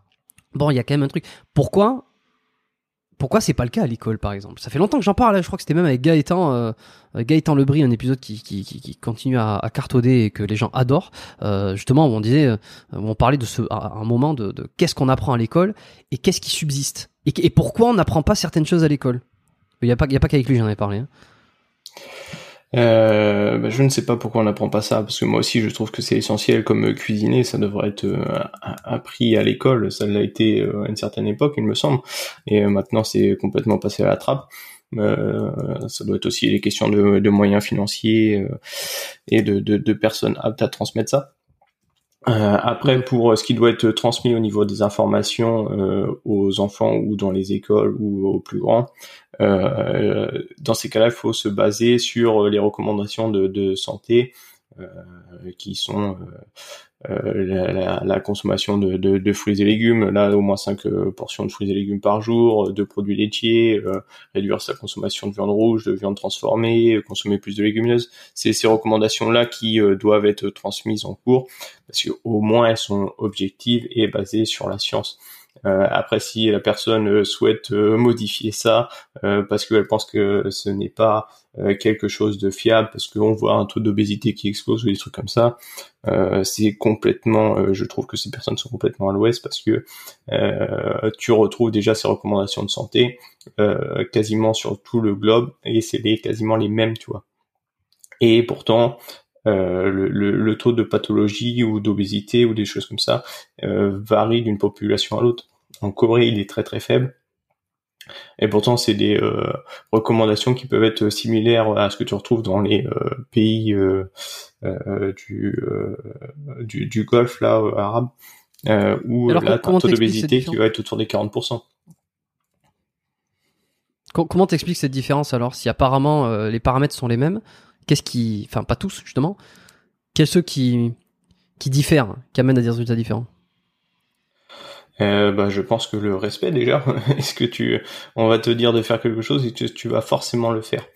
bon, il y a quand même un truc. Pourquoi pourquoi c'est pas le cas à l'école, par exemple? Ça fait longtemps que j'en parle. Hein. Je crois que c'était même avec Gaëtan, euh, Gaëtan Lebris, un épisode qui, qui, continue à, à cartonner et que les gens adorent. Euh, justement, on disait, euh, on parlait de ce, un moment de qu'est-ce qu'on apprend à l'école et qu'est-ce qui subsiste et, pourquoi on n'apprend pas certaines choses à l'école? Il n'y a pas, pas qu'avec lui j'en ai parlé. Hein. Euh, bah, je ne sais pas pourquoi on n'apprend pas ça, parce que moi aussi je trouve que c'est essentiel comme euh, cuisiner, ça devrait être euh, appris à l'école, ça l'a été à une certaine époque il me semble, et maintenant c'est complètement passé à la trappe. ça doit être aussi les questions de, moyens financiers et de, personnes aptes à transmettre ça. Après, pour ce qui doit être transmis au niveau des informations aux enfants ou dans les écoles ou aux plus grands, euh, dans ces cas-là, il faut se baser sur les recommandations de, santé euh, qui sont euh, la, la, consommation de, de, de, fruits et légumes, là au moins 5 portions de fruits et légumes par jour, de produits laitiers, réduire sa consommation de viande rouge, de viande transformée, consommer plus de légumineuses. C'est ces recommandations-là qui doivent être transmises en cours, parce qu'au moins elles sont objectives et basées sur la science. Euh, après, si la personne euh, souhaite euh, modifier ça parce qu'elle pense que ce n'est pas quelque chose de fiable, parce qu'on voit un taux d'obésité qui explose ou des trucs comme ça, c'est complètement, je trouve que ces personnes sont complètement à l'ouest parce que tu retrouves déjà ces recommandations de santé quasiment sur tout le globe et c'est quasiment les mêmes, tu vois. Et pourtant, euh, le, le, taux de pathologie ou d'obésité ou des choses comme ça euh, varie d'une population à l'autre. En Corée, il est très très faible. Et pourtant, c'est des euh, recommandations qui peuvent être similaires à ce que tu retrouves dans les pays du, du, du Golfe là arabe, où là, un taux d'obésité qui va être autour des 40%. Comment t'expliques cette différence alors Si apparemment les paramètres sont les mêmes, Qu'est-ce qui, enfin pas tous justement, quels ceux qui qui diffèrent, qui amènent à des résultats différents euh, bah, je pense que le respect déjà. Est-ce que tu, on va te dire de faire quelque chose et tu, tu vas forcément le faire.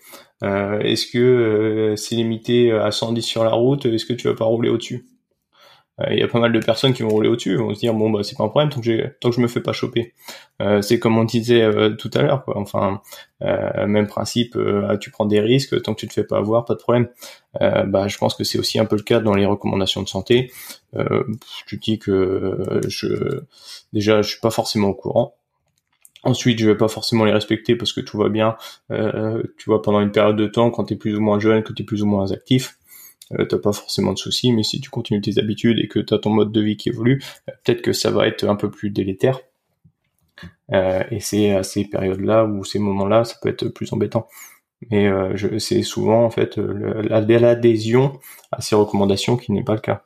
Euh, Est-ce que euh, c'est limité à 110 sur la route? Est-ce que tu vas pas rouler au-dessus? Il y a pas mal de personnes qui vont rouler au-dessus, vont se dire bon bah c'est pas un problème tant que, tant que je me fais pas choper. Euh, c'est comme on disait euh, tout à l'heure. Enfin, euh, même principe, euh, tu prends des risques tant que tu te fais pas avoir, pas de problème. bah je pense que c'est aussi un peu le cas dans les recommandations de santé. tu dis que je déjà je suis pas forcément au courant. Ensuite, je vais pas forcément les respecter parce que tout va bien. tu vois, pendant une période de temps, quand tu es plus ou moins jeune, que tu es plus ou moins actif, euh, t'as pas forcément de soucis, mais si tu continues tes habitudes et que tu as ton mode de vie qui évolue, euh, peut-être que ça va être un peu plus délétère. Euh, et c'est à ces périodes-là ou ces moments-là, ça peut être plus embêtant. Mais euh, c'est souvent en fait l'adhésion à ces recommandations qui n'est pas le cas.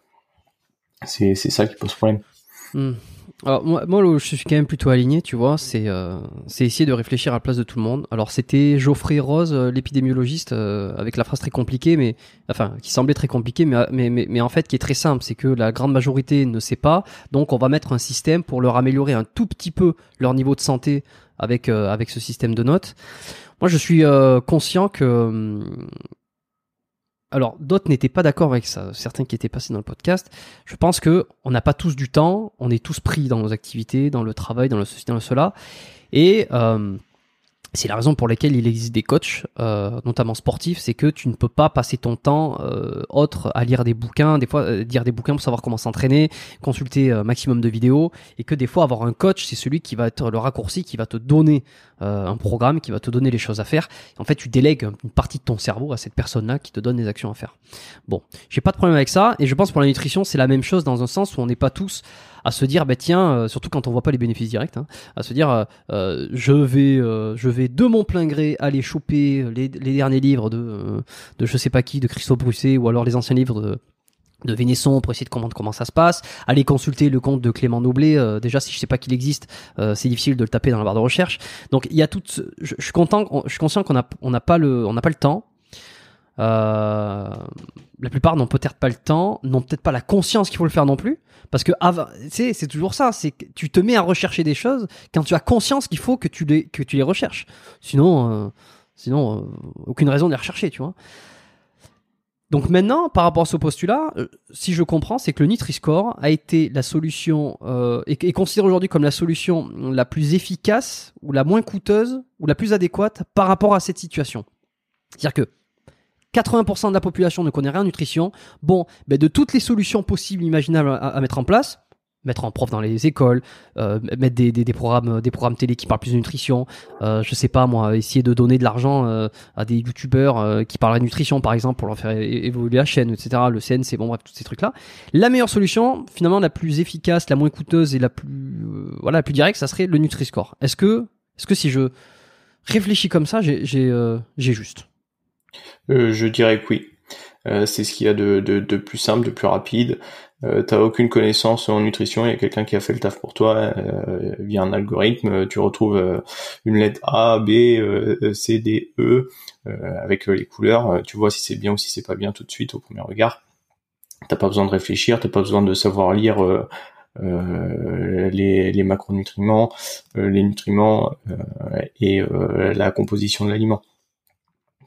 C'est ça qui pose problème. Hmm. Alors moi, moi, je suis quand même plutôt aligné, tu vois. C'est euh, c'est essayer de réfléchir à la place de tout le monde. Alors c'était Geoffrey Rose, euh, l'épidémiologiste, euh, avec la phrase très compliquée, mais enfin qui semblait très compliquée, mais, mais mais mais en fait qui est très simple, c'est que la grande majorité ne sait pas, donc on va mettre un système pour leur améliorer un tout petit peu leur niveau de santé avec avec ce système de notes. Moi, je suis conscient que hum, alors d'autres n'étaient pas d'accord avec ça, certains qui étaient passés dans le podcast. Je pense que on n'a pas tous du temps, on est tous pris dans nos activités, dans le travail, dans le ceci, dans le cela, et euh, c'est la raison pour laquelle il existe des coachs, euh, notamment sportifs, c'est que tu ne peux pas passer ton temps euh, autre à lire des bouquins, des fois euh, lire des bouquins pour savoir comment s'entraîner, consulter un maximum de vidéos, et que des fois avoir un coach, c'est celui qui va être le raccourci, qui va te donner un programme qui va te donner les choses à faire. En fait, tu délègues une partie de ton cerveau à cette personne-là qui te donne les actions à faire. Bon, j'ai pas de problème avec ça et je pense pour la nutrition c'est la même chose dans un sens où on n'est pas tous à se dire bah tiens surtout quand on voit pas les bénéfices directs hein, à se dire je vais je vais de mon plein gré aller choper les, les derniers livres de de je sais pas qui de Christophe Brusset ou alors les anciens livres de de Vénesson pour essayer de comprendre comment ça se passe, aller consulter le compte de Clément Noblet. Euh, déjà, si je sais pas qu'il existe, euh, c'est difficile de le taper dans la barre de recherche. Donc, il y a tout. Je, je, suis content, je suis conscient qu'on a, on n'a pas le, on n'a pas le temps. Euh, la plupart n'ont peut-être pas le temps, n'ont peut-être pas la conscience qu'il faut le faire non plus, parce que c'est toujours ça, c'est que tu te mets à rechercher des choses quand tu as conscience qu'il faut que tu les que tu les recherches. Sinon, sinon, aucune raison de les rechercher, tu vois. Donc maintenant, par rapport à ce postulat, euh, si je comprends, c'est que le Nutri-Score a été la solution euh, et est considéré aujourd'hui comme la solution la plus efficace ou la moins coûteuse ou la plus adéquate par rapport à cette situation. C'est-à-dire que 80% de la population ne connaît rien en nutrition. Bon, ben de toutes les solutions possibles, imaginables à mettre en place, mettre en prof dans les écoles, euh, mettre des, programmes des programmes télé qui parlent plus de nutrition, euh, je sais pas moi, essayer de donner de l'argent euh, à des youtubeurs euh, qui parlent de nutrition par exemple pour leur faire évoluer la chaîne, etc. Le CNC, bon bref, tous ces trucs là. La meilleure solution, finalement la plus efficace, la moins coûteuse et la plus euh, voilà la plus directe, ça serait le Nutri-Score. Est-ce que est-ce que si je réfléchis comme ça, j'ai j'ai juste Je dirais que oui. c'est ce qu'il y a de, plus simple, de plus rapide euh, t'as aucune connaissance en nutrition, il y a quelqu'un qui a fait le taf pour toi euh, via un algorithme, tu retrouves euh, une lettre A, B, euh, C, D, E avec les couleurs, tu vois si c'est bien ou si c'est pas bien tout de suite au premier regard. T'as pas besoin de réfléchir, t'as pas besoin de savoir lire les, macronutriments, les nutriments et la composition de l'aliment.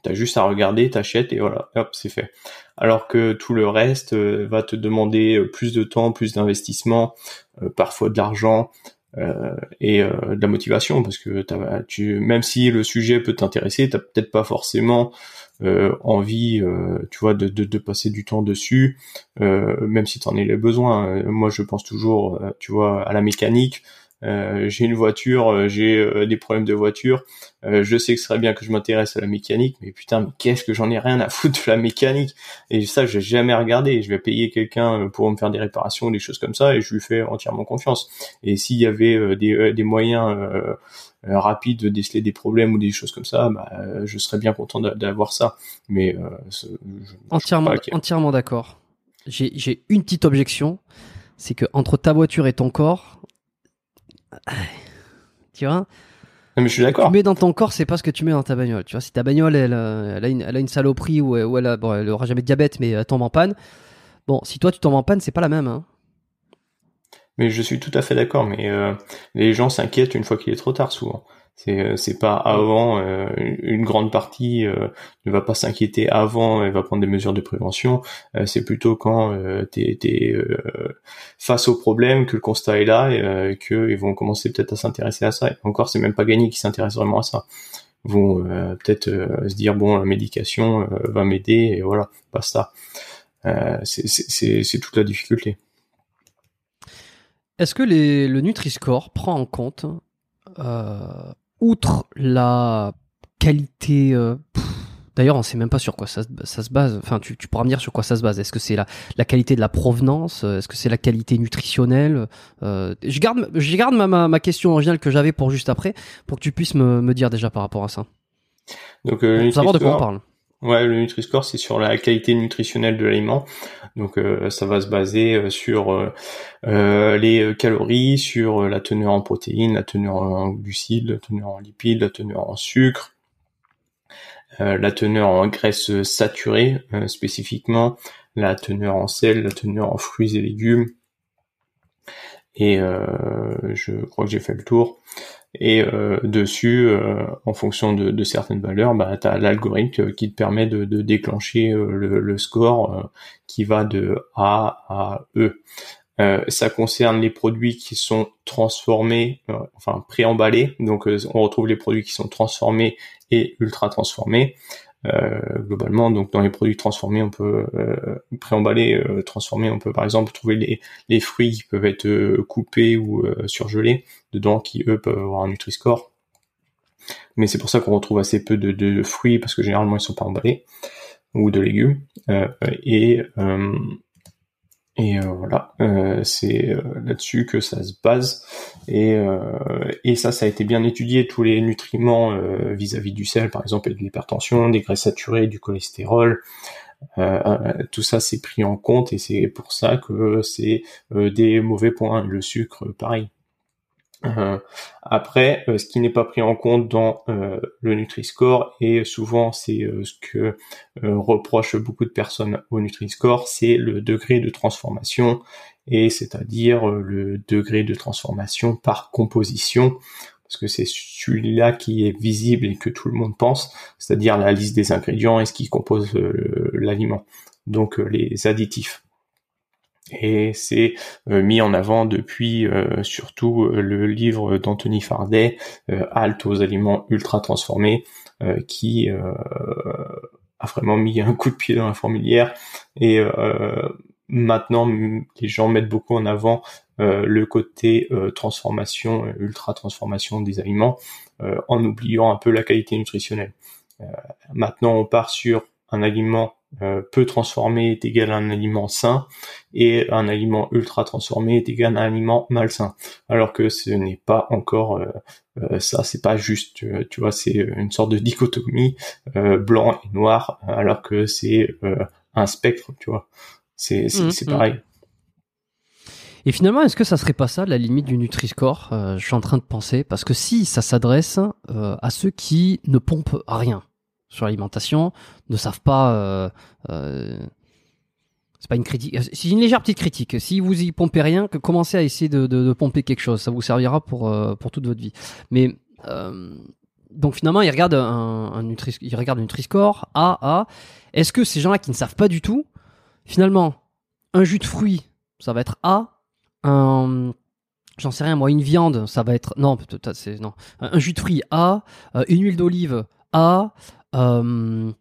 T'as juste à regarder, t'achètes et voilà, hop, c'est fait. Alors que tout le reste euh, va te demander euh, plus de temps, plus d'investissement, euh, parfois de l'argent et de la motivation, parce que tu, même si le sujet peut t'intéresser, t'as peut-être pas forcément envie, tu vois, de, passer du temps dessus, même si tu en as les besoins. moi, je pense toujours, tu vois, à la mécanique. Euh, j'ai une voiture, euh, j'ai euh, des problèmes de voiture, je sais que ce serait bien que je m'intéresse à la mécanique, mais putain, mais qu'est-ce que j'en ai rien à foutre de la mécanique? Et ça, j'ai jamais regardé. Je vais payer quelqu'un pour me faire des réparations, des choses comme ça, et je lui fais entièrement confiance. Et s'il y avait des, des moyens rapides de déceler des problèmes ou des choses comme ça, bah, je serais bien content d'avoir ça. Mais entièrement, entièrement d'accord. J'ai une petite objection, c'est que entre ta voiture et ton corps, tu vois mais je suis d'accord. Tu mets dans ton corps, c'est pas ce que tu mets dans ta bagnole. Tu vois, si ta bagnole, elle, euh, elle, a, une, elle a une saloperie ou, elle, a, bon, elle aura jamais de diabète, mais elle tombe en panne. Bon, si toi tu tombes en panne, c'est pas la même. Hein. Mais je suis tout à fait d'accord. Mais euh, les gens s'inquiètent une fois qu'il est trop tard, souvent. C'est euh, c'est pas avant euh, une grande partie euh, ne va pas s'inquiéter avant et va prendre des mesures de prévention. c'est plutôt quand t'es es face au problème que le constat est là et qu'ils vont commencer peut-être à s'intéresser à ça. Et encore, c'est même pas gagné qu'ils s'intéressent vraiment à ça. Ils vont peut-être se dire bon, la médication va m'aider et voilà, pas ça. c'est toute la difficulté. Est-ce que le Nutri-Score prend en compte outre la qualité, euh, d'ailleurs, on sait même pas sur quoi ça, se base. Enfin, tu, pourras me dire sur quoi ça se base. Est-ce que c'est la, la qualité de la provenance Est-ce que c'est la qualité nutritionnelle euh, Je garde, je garde ma, ma, question originale que j'avais pour juste après, pour que tu puisses me, me dire déjà par rapport à ça. Donc, euh, savoir de quoi on parle. Ouais, le Nutri-Score, c'est sur la qualité nutritionnelle de l'aliment. Donc, euh, ça va se baser euh, sur euh, les calories, sur la teneur en protéines, la teneur en glucides, la teneur en lipides, la teneur en sucre, la teneur en graisses saturées spécifiquement, la teneur en sel, la teneur en fruits et légumes. Et je crois que j'ai fait le tour et euh, dessus, euh, en fonction de, de, certaines valeurs, bah, tu as l'algorithme qui te permet de, de déclencher euh, le, le, score qui va de A à E. ça concerne les produits qui sont transformés, enfin préemballés. Donc on retrouve les produits qui sont transformés et ultra transformés. Euh, globalement. Donc dans les produits transformés, on peut euh, préemballer, euh, transformer, on peut par exemple trouver les, les fruits qui peuvent être coupés ou surgelés dedans, qui eux peuvent avoir un Nutri-Score. mais c'est pour ça qu'on retrouve assez peu de, de, fruits parce que généralement ils sont pas emballés ou de légumes et et euh, voilà, euh, c'est euh, là-dessus que ça se base. Et, et ça, ça a été bien étudié, tous les nutriments vis-à-vis du sel, par exemple, et de l'hypertension, des graisses saturées, du cholestérol. tout ça, c'est pris en compte et c'est pour ça que c'est des mauvais points. Le sucre, pareil. Euh, après, euh, ce qui n'est pas pris en compte dans euh, le Nutri-Score, et souvent c'est ce que reprochent beaucoup de personnes au Nutri-Score, c'est le degré de transformation, et c'est-à-dire le degré de transformation par composition, parce que c'est celui-là qui est visible et que tout le monde pense, c'est-à-dire la liste des ingrédients et ce qui compose l'aliment, donc les additifs et c'est euh, mis en avant depuis euh, surtout euh, le livre d'Anthony Fardet, Halte aux aliments ultra transformés, qui a vraiment mis un coup de pied dans la fourmilière et maintenant les gens mettent beaucoup en avant le côté transformation, ultra transformation des aliments, en oubliant un peu la qualité nutritionnelle. maintenant on part sur un aliment euh, peu transformé est égal à un aliment sain et un aliment ultra transformé est égal à un aliment malsain. Alors que ce n'est pas encore euh, euh, ça, c'est pas juste, tu, vois, c'est une sorte de dichotomie blanc et noir, alors que c'est un spectre, tu vois. C'est c'est, mmh, mmh. pareil. Et finalement, est-ce que ça serait pas ça la limite du Nutri-Score Je suis en train de penser parce que si ça s'adresse à ceux qui ne pompent rien, sur l'alimentation ne savent pas. Euh, euh, c'est pas une critique, c'est une légère petite critique. Si vous y pompez rien, que commencez à essayer de, pomper quelque chose, ça vous servira pour euh, toute votre vie. Mais donc finalement, ils regardent un, A A. Est-ce que ces gens-là qui ne savent pas du tout, finalement, un jus de fruits, ça va être A. Un j'en sais rien moi une viande ça va être non c'est non un jus de fruits A une huile d'olive A euh,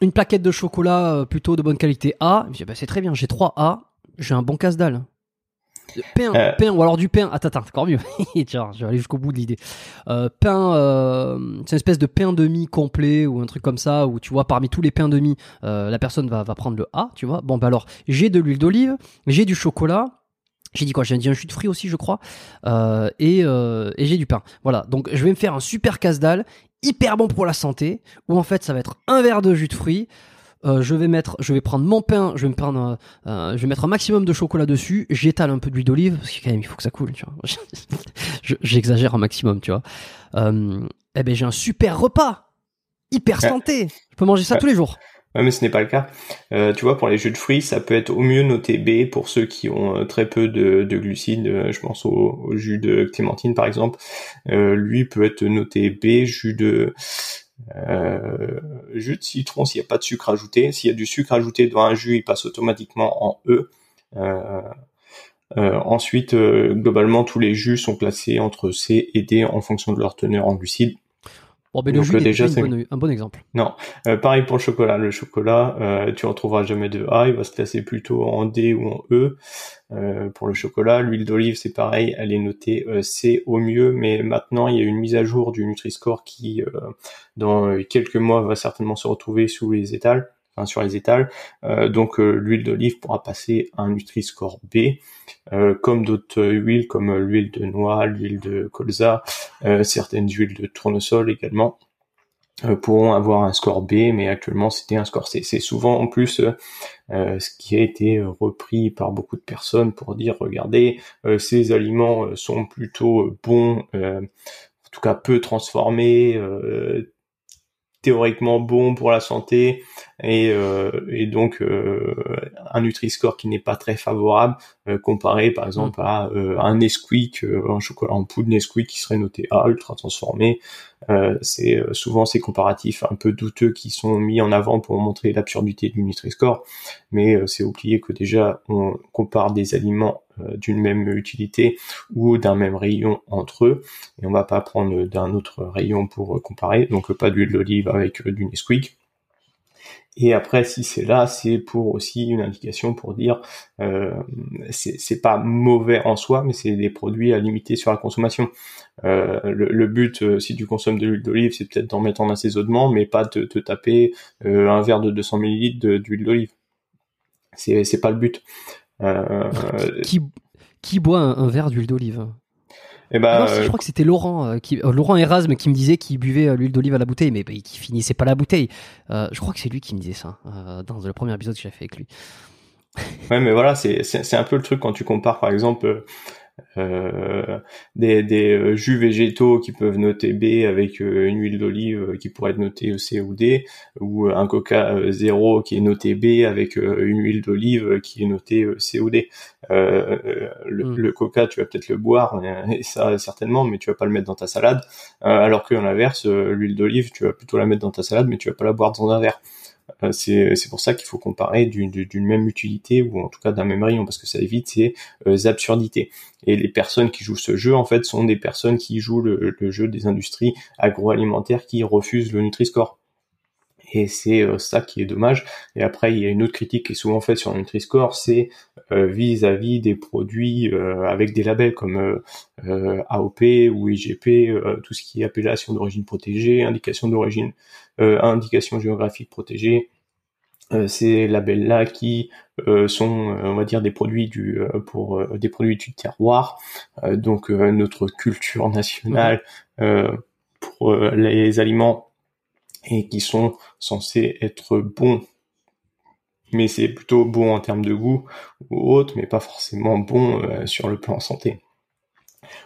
une plaquette de chocolat euh, plutôt de bonne qualité A. Bah, c'est très bien, j'ai 3 A, j'ai un bon casse-dalle. Pain, euh. pain, ou alors du pain. Attends, attends, encore mieux. Tiens, je vais aller jusqu'au bout de l'idée. pain, c'est une espèce de pain demi complet ou un truc comme ça où tu vois parmi tous les pains demi, la personne va, va prendre le A, tu vois. Bon, bah alors, j'ai de l'huile d'olive, j'ai du chocolat, j'ai dit quoi J'ai dit un jus de fruits aussi, je crois. et, et j'ai du pain. Voilà. Donc je vais me faire un super casse-dalle hyper bon pour la santé, où en fait ça va être un verre de jus de fruits. Euh, je vais mettre, je vais prendre mon pain, je vais me prendre, euh, je vais mettre un maximum de chocolat dessus, j'étale un peu d'huile d'olive parce que quand même il faut que ça coule, tu vois. J'exagère un maximum, tu vois. Euh, eh ben j'ai un super repas, hyper santé. Je peux manger ça tous les jours. Ouais, mais ce n'est pas le cas. Euh, tu vois, pour les jus de fruits, ça peut être au mieux noté B pour ceux qui ont euh, très peu de, de glucides. Euh, je pense au, jus de clémentine, par exemple. lui peut être noté B, jus de jus de citron s'il n'y a pas de sucre ajouté. S'il y a du sucre ajouté dans un jus, il passe automatiquement en E. ensuite, globalement, tous les jus sont classés entre C et D en fonction de leur teneur en glucides. Bon, ben le jus déjà, c'est un bon exemple. Non, euh, pareil pour le chocolat. Le chocolat, euh, tu retrouveras jamais de A, il va se classer plutôt en D ou en E. Euh, pour le chocolat, l'huile d'olive, c'est pareil, elle est notée euh, C au mieux, mais maintenant il y a une mise à jour du Nutri-Score qui, euh, dans quelques mois, va certainement se retrouver sous les étals sur les étals. Euh, donc euh, l'huile d'olive pourra passer à un Nutri-Score B, euh, comme d'autres huiles comme l'huile de noix, l'huile de colza, certaines huiles de tournesol également pourront avoir un score B, mais actuellement c'était un score C. C'est souvent en plus ce qui a été repris par beaucoup de personnes pour dire regardez, ces aliments sont plutôt bons, en tout cas peu transformés, théoriquement bons pour la santé, et, euh, et donc euh, un Nutri-Score qui n'est pas très favorable euh, comparé par exemple mm. à un Nesquik, un chocolat en poudre Nesquik qui serait noté A, ultra transformé. C'est souvent ces comparatifs un peu douteux qui sont mis en avant pour montrer l'absurdité du Nutri-Score, mais c'est oublié que déjà on compare des aliments d'une même utilité ou d'un même rayon entre eux et on va pas prendre d'un autre rayon pour comparer. Donc pas d'huile d'olive avec du Nesquik Et après, si c'est là, c'est pour aussi une indication pour dire euh, c'est pas mauvais en soi, mais c'est des produits à limiter sur la consommation. Euh, le, but, euh, si tu consommes de l'huile d'olive, c'est peut-être d'en mettre en assaisonnement, mais pas de te taper euh, un verre de 200 ml d'huile d'olive. C'est pas le but. Euh, qui qui boit un verre d'huile d'olive? Eh ben, non, je euh, crois que c'était Laurent, euh, qui, euh, Laurent Erasme qui me disait qu'il buvait l'huile d'olive à la bouteille, mais bah, qui finissait pas la bouteille. je crois que c'est lui qui me disait ça dans le premier épisode que j'ai fait avec lui. ouais, mais voilà, c'est un peu le truc quand tu compares, par exemple, euh, des, des, euh, jus végétaux qui peuvent noter B avec euh, une huile d'olive qui pourrait être notée C ou D, ou un Coca zéro qui est noté B avec une huile d'olive qui est notée C ou D. Le, hmm. le, Coca, tu vas peut-être le boire, et ça certainement, mais tu vas pas le mettre dans ta salade. alors que l'inverse, l'huile d'olive, tu vas plutôt la mettre dans ta salade, mais tu vas pas la boire dans un verre. Euh, c'est pour ça qu'il faut comparer d'une même utilité ou en tout cas d'un même rayon parce que ça évite ces euh, absurdités. Et les personnes qui jouent ce jeu en fait sont des personnes qui jouent le, le jeu des industries agroalimentaires qui refusent le Nutri-Score et c'est euh, ça qui est dommage. Et après, il y a une autre critique qui est souvent faite sur Nutri-Score, c'est vis-à-vis des produits avec des labels comme AOP ou IGP, tout ce qui est appellation d'origine protégée, indication d'origine euh, indication géographique protégée, euh, ces labels-là qui euh, sont, on va dire, des produits du pour des produits du terroir, donc notre culture nationale pour les aliments et qui sont censés être bons, mais c'est plutôt bon en termes de goût ou autre, mais pas forcément bon sur le plan santé.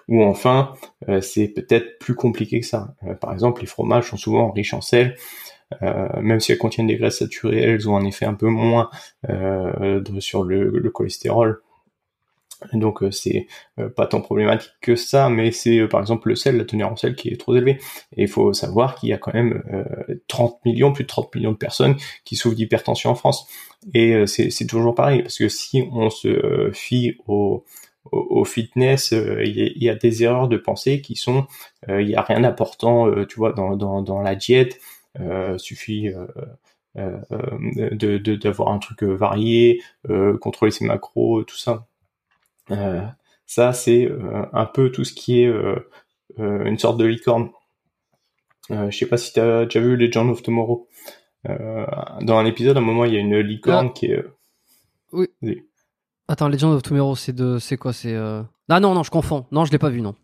Ou enfin, euh, c'est peut-être plus compliqué que ça. Euh, par exemple, les fromages sont souvent riches en sel. Euh, même si elles contiennent des graisses saturées, elles ont un effet un peu moins sur le, cholestérol. Donc c'est pas tant problématique que ça, mais c'est par exemple le sel, la teneur en sel qui est trop élevée. Et il faut savoir qu'il y a quand même 30 millions, plus de 30 millions de personnes qui souffrent d'hypertension en France. Et c'est toujours pareil, parce que si on se fie au, au, fitness, euh, il y, a des erreurs de pensée qui sont, euh, il y a rien d'important, euh, tu vois, dans, dans, dans la diète. suffit de d'avoir un truc varié, contrôler ses macros, tout ça. Ça, c'est un peu tout ce qui est une sorte de licorne. je sais pas si tu as déjà vu Legend of Tomorrow. dans un épisode, à un moment, il y a une licorne ah. qui est. Oui. Attends, Legend of Tomorrow, c'est de, c'est quoi, c'est euh, Ah non, non, je confonds. Non, je l'ai pas vu, non.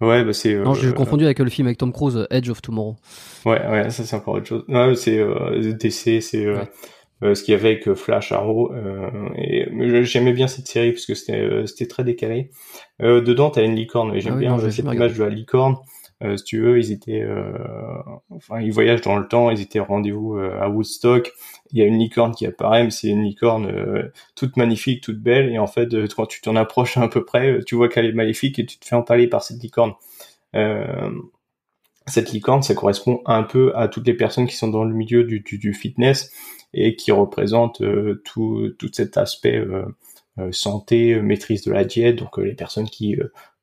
Ouais, bah c'est. Non, j'ai euh, confondu avec le film avec Tom Cruise, Edge of Tomorrow. Ouais, ouais, ça c'est encore autre chose. C'est euh, DC, c'est euh, ce qu'il y avait avec Flash Arrow. et j'aimais bien cette série parce que c'était c'était très décalé. dedans, t'as une licorne. Et j'aime ah bien cette image de la licorne. Euh, si tu veux, ils étaient, euh, enfin, ils voyagent dans le temps. Ils étaient rendez-vous euh, à Woodstock. Il y a une licorne qui apparaît, mais c'est une licorne toute magnifique, toute belle. Et en fait, quand tu t'en approches à peu près, tu vois qu'elle est maléfique et tu te fais empaler par cette licorne. cette licorne, ça correspond un peu à toutes les personnes qui sont dans le milieu du, du, du fitness et qui représentent tout, tout cet aspect santé, maîtrise de la diète, donc les personnes qui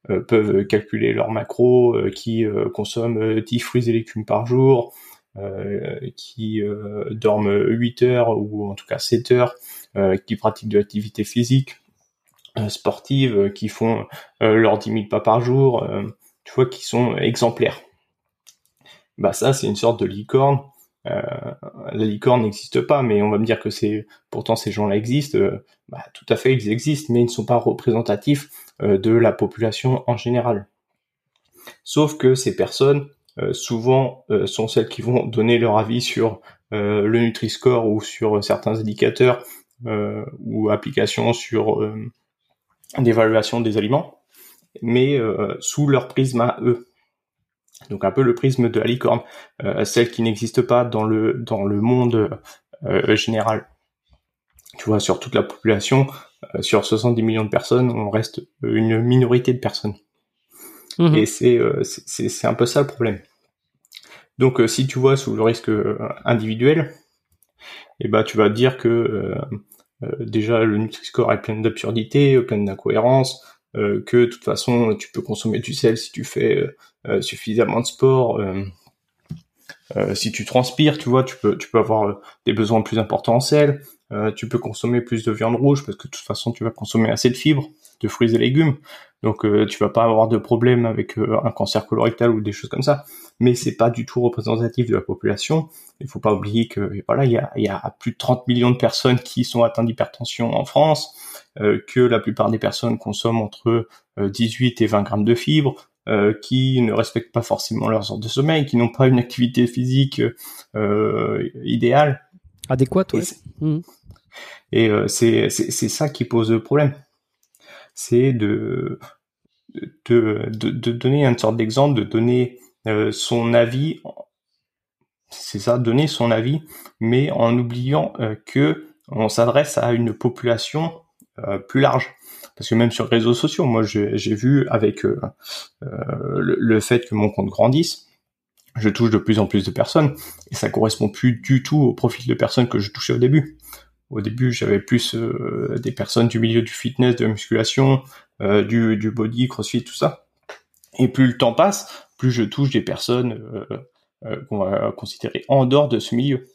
euh, peuvent calculer leurs macros, euh, qui euh, consomment 10 fruits et légumes par jour, qui dorment 8 heures ou en tout cas 7 heures, qui pratiquent de l'activité physique sportive, qui font leurs 10 000 pas par jour, tu vois, qui sont exemplaires. Bah ça, c'est une sorte de licorne. La licorne n'existe pas, mais on va me dire que c'est pourtant ces gens-là existent. bah, tout à fait, ils existent, mais ils ne sont pas représentatifs euh, de la population en général. Sauf que ces personnes, euh, souvent, euh, sont celles qui vont donner leur avis sur le Nutri-Score ou sur certains indicateurs ou applications sur d'évaluation des aliments, mais sous leur prisme à eux. Donc un peu le prisme de la licorne, celle qui n'existe pas dans le dans le monde général. Tu vois, sur toute la population, euh, sur 70 millions de personnes, on reste une minorité de personnes. Mhm. Et euh, c'est c'est un peu ça le problème. Donc euh, si tu vois sous le risque individuel, eh ben tu vas dire que déjà le Nutri-Score est plein d'absurdités, plein d'incohérences, que de toute façon tu peux consommer du sel si tu fais suffisamment de sport, si tu transpires, tu vois, tu peux, tu peux avoir des besoins plus importants en sel. tu peux consommer plus de viande rouge parce que de toute façon, tu vas consommer assez de fibres, de fruits et légumes. Donc, tu vas pas avoir de problème avec un cancer colorectal ou des choses comme ça. Mais c'est pas du tout représentatif de la population. Il faut pas oublier que voilà, il y a, y a plus de 30 millions de personnes qui sont atteintes d'hypertension en France. Euh, que la plupart des personnes consomment entre 18 euh, et 20 grammes de fibres, euh, qui ne respectent pas forcément leurs heures de sommeil, qui n'ont pas une activité physique idéale. Adéquate, ouais. Et, mmh. c'est, c'est, ça qui pose problème. C'est de, de, de, donner une sorte d'exemple, de donner son avis, c'est ça, donner son avis, mais en oubliant que on s'adresse à une population plus large. Parce que même sur les réseaux sociaux, moi j'ai vu avec euh, euh, le, fait que mon compte grandisse, je touche de plus en plus de personnes et ça correspond plus du tout au profil de personnes que je touchais au début. Au début, j'avais plus des personnes du milieu du fitness, de la musculation, du, du body, crossfit, tout ça. Et plus le temps passe, plus je touche des personnes qu'on va considérer en dehors de ce milieu.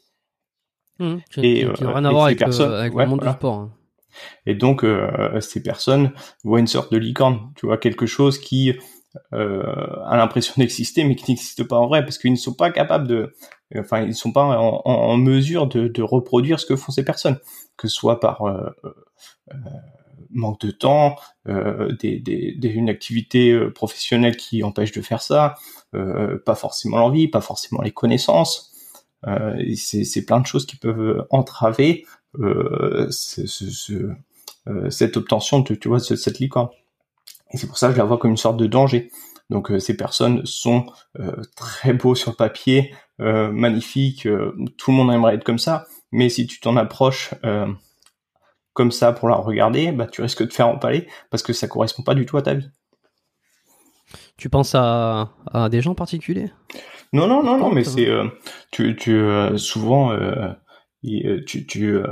Mmh, et, qui rien à voir avec, personnes, avec le monde du sport. Hein. Et donc, euh, ces personnes voient une sorte de licorne, tu vois, quelque chose qui euh, a l'impression d'exister, mais qui n'existe pas en vrai, parce qu'ils ne sont pas capables de, enfin, ils ne sont pas en, mesure de, reproduire ce que font ces personnes, que ce soit par euh, manque de temps, une activité professionnelle qui empêche de faire ça, pas forcément l'envie, pas forcément les connaissances. c'est plein de choses qui peuvent entraver euh, euh, cette obtention de, tu vois, cette licorne. Et c'est pour ça que je la vois comme une sorte de danger. Donc euh, ces personnes sont très beaux sur le papier, magnifiques, tout le monde aimerait être comme ça, mais si tu t'en approches comme ça pour la regarder, bah tu risques de te faire empaler parce que ça correspond pas du tout à ta vie. Tu penses à, à des gens particuliers? Non, non, non, non, mais c'est tu, tu souvent et tu, tu euh,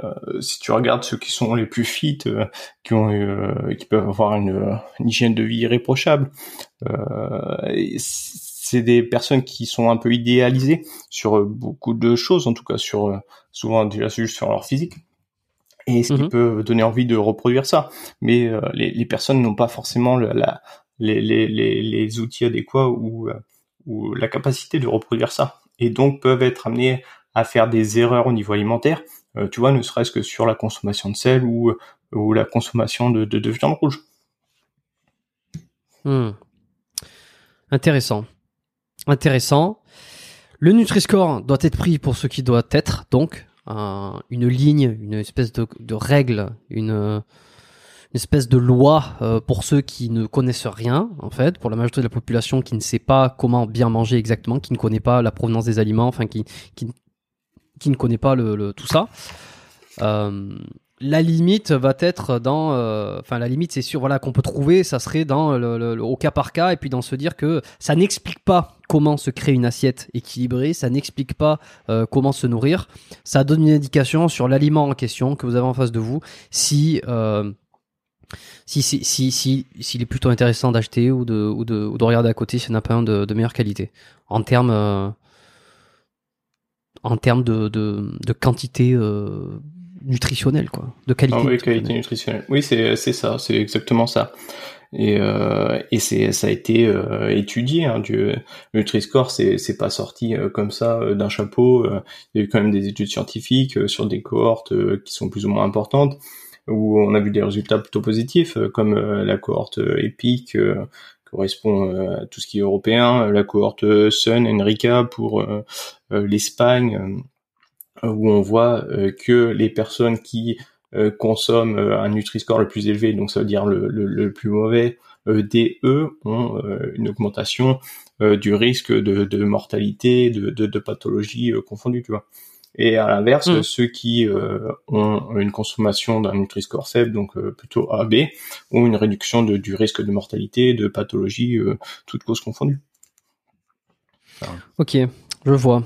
si tu regardes ceux qui sont les plus fit, euh, qui ont euh, qui peuvent avoir une, hygiène de vie irréprochable, c'est des personnes qui sont un peu idéalisées sur beaucoup de choses, en tout cas sur souvent déjà juste sur leur physique et ce qui mhm. peut donner envie de reproduire ça. Mais les, les, personnes n'ont pas forcément la, les, les, les, outils adéquats ou, ou la capacité de reproduire ça. Et donc peuvent être amenées à faire des erreurs au niveau alimentaire, euh, tu vois, ne serait-ce que sur la consommation de sel ou, ou la consommation de, de, viande rouge. Hmm. Intéressant. Intéressant. Le Nutri-Score doit être pris pour ce qui doit être, donc une ligne, une espèce de, règle, une, une, espèce de loi euh, pour ceux qui ne connaissent rien, en fait, pour la majorité de la population qui ne sait pas comment bien manger exactement, qui ne connaît pas la provenance des aliments, enfin qui, qui, qui ne connaît pas tout ça. Euh, la limite va être dans, euh, enfin la limite c'est sûr voilà qu'on peut trouver, ça serait dans au cas par cas et puis dans se dire que ça n'explique pas comment se créer une assiette équilibrée, ça n'explique pas euh, comment se nourrir, ça donne une indication sur l'aliment en question que vous avez en face de vous, si si si si si s'il est plutôt intéressant d'acheter ou de, ou de ou de regarder à côté s'il n'y en a pas un de meilleure qualité. En termes en termes de, de, de quantité euh, nutritionnelle, quoi, de qualité. Ah oui, qualité nutritionnelle. Oui, c'est c'est ça, c'est exactement ça. Et, euh, et c'est ça a été euh, étudié. Hein, du Nutri-Score, c'est c'est pas sorti euh, comme ça euh, d'un chapeau. Il y a eu quand même des études scientifiques sur des cohortes qui sont plus ou moins importantes où on a vu des résultats plutôt positifs, comme la cohorte EPIC correspond euh, à tout ce qui est européen, la cohorte euh, Sun, Enrica pour euh, l'Espagne, où on voit que les personnes qui consomment un Nutri-Score le plus élevé, donc ça veut dire le, le, plus mauvais, DE ont une augmentation du risque de, de mortalité, de, de, de pathologie confondue, tu vois. Et à l'inverse, mm. ceux qui euh, ont une consommation d'un Nutri-Score faible, donc euh, plutôt AB, ont une réduction de, du risque de mortalité, de pathologie, euh, toutes causes confondues. Ok, je vois.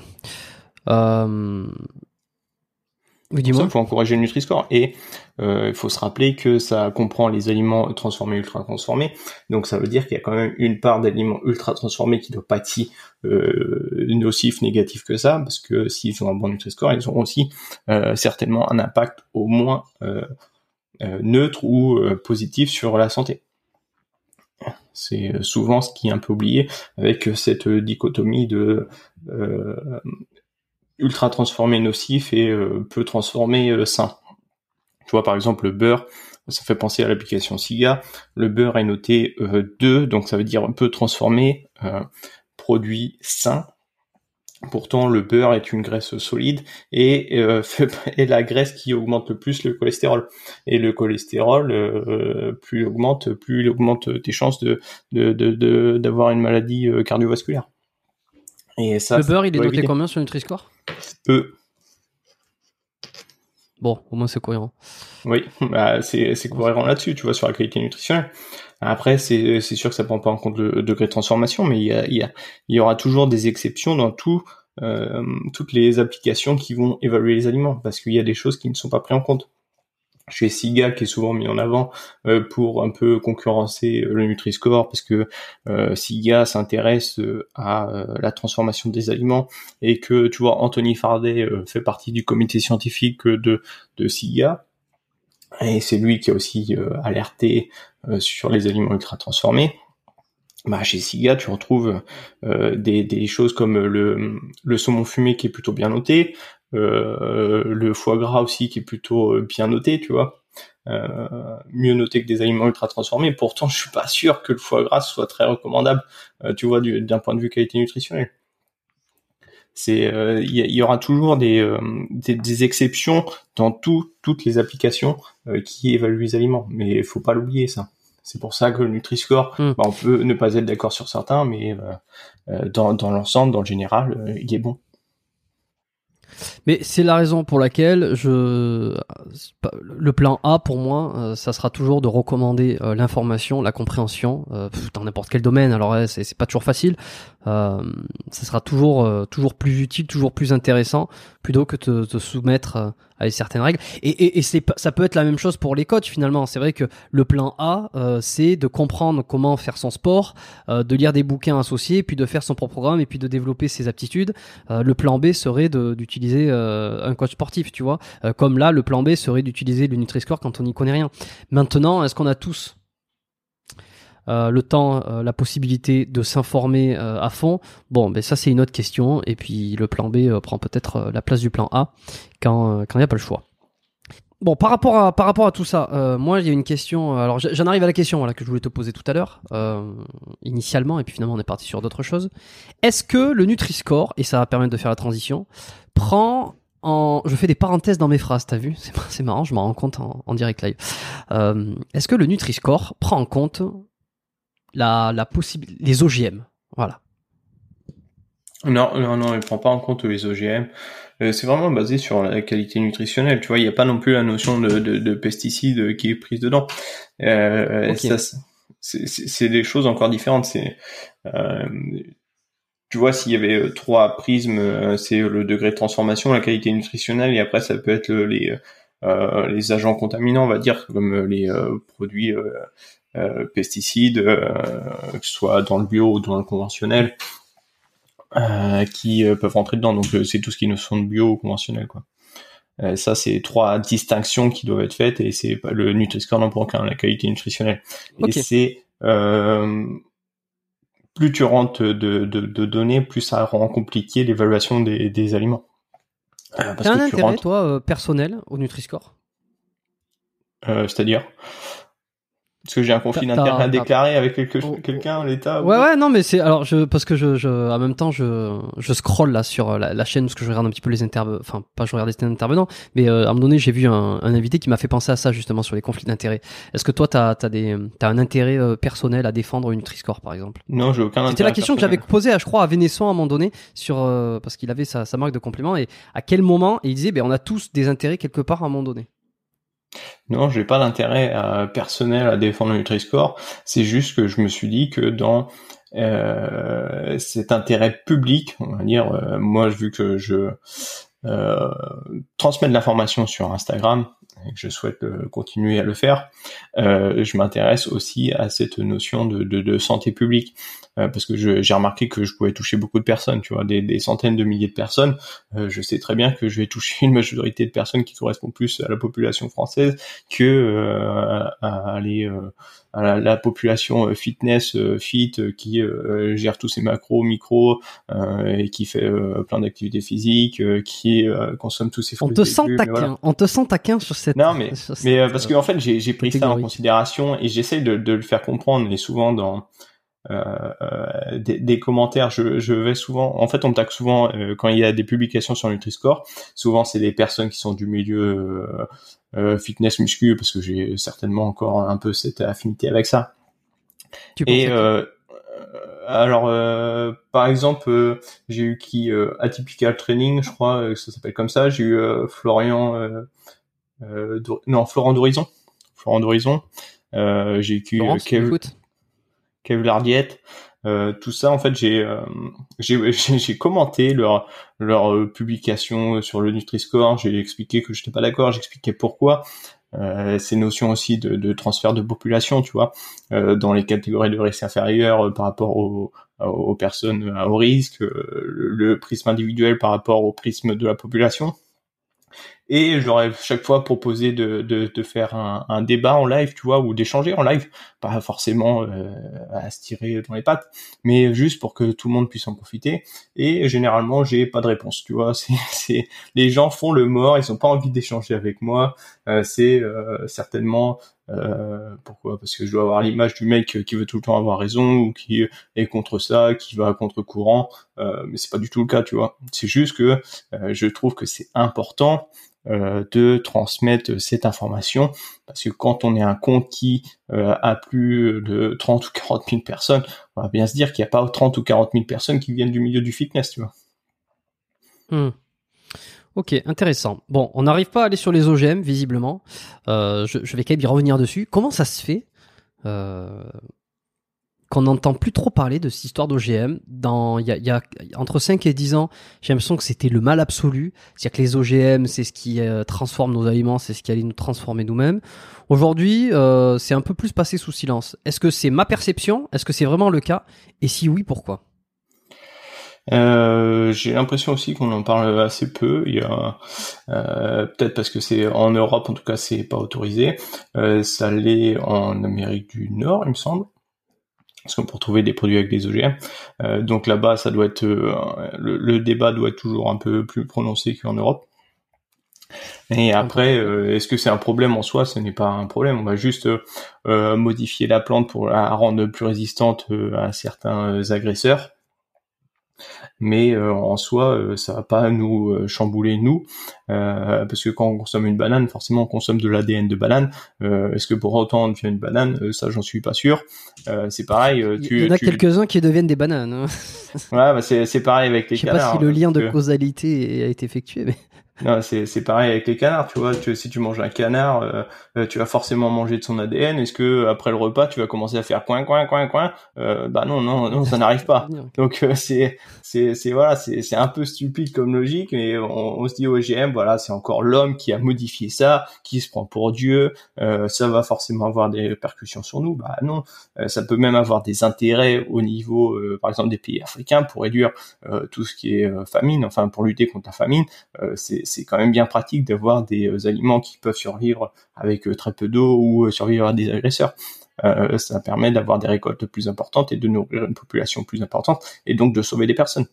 Oui, Pour ça, dis-moi. il faut encourager le Nutri-Score. Et euh, il faut se rappeler que ça comprend les aliments transformés, ultra transformés. Donc ça veut dire qu'il y a quand même une part d'aliments ultra transformés qui ne doit pas être si euh, nocif, négatif que ça, parce que s'ils ont un bon Nutri-Score, ils auront aussi euh, certainement un impact au moins euh, euh, neutre ou positif sur la santé. C'est souvent ce qui est un peu oublié avec cette dichotomie de euh, ultra transformé nocif et euh, peu transformé euh, sain. Tu vois par exemple le beurre, ça fait penser à l'application SIGA. Le beurre est noté euh, 2, donc ça veut dire peu transformé, euh, produit sain. Pourtant, le beurre est une graisse solide et euh, est la graisse qui augmente le plus le cholestérol. Et le cholestérol, euh, plus il augmente, plus il augmente tes chances de d'avoir une maladie euh, cardiovasculaire. Et ça, le beurre, il est noté combien sur Nutri-Score? E. Bon, au moins c'est cohérent. Oui, bah, c'est cohérent là-dessus, tu vois, sur la qualité nutritionnelle. Après, c'est c'est sûr que ça prend pas en compte le degré de transformation, mais il y, a, il y, a, il y aura toujours des exceptions dans tout, euh, toutes les applications qui vont évaluer les aliments, parce qu'il y a des choses qui ne sont pas prises en compte. Chez SIGA, qui est souvent mis en avant euh, pour un peu concurrencer euh, le Nutri-Score, parce que euh, SIGA s'intéresse euh, à la transformation des aliments, et que, tu vois, Anthony Fardet fait partie du comité scientifique de, de SIGA, et c'est lui qui a aussi alerté sur les aliments ultra transformés. Bah, chez Siga, tu retrouves euh, des, des choses comme le, le saumon fumé qui est plutôt bien noté, le foie gras aussi qui est plutôt euh, bien noté, tu vois, euh, mieux noté que des aliments ultra transformés. Pourtant, je suis pas sûr que le foie gras soit très recommandable, euh, tu vois, du- d'un point de vue qualité nutritionnelle. C'est, euh, il y, a- il y aura toujours des, euh, des, des exceptions dans tout, toutes les applications euh, qui évaluent les aliments, mais il faut pas l'oublier ça. C'est pour ça que le Nutri-Score, Hmm. bah, on peut ne pas être d'accord sur certains, mais euh, euh, dans, dans l'ensemble, dans le général, euh, il est bon. Mais c'est la raison pour laquelle je le plan A pour moi, euh, ça sera toujours de recommander euh, l'information, la compréhension euh, dans n'importe quel domaine. Alors c'est pas toujours facile. Ça sera toujours toujours plus utile, toujours plus intéressant, plutôt que de te soumettre euh, à une certaine règle. Et, et, et c'est ça peut être la même chose pour les coachs finalement. C'est vrai que le plan A, euh, c'est de comprendre comment faire son sport, euh, de lire des bouquins associés, puis de faire son propre programme et puis de développer ses aptitudes. Euh, le plan B serait de- d'utiliser euh, un coach sportif, tu vois. Euh, comme là, le plan B serait d'utiliser le Nutri-Score quand on n'y connaît rien. Maintenant, est-ce qu'on a tous euh, le temps, euh, la possibilité de s'informer euh, à fond Bon, ben ça c'est une autre question. Et puis le plan B prend peut-être la place du plan A quand il n'y a pas le choix. Bon, par rapport à par rapport à tout ça, moi il y a une question. Alors j'en arrive à la question que je voulais te poser tout à l'heure initialement, et puis finalement on est parti sur d'autres choses. Est-ce que le Nutri-Score et ça va permettre de faire la transition prend en je fais des parenthèses dans mes phrases, t'as vu? C'est marrant, je m'en rends compte en, direct live. Est-ce que le Nutri-Score prend en compte la la possibilité les OGM Voilà. Non, non, non, il prend pas en compte les OGM. Euh, c'est vraiment basé sur la qualité nutritionnelle. Tu vois, il n'y a pas non plus la notion de, de, de pesticides qui est prise dedans. Euh, c'est, des choses encore différentes. C'est, euh, tu vois, s'il y avait euh, trois prismes, c'est le degré de transformation, la qualité nutritionnelle, et après ça peut être le- les les agents contaminants, on va dire, comme les produits pesticides, euh, que ce soit dans le bio ou dans le conventionnel euh, qui euh, peuvent rentrer dedans. Donc euh, c'est tout ce qui ne sont de bio ou conventionnel quoi. Euh, ça c'est trois distinctions qui doivent être faites et c'est le Nutri-Score n'en qu'un, la qualité nutritionnelle. Ok. Et c'est euh, plus tu rentres de, de, de données, plus ça rend compliqué l'évaluation des, des aliments. Euh, parce T'as un que tu intérêt, rentres, toi, euh, personnel au Nutri-Score? Euh, c'est-à-dire? Parce que j'ai un conflit t'as- à déclarer avec quelque, Oh, quelqu'un, l'État ou- Ouais, ouais, non, mais c'est alors je parce que je, je en même temps je je scrolle là sur euh, la, la chaîne parce que je regarde un petit peu les intervenants, enfin pas je regarde les intervenants, mais euh, à un moment donné j'ai vu un, un invité qui m'a fait penser à ça justement sur les conflits d'intérêts. Est-ce que toi t'as as des t'as un intérêt euh, personnel à défendre au Nutri-Score par exemple? Non, j'ai aucun C'était la question que j'avais posée, à, je crois, à Vénesson à un moment donné sur euh, parce qu'il avait sa, sa marque de complément et à quel moment et il disait ben on a tous des intérêts quelque part à un moment donné. Non, j'ai pas d'intérêt euh, personnel à défendre le Nutri-Score. C'est juste que je me suis dit que dans euh, cet intérêt public, on va dire, euh, moi vu que je transmets de l'information sur Instagram, et que je souhaite continuer à le faire, je m'intéresse aussi à cette notion de santé publique. Euh, parce que j'ai remarqué que je pouvais toucher beaucoup de personnes, tu vois, des, des centaines de milliers de personnes. Euh, je sais très bien que je vais toucher une majorité de personnes qui correspondent plus à la population française que euh, à, aller à la, population fitness fit qui gère tous ses macros, micros et qui fait plein d'activités physiques, qui consomme tous ses On te sent taquin, on te sent taquin sur cette. Non mais mais parce que en fait j'ai pris ça en considération et j'essaie de, de le faire comprendre et souvent dans euh, euh, des, commentaires. Je, je, vais souvent, en fait, on me tague souvent euh, quand il y a des publications sur Nutri-Score. Souvent, c'est des personnes qui sont du milieu fitness muscu parce que j'ai certainement encore un peu cette affinité avec ça. Tu Et alors, par exemple, j'ai eu qui Atypical Training, je crois, ça s'appelle comme ça. J'ai eu Florian, non Florent d'Horizon, Florent d'Horizon. j'ai eu Kev, Kevlar euh, tout ça en fait j'ai euh, j'ai commenté leur leur euh, publication sur le Nutri-Score, j'ai expliqué que j'étais pas d'accord, j'expliquais pourquoi. Euh, ces notions aussi de, transfert de population, tu vois, dans les catégories de risque inférieur par rapport aux, aux personnes à haut risque, le prisme individuel par rapport au prisme de la population. Et j'aurais chaque fois proposé de, de, faire un, un, débat en live, tu vois, ou d'échanger en live, pas forcément euh, à se tirer dans les pattes, mais juste pour que tout le monde puisse en profiter. Et généralement, j'ai pas de réponse, tu vois. C'est, les gens font le mort, ils ont pas envie d'échanger avec moi. Euh, c'est euh, certainement euh, pourquoi? Parce que je dois avoir l'image du mec qui veut tout le temps avoir raison ou qui est contre ça, qui va contre courant. Euh, mais c'est pas du tout le cas, tu vois. C'est juste que euh, je trouve que c'est important euh, de transmettre cette information parce que quand on est un compte qui a plus de 30 ou 40 000 personnes, on va bien se dire qu'il n'y a pas 30 ou 40 000 personnes qui viennent du milieu du fitness, tu vois. Hmm. Ok, intéressant. Bon, on n'arrive pas à aller sur les OGM, visiblement. Euh, je, vais quand même y revenir dessus. Comment ça se fait qu'on n'entend plus trop parler de cette histoire d'OGM. Dans, il y a, entre 5 et 10 ans, j'ai l'impression que c'était le mal absolu. C'est-à-dire que les OGM, c'est ce qui euh, transforme nos aliments, c'est ce qui allait nous transformer nous-mêmes. Aujourd'hui, euh, c'est un peu plus passé sous silence. Est-ce que c'est ma perception? Est-ce que c'est vraiment le cas? Et si oui, pourquoi? Euh, j'ai l'impression aussi qu'on en parle assez peu. Il y a euh, peut-être parce que c'est en Europe, en tout cas, c'est pas autorisé. Euh, ça l'est en Amérique du Nord, il me semble parce qu'on peut trouver des produits avec des OGM. Donc là-bas, ça doit être euh, le, débat doit être toujours un peu plus prononcé qu'en Europe. Et après, est-ce que c'est un problème en soi? Ce n'est pas un problème. On va juste modifier la plante pour la rendre plus résistante à certains agresseurs mais euh, en soi euh, ça va pas nous euh, chambouler nous. Parce que quand on consomme une banane forcément on consomme de l'ADN de banane. Est-ce que pour autant on devient une banane? Ça j'en suis pas sûr. C'est pareil tu, il y en a quelques-uns qui deviennent des bananes hein. ouais bah c'est pareil avec les je sais pas si le lien de causalité a été effectué mais non, c'est, c'est pareil avec les canards, tu vois. Tu, si tu manges un canard, euh, euh, tu vas forcément manger de son ADN. Est-ce que après le repas, tu vas commencer à faire coin, coin, coin, coin? Euh, Bah non, non, non, ça n'arrive pas. Donc euh, c'est, c'est, c'est voilà, c'est, c'est un peu stupide comme logique, mais on, on se dit OGM, voilà, c'est encore l'homme qui a modifié ça, qui se prend pour Dieu. ça va forcément avoir des répercussions sur nous. Bah non, ça peut même avoir des intérêts au niveau, par exemple, des pays africains pour réduire tout ce qui est famine, enfin pour lutter contre la famine. c'est c'est quand même bien pratique d'avoir des euh, aliments qui peuvent survivre avec euh, très peu d'eau ou euh, survivre à des agresseurs. ça permet d'avoir des récoltes plus importantes et de nourrir une population plus importante et donc de sauver des personnes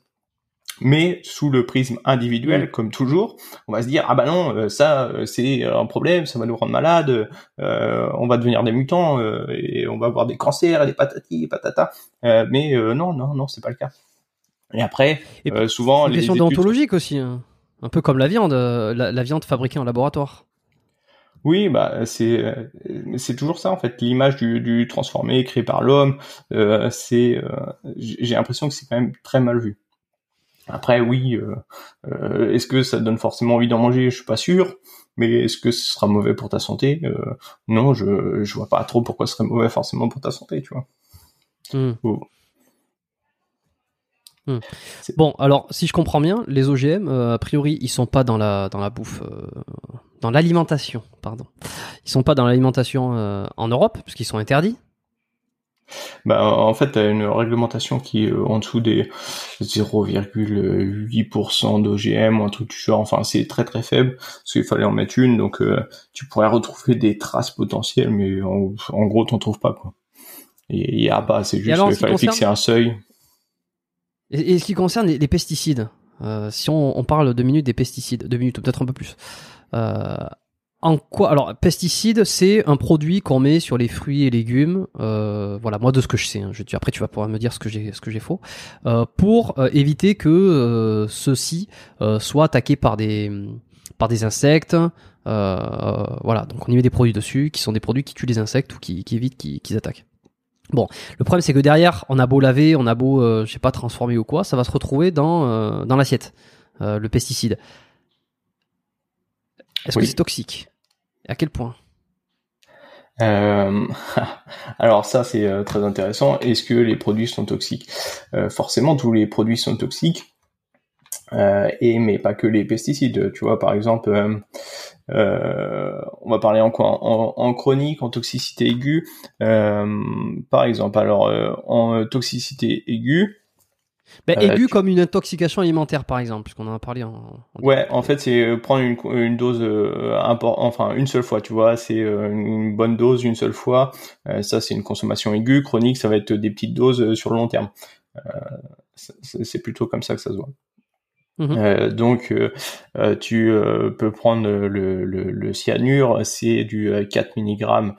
mais sous le prisme individuel, mm. comme toujours, on va se dire ah bah non, ça c'est un problème, ça va nous rendre malades, on va devenir des mutants et on va avoir des cancers, et des patatis, et patata. mais non, non, non, c'est pas le cas. Et après, et souvent les question déontologique aussi. Hein. Un peu comme la viande, euh, la, viande fabriquée en laboratoire. Oui, bah c'est euh, c'est toujours ça en fait. L'image du, transformé créé par l'homme, euh, c'est j'ai l'impression que c'est quand même très mal vu. Après, oui, est-ce que ça donne forcément envie d'en manger? Je suis pas sûr. Mais est-ce que ce sera mauvais pour ta santé? Non, je je vois pas trop pourquoi ce serait mauvais forcément pour ta santé, tu vois. Hmm. Hmm. Bon, alors si je comprends bien, les OGM, euh, a priori, ils sont pas dans la dans la bouffe, euh, dans l'alimentation, pardon. Ils sont pas dans l'alimentation euh, en Europe puisqu'ils sont interdits. Bah, en fait, tu as une réglementation qui est en dessous des 0,8% d'OGM ou un truc du genre. Enfin, c'est très très faible parce qu'il fallait en mettre une, donc tu pourrais retrouver des traces potentielles, mais en, gros, t'en trouves pas quoi. Il y a pas, c'est juste qu'il fallait fixer un seuil. Et, ce qui concerne les, pesticides, euh, si on, parle deux minutes des pesticides, deux minutes peut-être un peu plus. Euh, en quoi Alors, pesticides, c'est un produit qu'on met sur les fruits et légumes. Euh, voilà, moi de ce que je sais. Hein, je, après, tu vas pouvoir me dire ce que j'ai, ce que j'ai faux, euh, pour euh, éviter que euh, ceux-ci soient attaqués par des par des insectes. voilà, donc on y met des produits dessus qui sont des produits qui tuent les insectes ou qui, qui évitent qu'ils attaquent. Bon, le problème c'est que derrière, on a beau laver, on a beau, euh, je sais pas, transformer ou quoi, ça va se retrouver dans euh, dans l'assiette, euh, le pesticide. Est-ce que c'est toxique? À quel point? Alors ça c'est très intéressant. Est-ce que les produits sont toxiques? Forcément, tous les produits sont toxiques. Et mais pas que les pesticides. Tu vois, par exemple, euh, on va parler en quoi en, chronique, en toxicité aiguë, euh, par exemple. Alors euh, en toxicité aiguë. Ben, aiguë comme une intoxication alimentaire, par exemple, puisqu'on en a parlé en. Ouais, en fait, c'est prendre une, une dose import, enfin une seule fois, tu vois, c'est une bonne dose une seule fois. ça, c'est une consommation aiguë. Chronique, ça va être des petites doses sur le long terme. c'est plutôt comme ça que ça se voit. Mhm. Euh, donc, euh, euh, tu peux prendre le, le, cyanure, c'est du 4 mg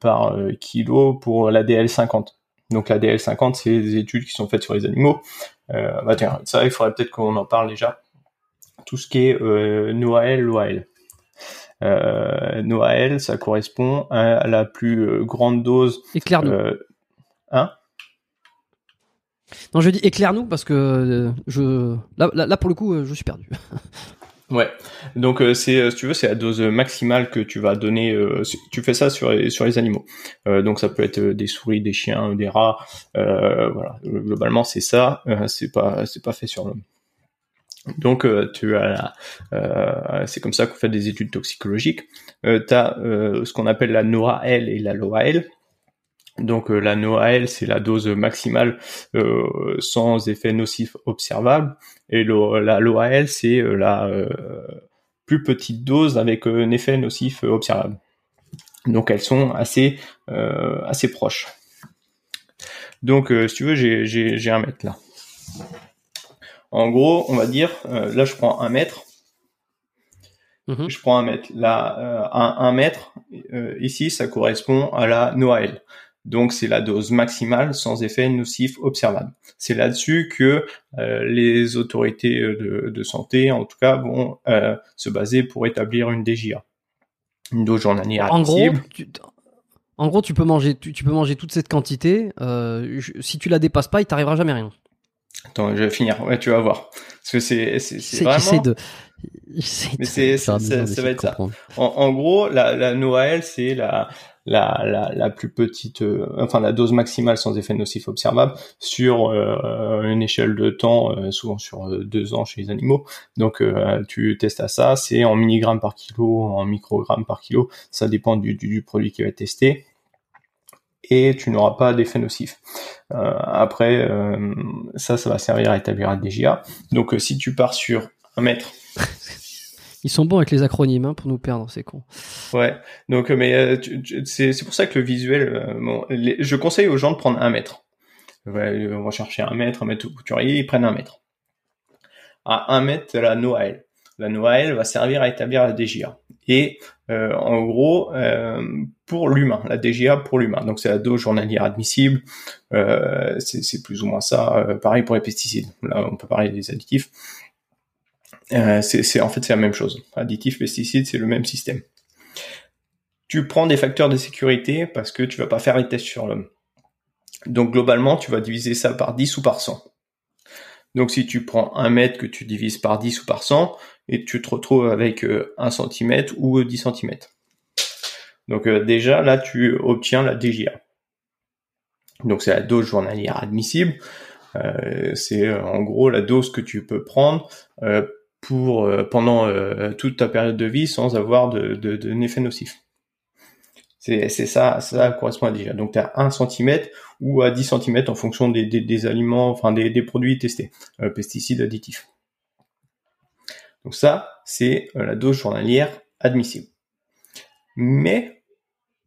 par kilo pour la DL50. Donc la DL50, c'est des études qui sont faites sur les animaux. bah tiens, ça, il faudrait peut-être qu'on en parle déjà. Tout ce qui est NOAL, LOAL. Euh, NOAL, ça correspond à la plus grande dose. Éclaire-nous. hein? Non, je dis éclaire-nous parce que euh, je là, là, pour le coup euh, je suis perdu. Ouais. Donc euh, c'est si tu veux c'est la dose maximale que tu vas donner tu fais ça sur les, sur les animaux. donc ça peut être des souris, des chiens, des rats voilà, globalement c'est ça, c'est pas c'est pas fait sur l'homme. Donc tu as c'est comme ça qu'on fait des études toxicologiques. tu as ce qu'on appelle la NOAL et la LOAL. Donc euh, la NOAL, c'est la dose maximale euh, sans effet nocif observable, et la LOAL, c'est euh, la plus petite dose avec un effet nocif observable. Donc elles sont assez assez proches. Donc si tu veux, j'ai un mètre là. En gros, on va dire, là je prends un mètre. Mhm. Je prends un mètre. Là, un, un mètre, ici, ça correspond à la NOAL. Donc c'est la dose maximale sans effet nocif observable. C'est là-dessus que euh, les autorités euh, de, santé, en tout cas, vont euh, se baser pour établir une DGA, une dose journalière en gros, tu, en gros, tu peux manger, tu, peux manger toute cette quantité. si tu la dépasses pas, il t'arrivera jamais rien. Attends, je vais finir. Ouais, tu vas voir. Parce que c'est vraiment. de. Mais c'est ça, va être ça. En, gros, la, la Noël, c'est la la, plus petite, euh, enfin la dose maximale sans effet nocif observable sur euh, une échelle de temps, euh, souvent sur deux ans chez les animaux. Donc tu testes à ça, c'est en milligrammes par kilo, en microgrammes par kilo, ça dépend du, du, produit qui va être testé et tu n'auras pas d'effet nocif. Après, ça, ça va servir à établir un DGA. Donc, si tu pars sur un mètre Ils sont bons avec les acronymes hein, pour nous perdre, c'est con. Ouais. Donc, euh, mais euh, c'est pour ça que le visuel, euh, je conseille aux gens de prendre un mètre. On va chercher un mètre, un mètre au couturier, ils prennent un mètre. À un mètre, la Noël. La Noël va servir à établir la DGA. Et en gros, pour l'humain, la DGA pour l'humain. Donc c'est la dose journalière admissible. c'est plus ou moins ça. pareil pour les pesticides. Là, on peut parler des additifs. Euh, c'est en fait c'est la même chose. Additifs, pesticides, c'est le même système. Tu prends des facteurs de sécurité parce que tu vas pas faire les tests sur l'homme. Donc globalement, tu vas diviser ça par 10 ou par 100. Donc si tu prends un mètre que tu divises par 10 ou par 100, et tu te retrouves avec euh, un centimètre ou 10 cm. Donc euh, déjà là tu obtiens la DGA. Donc c'est la dose journalière admissible. c'est en gros la dose que tu peux prendre pour pendant toute ta période de vie sans avoir de, de, de nocif. C'est ça, ça correspond à déjà. Donc tu as 1 cm ou à 10 cm en fonction des, des, aliments, enfin des, des produits testés, pesticides additifs. Donc ça, c'est la dose journalière admissible. Mais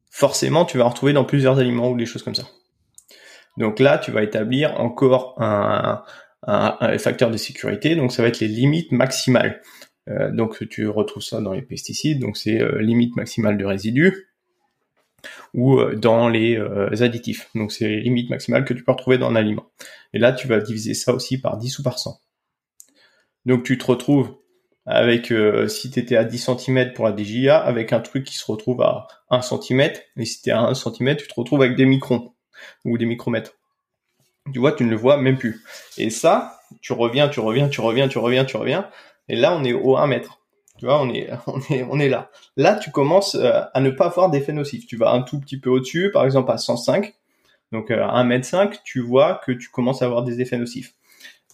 forcément, tu vas en retrouver dans plusieurs aliments ou des choses comme ça. Donc là, tu vas établir encore un, facteur de sécurité. Donc ça va être les limites maximales. Euh, donc tu retrouves ça dans les pesticides. Donc c'est euh, limite maximale de résidus ou euh, dans les additifs. Donc c'est les limites maximales que tu peux retrouver dans un aliment. Et là, tu vas diviser ça aussi par 10 ou par 100. Donc tu te retrouves avec euh, si tu étais à 10 cm pour la DJA, avec un truc qui se retrouve à 1 cm, et si tu à 1 cm, tu te retrouves avec des microns ou des micromètres. Tu vois, tu ne le vois même plus. Et ça, tu reviens, tu reviens, tu reviens, tu reviens, tu reviens, et là on est au 1 mètre. Tu vois, on est, on est, on est là. Là, tu commences euh, à ne pas avoir d'effet nocif. Tu vas un tout petit peu au-dessus, par exemple à 105, donc euh, à 1 mètre 5, tu vois que tu commences à avoir des effets nocifs.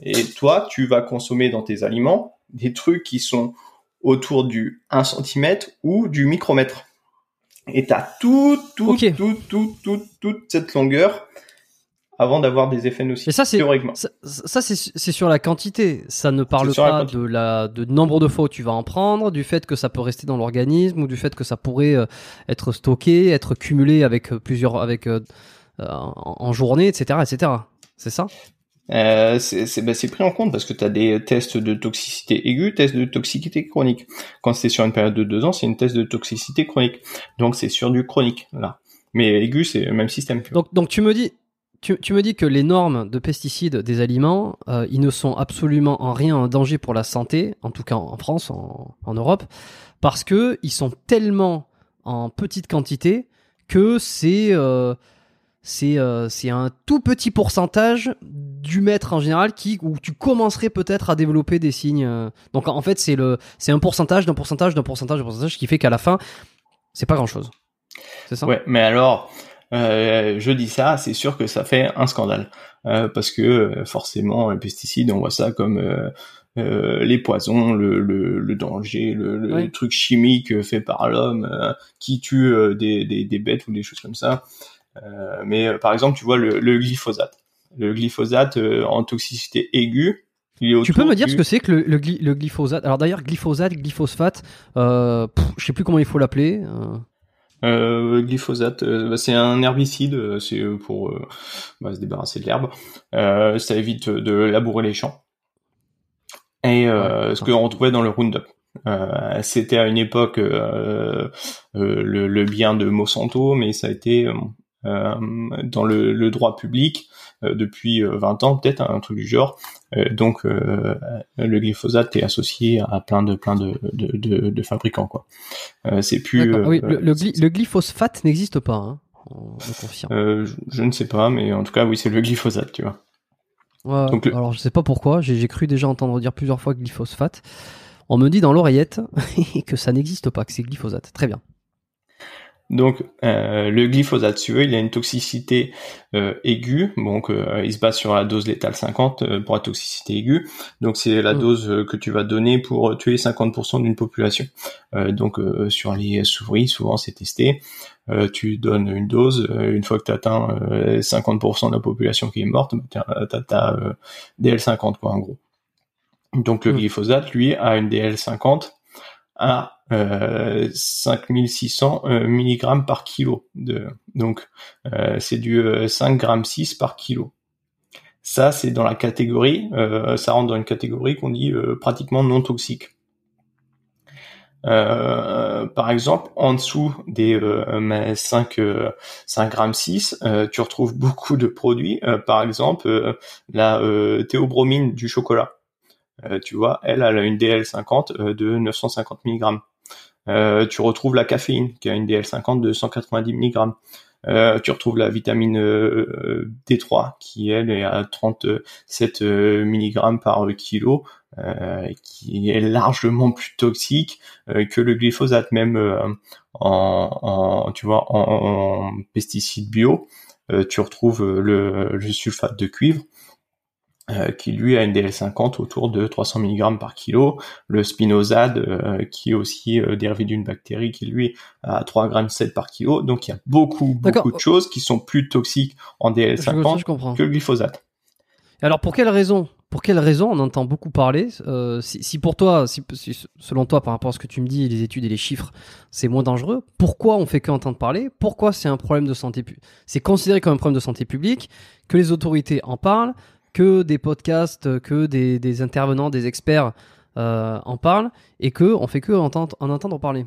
Et toi, tu vas consommer dans tes aliments des trucs qui sont autour du 1 cm ou du micromètre. Et tu as tout, tout, tout, tout, tout, toute cette longueur avant d'avoir des effets nocifs. Et ça, c'est théoriquement. Ça, c'est sur la quantité. Ça ne parle pas de la de nombre de fois où tu vas en prendre, du fait que ça peut rester dans l'organisme ou du fait que ça pourrait euh, être stocké, être cumulé avec euh, plusieurs avec euh, en journée, etc., etc. C'est ça? Euh, bah, c'est pris en compte parce que tu as des tests de toxicité aiguë, tests de toxicité chronique. Quand c'est sur une période de deux ans, c'est une test de toxicité chronique. Donc c'est sur du chronique là. Mais aigu, c'est le même système. Donc, donc tu me dis, tu, me dis que les normes de pesticides des aliments, euh, ils ne sont absolument en rien un danger pour la santé, en tout cas en France, en, Europe, parce que ils sont tellement en petite quantité que c'est euh, euh, un tout petit pourcentage du maître en général qui où tu commencerais peut-être à développer des signes. Euh. Donc en fait c'est c'est un pourcentage d'un pourcentage d'un pourcentage d'un pourcentage qui fait qu'à la fin c'est pas grand chose. C'est ça? Ouais, mais alors je dis ça, c'est sûr que ça fait un scandale parce que forcément les pesticides on voit ça comme les poisons, le, le, danger, le, truc chimique fait par l'homme qui tue des, des, des, bêtes ou des choses comme ça. Euh, mais euh, par exemple, tu vois le, glyphosate. Le glyphosate euh, en toxicité aiguë, tu peux me dire ce que c'est que le, le, glyphosate? Alors d'ailleurs, glyphosate, glyphosate, euh, je sais plus comment il faut l'appeler. Euh, glyphosate, bah, c'est un herbicide, c'est pour bah, se débarrasser de l'herbe. ça évite de labourer les champs. Et ce qu'on retrouvait dans le Roundup. C'était à une époque le, le, bien de Monsanto, mais ça a été euh, dans le, le, droit public euh, depuis 20 euh, ans, peut-être un truc du genre. donc le glyphosate est associé à plein de plein de, de, de, de fabricants quoi. c'est plus. oui, le, le, glyphosate n'existe pas. Hein euh, je, je, ne sais pas, mais en tout cas, oui, c'est le glyphosate, tu vois. Ouais, Donc, Alors, je sais pas pourquoi, j'ai cru déjà entendre dire plusieurs fois glyphosate. On me dit dans l'oreillette que ça n'existe pas, que c'est glyphosate. Très bien. Donc euh, le glyphosate, tu veux, il a une toxicité euh, aiguë, donc euh, il se base sur la dose létale 50 pour la toxicité aiguë. Donc c'est la mm. dose que tu vas donner pour tuer 50% d'une population. donc sur les souris, souvent c'est testé. tu donnes une dose, une fois que tu atteins 50% de la population qui est morte, tu as, ta DL50 quoi en gros. Donc le mm. glyphosate, lui, a une DL50 à 5600 euh, euh, mg par kilo. De, donc euh, c'est du 5 grammes 6 par kilo. Ça c'est dans la catégorie, ça rentre dans une catégorie qu'on dit pratiquement non toxique. par exemple, en dessous des 5, 5 grammes 6, tu retrouves beaucoup de produits. par exemple, la théobromine du chocolat. tu vois, elle a une DL50 de 950 mg. Euh, tu retrouves la caféine qui a une DL50 de 190 mg. Euh, tu retrouves la vitamine euh, D3 qui elle est à 37 mg par kilo, qui est largement plus toxique que le glyphosate même en, tu vois en, pesticides bio. tu retrouves le, sulfate de cuivre euh, qui lui a une DL50 autour de 300 mg par kilo, le spinosade euh, qui est aussi euh, dérivé d'une bactérie qui lui a 3 g 7 par kilo. Donc il y a beaucoup beaucoup de choses qui sont plus toxiques en DL50 que le glyphosate. Alors pour quelle raison pour quelle raison on entend beaucoup parler si, pour toi, si, selon toi, par rapport à ce que tu me dis, les études et les chiffres, c'est moins dangereux, pourquoi on fait qu'entendre parler? Pourquoi c'est un problème de santé C'est considéré comme un problème de santé publique, que les autorités en parlent, que des podcasts, que des, intervenants, des experts euh, en parlent et que on fait que en entendre, en entendre parler.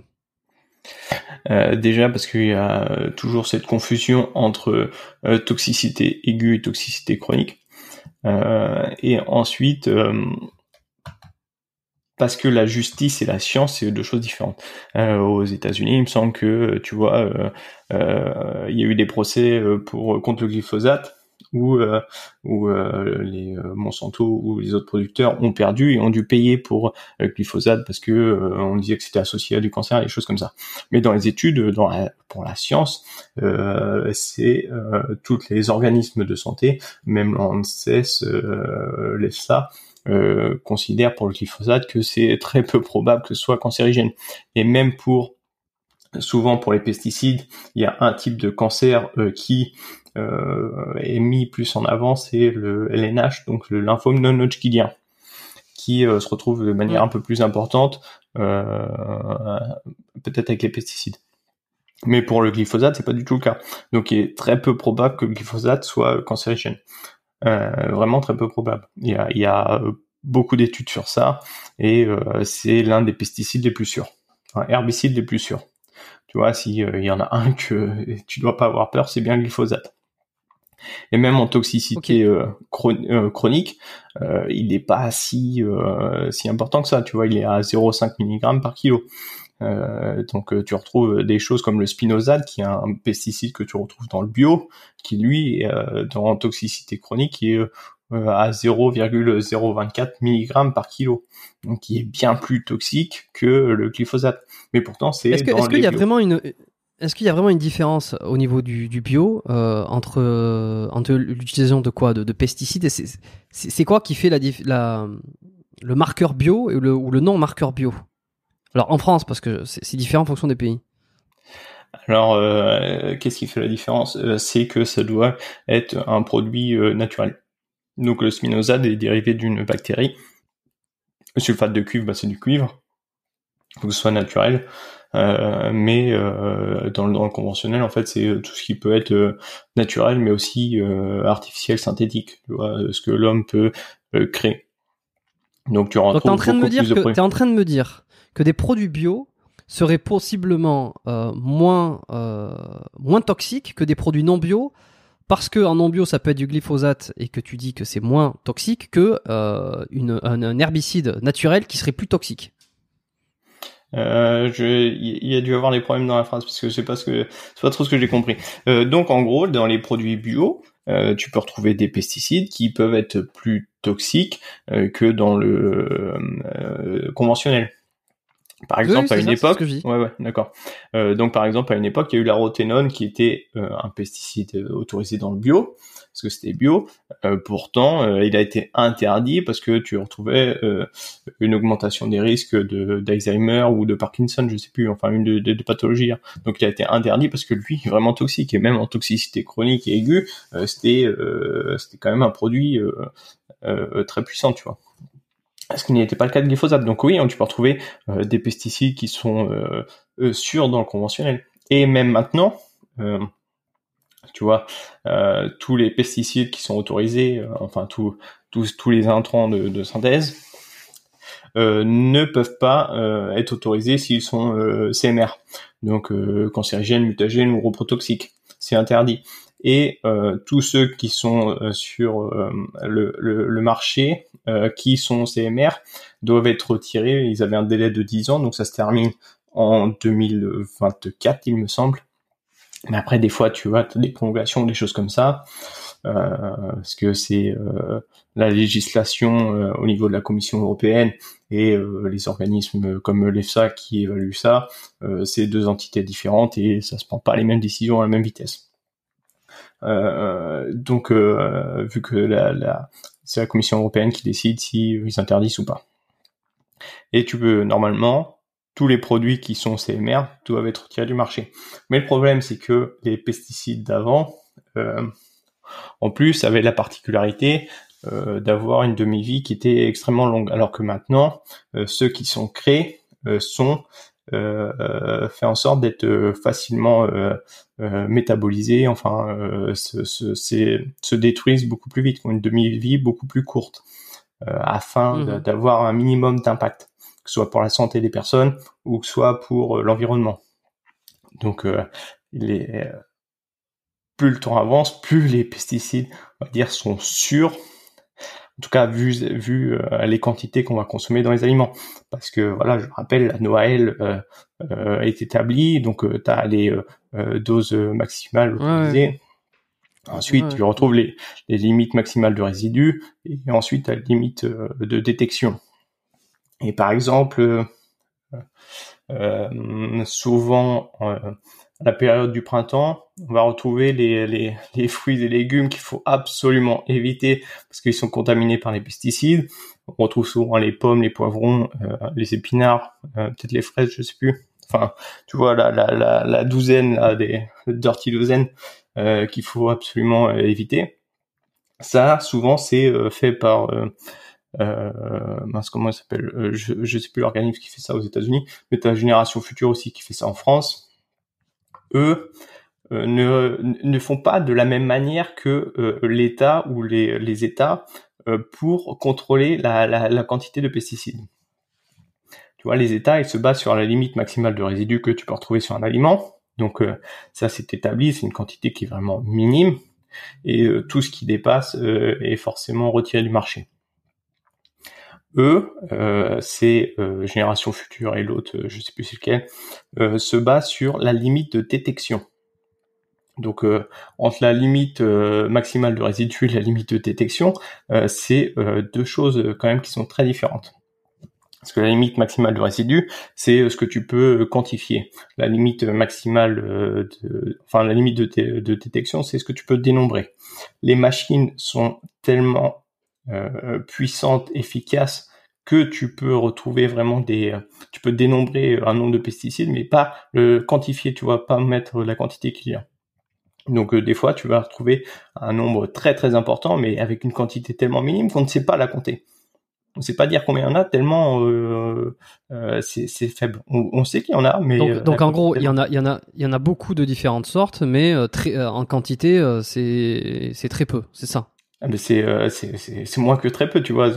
Euh, déjà parce qu'il y a toujours cette confusion entre euh, toxicité aiguë et toxicité chronique. et ensuite, parce que la justice et la science, c'est deux choses différentes. aux États-Unis, il me semble que, tu vois, il y a eu des procès pour contre le glyphosate où, euh, où euh, les euh, Monsanto ou les autres producteurs ont perdu et ont dû payer pour le glyphosate parce que on disait que c'était associé à du cancer et des choses comme ça. Mais dans les études, dans pour la science, c'est tous les organismes de santé, même l'ANSES, l'EFSA, euh, considère pour le glyphosate que c'est très peu probable que ce soit cancérigène. Et même pour souvent pour les pesticides, il y a un type de cancer qui euh, est mis plus en avant, c'est le LNH, donc le lymphome non hodgkinien, qui euh, se retrouve de manière un peu plus importante, euh, peut-être avec les pesticides. Mais pour le glyphosate, c'est pas du tout le cas. Donc il est très peu probable que le glyphosate soit cancérigène. vraiment très peu probable. Il y a, il y a beaucoup d'études sur ça et c'est l'un des pesticides les plus sûrs, enfin, herbicides les plus sûrs. Tu vois, s'il y en a un que tu dois pas avoir peur, c'est bien le glyphosate. Et même en toxicité euh, euh, chronique, euh, il n'est pas si si important que ça. Tu vois, il est à 0,5 mg par kilo. donc tu retrouves des choses comme le spinosade, qui est un pesticide que tu retrouves dans le bio, qui lui, dans toxicité chronique, qui est à 0,024 mg par kilo, donc qui est bien plus toxique que le glyphosate. Mais pourtant, c'est. Est-ce qu'il y a vraiment une est-ce qu'il y a vraiment une différence au niveau du, bio euh, entre, euh, entre l'utilisation de quoi? De, pesticides? C'est quoi qui fait la, le marqueur bio ou le non marqueur bio? Alors en France, parce que c'est différent en fonction des pays. Alors, euh, qu'est-ce qui fait la différence? C'est que ça doit être un produit naturel. Donc le spinosade est dérivé d'une bactérie. Le sulfate de cuivre, bah, c'est du cuivre. Il faut que ce soit naturel. Euh, mais euh, dans, le, dans, le, conventionnel, en fait, c'est euh, tout ce qui peut être naturel, mais aussi artificiel, synthétique. Tu vois, ce que l'homme peut créer. Donc tu rentres. en train de me dire que es en train de me dire que des produits bio seraient possiblement moins moins toxiques que des produits non bio parce que en non bio ça peut être du glyphosate et que tu dis que c'est moins toxique que une, un, herbicide naturel qui serait plus toxique. Euh, il y a dû avoir des problèmes dans la phrase parce que c'est pas ce que c'est pas trop ce que j'ai compris. Euh, donc en gros, dans les produits bio, euh, tu peux retrouver des pesticides qui peuvent être plus toxiques euh, que dans le euh, conventionnel. Par exemple, à une époque, ouais, ouais, d'accord. donc, par exemple, à une époque, il y a eu la roténone qui était un pesticide autorisé dans le bio parce que c'était bio. Euh, pourtant, euh, il a été interdit parce que tu retrouvais euh, une augmentation des risques de d'Alzheimer ou de Parkinson, je sais plus, enfin une de, de, pathologies. Hein. Donc il a été interdit parce que lui vraiment toxique et même en toxicité chronique et aiguë, c'était c'était quand même un produit très puissant, tu vois ce qui n'était pas le cas de glyphosate. Donc oui, hein, tu peux retrouver des pesticides qui sont sûrs dans le conventionnel. Et même maintenant, tu vois, euh, tous les pesticides qui sont autorisés, euh, enfin tous tous les intrants de, synthèse, euh, ne peuvent pas être autorisés s'ils sont CMR, donc cancérigènes, mutagènes ou reprotoxiques. C'est interdit. Et tous ceux qui sont sur le, le, marché, qui sont CMR, doivent être retirés. Ils avaient un délai de 10 ans, donc ça se termine en 2024, il me semble. Mais après, des fois, tu vois, des prolongations, des choses comme ça, euh, parce que c'est euh, la législation euh, au niveau de la Commission européenne et euh, les organismes comme l'EFSA qui évaluent ça, c'est deux entités différentes et ça se prend pas les mêmes décisions à la même vitesse. donc, vu que la, la c'est la Commission européenne qui décide si interdisent ou pas. Et tu peux normalement tous les produits qui sont CMR doivent être retirés du marché. Mais le problème, c'est que les pesticides d'avant, euh, en plus, avaient la particularité euh, d'avoir une demi-vie qui était extrêmement longue, alors que maintenant, euh, ceux qui sont créés sont fait en sorte d'être facilement métabolisés, enfin, se, se, se, détruisent beaucoup plus vite, ont une demi-vie beaucoup plus courte, afin mmh. d'avoir un minimum d'impact que ce soit pour la santé des personnes ou que ce soit pour euh, l'environnement. Donc, euh, les, plus le temps avance, plus les pesticides, on va dire, sont sûrs. En tout cas, vu, vu euh, les quantités qu'on va consommer dans les aliments. Parce que, voilà, je rappelle, la Noël euh, est établie, donc tu as les doses maximales autorisées. Ensuite, tu retrouves les, les, limites maximales de résidus et ensuite la limite de détection. Et par exemple, euh, euh, souvent euh, à la période du printemps, on va retrouver les, les, les fruits et légumes qu'il faut absolument éviter parce qu'ils sont contaminés par les pesticides. On retrouve souvent les pommes, les poivrons, les épinards, peut-être les fraises, je sais plus. Enfin, tu vois la, la, la, la douzaine, là, des dirty douzaine qu'il faut absolument éviter. Ça, souvent, c'est fait par euh, mince comment il s'appelle? Euh, je, je sais plus l'organisme qui fait ça aux États-Unis mais t'as Génération Future aussi qui fait ça en France eux euh, ne, ne font pas de la même manière que euh, l'État ou les, États pour contrôler la, quantité de pesticides. Tu vois, les États, ils se basent sur la limite maximale de résidus que tu peux retrouver sur un aliment. Donc ça, c'est établi, c'est une quantité qui est vraiment minime. Et tout ce qui dépasse est forcément retiré du marché eux, euh, c'est euh, Génération Future et l'autre, euh, je sais plus c'est lequel, euh, se basent sur la limite de détection. Donc entre la limite maximale de résidus et la limite de détection, c'est deux choses quand même qui sont très différentes. Parce que la limite maximale de résidus, c'est ce que tu peux quantifier. La limite maximale, de, enfin la limite de, détection, c'est ce que tu peux dénombrer. Les machines sont tellement euh, puissante, efficace, que tu peux retrouver vraiment des, tu peux dénombrer un nombre de pesticides, mais pas le quantifier, tu vois, pas mettre la quantité qu'il y a. Donc euh, des fois, tu vas retrouver un nombre très très important, mais avec une quantité tellement minime qu'on ne sait pas la compter. On ne sait pas dire combien il y en a, tellement euh, euh, c'est faible. On, sait qu'il y en a, mais donc, donc en gros, il y en a, il y en a, il y en a beaucoup de différentes sortes, mais très, en quantité, c'est c'est très peu, c'est ça? Ah, euh, c'est c'est moins que très peu, tu vois.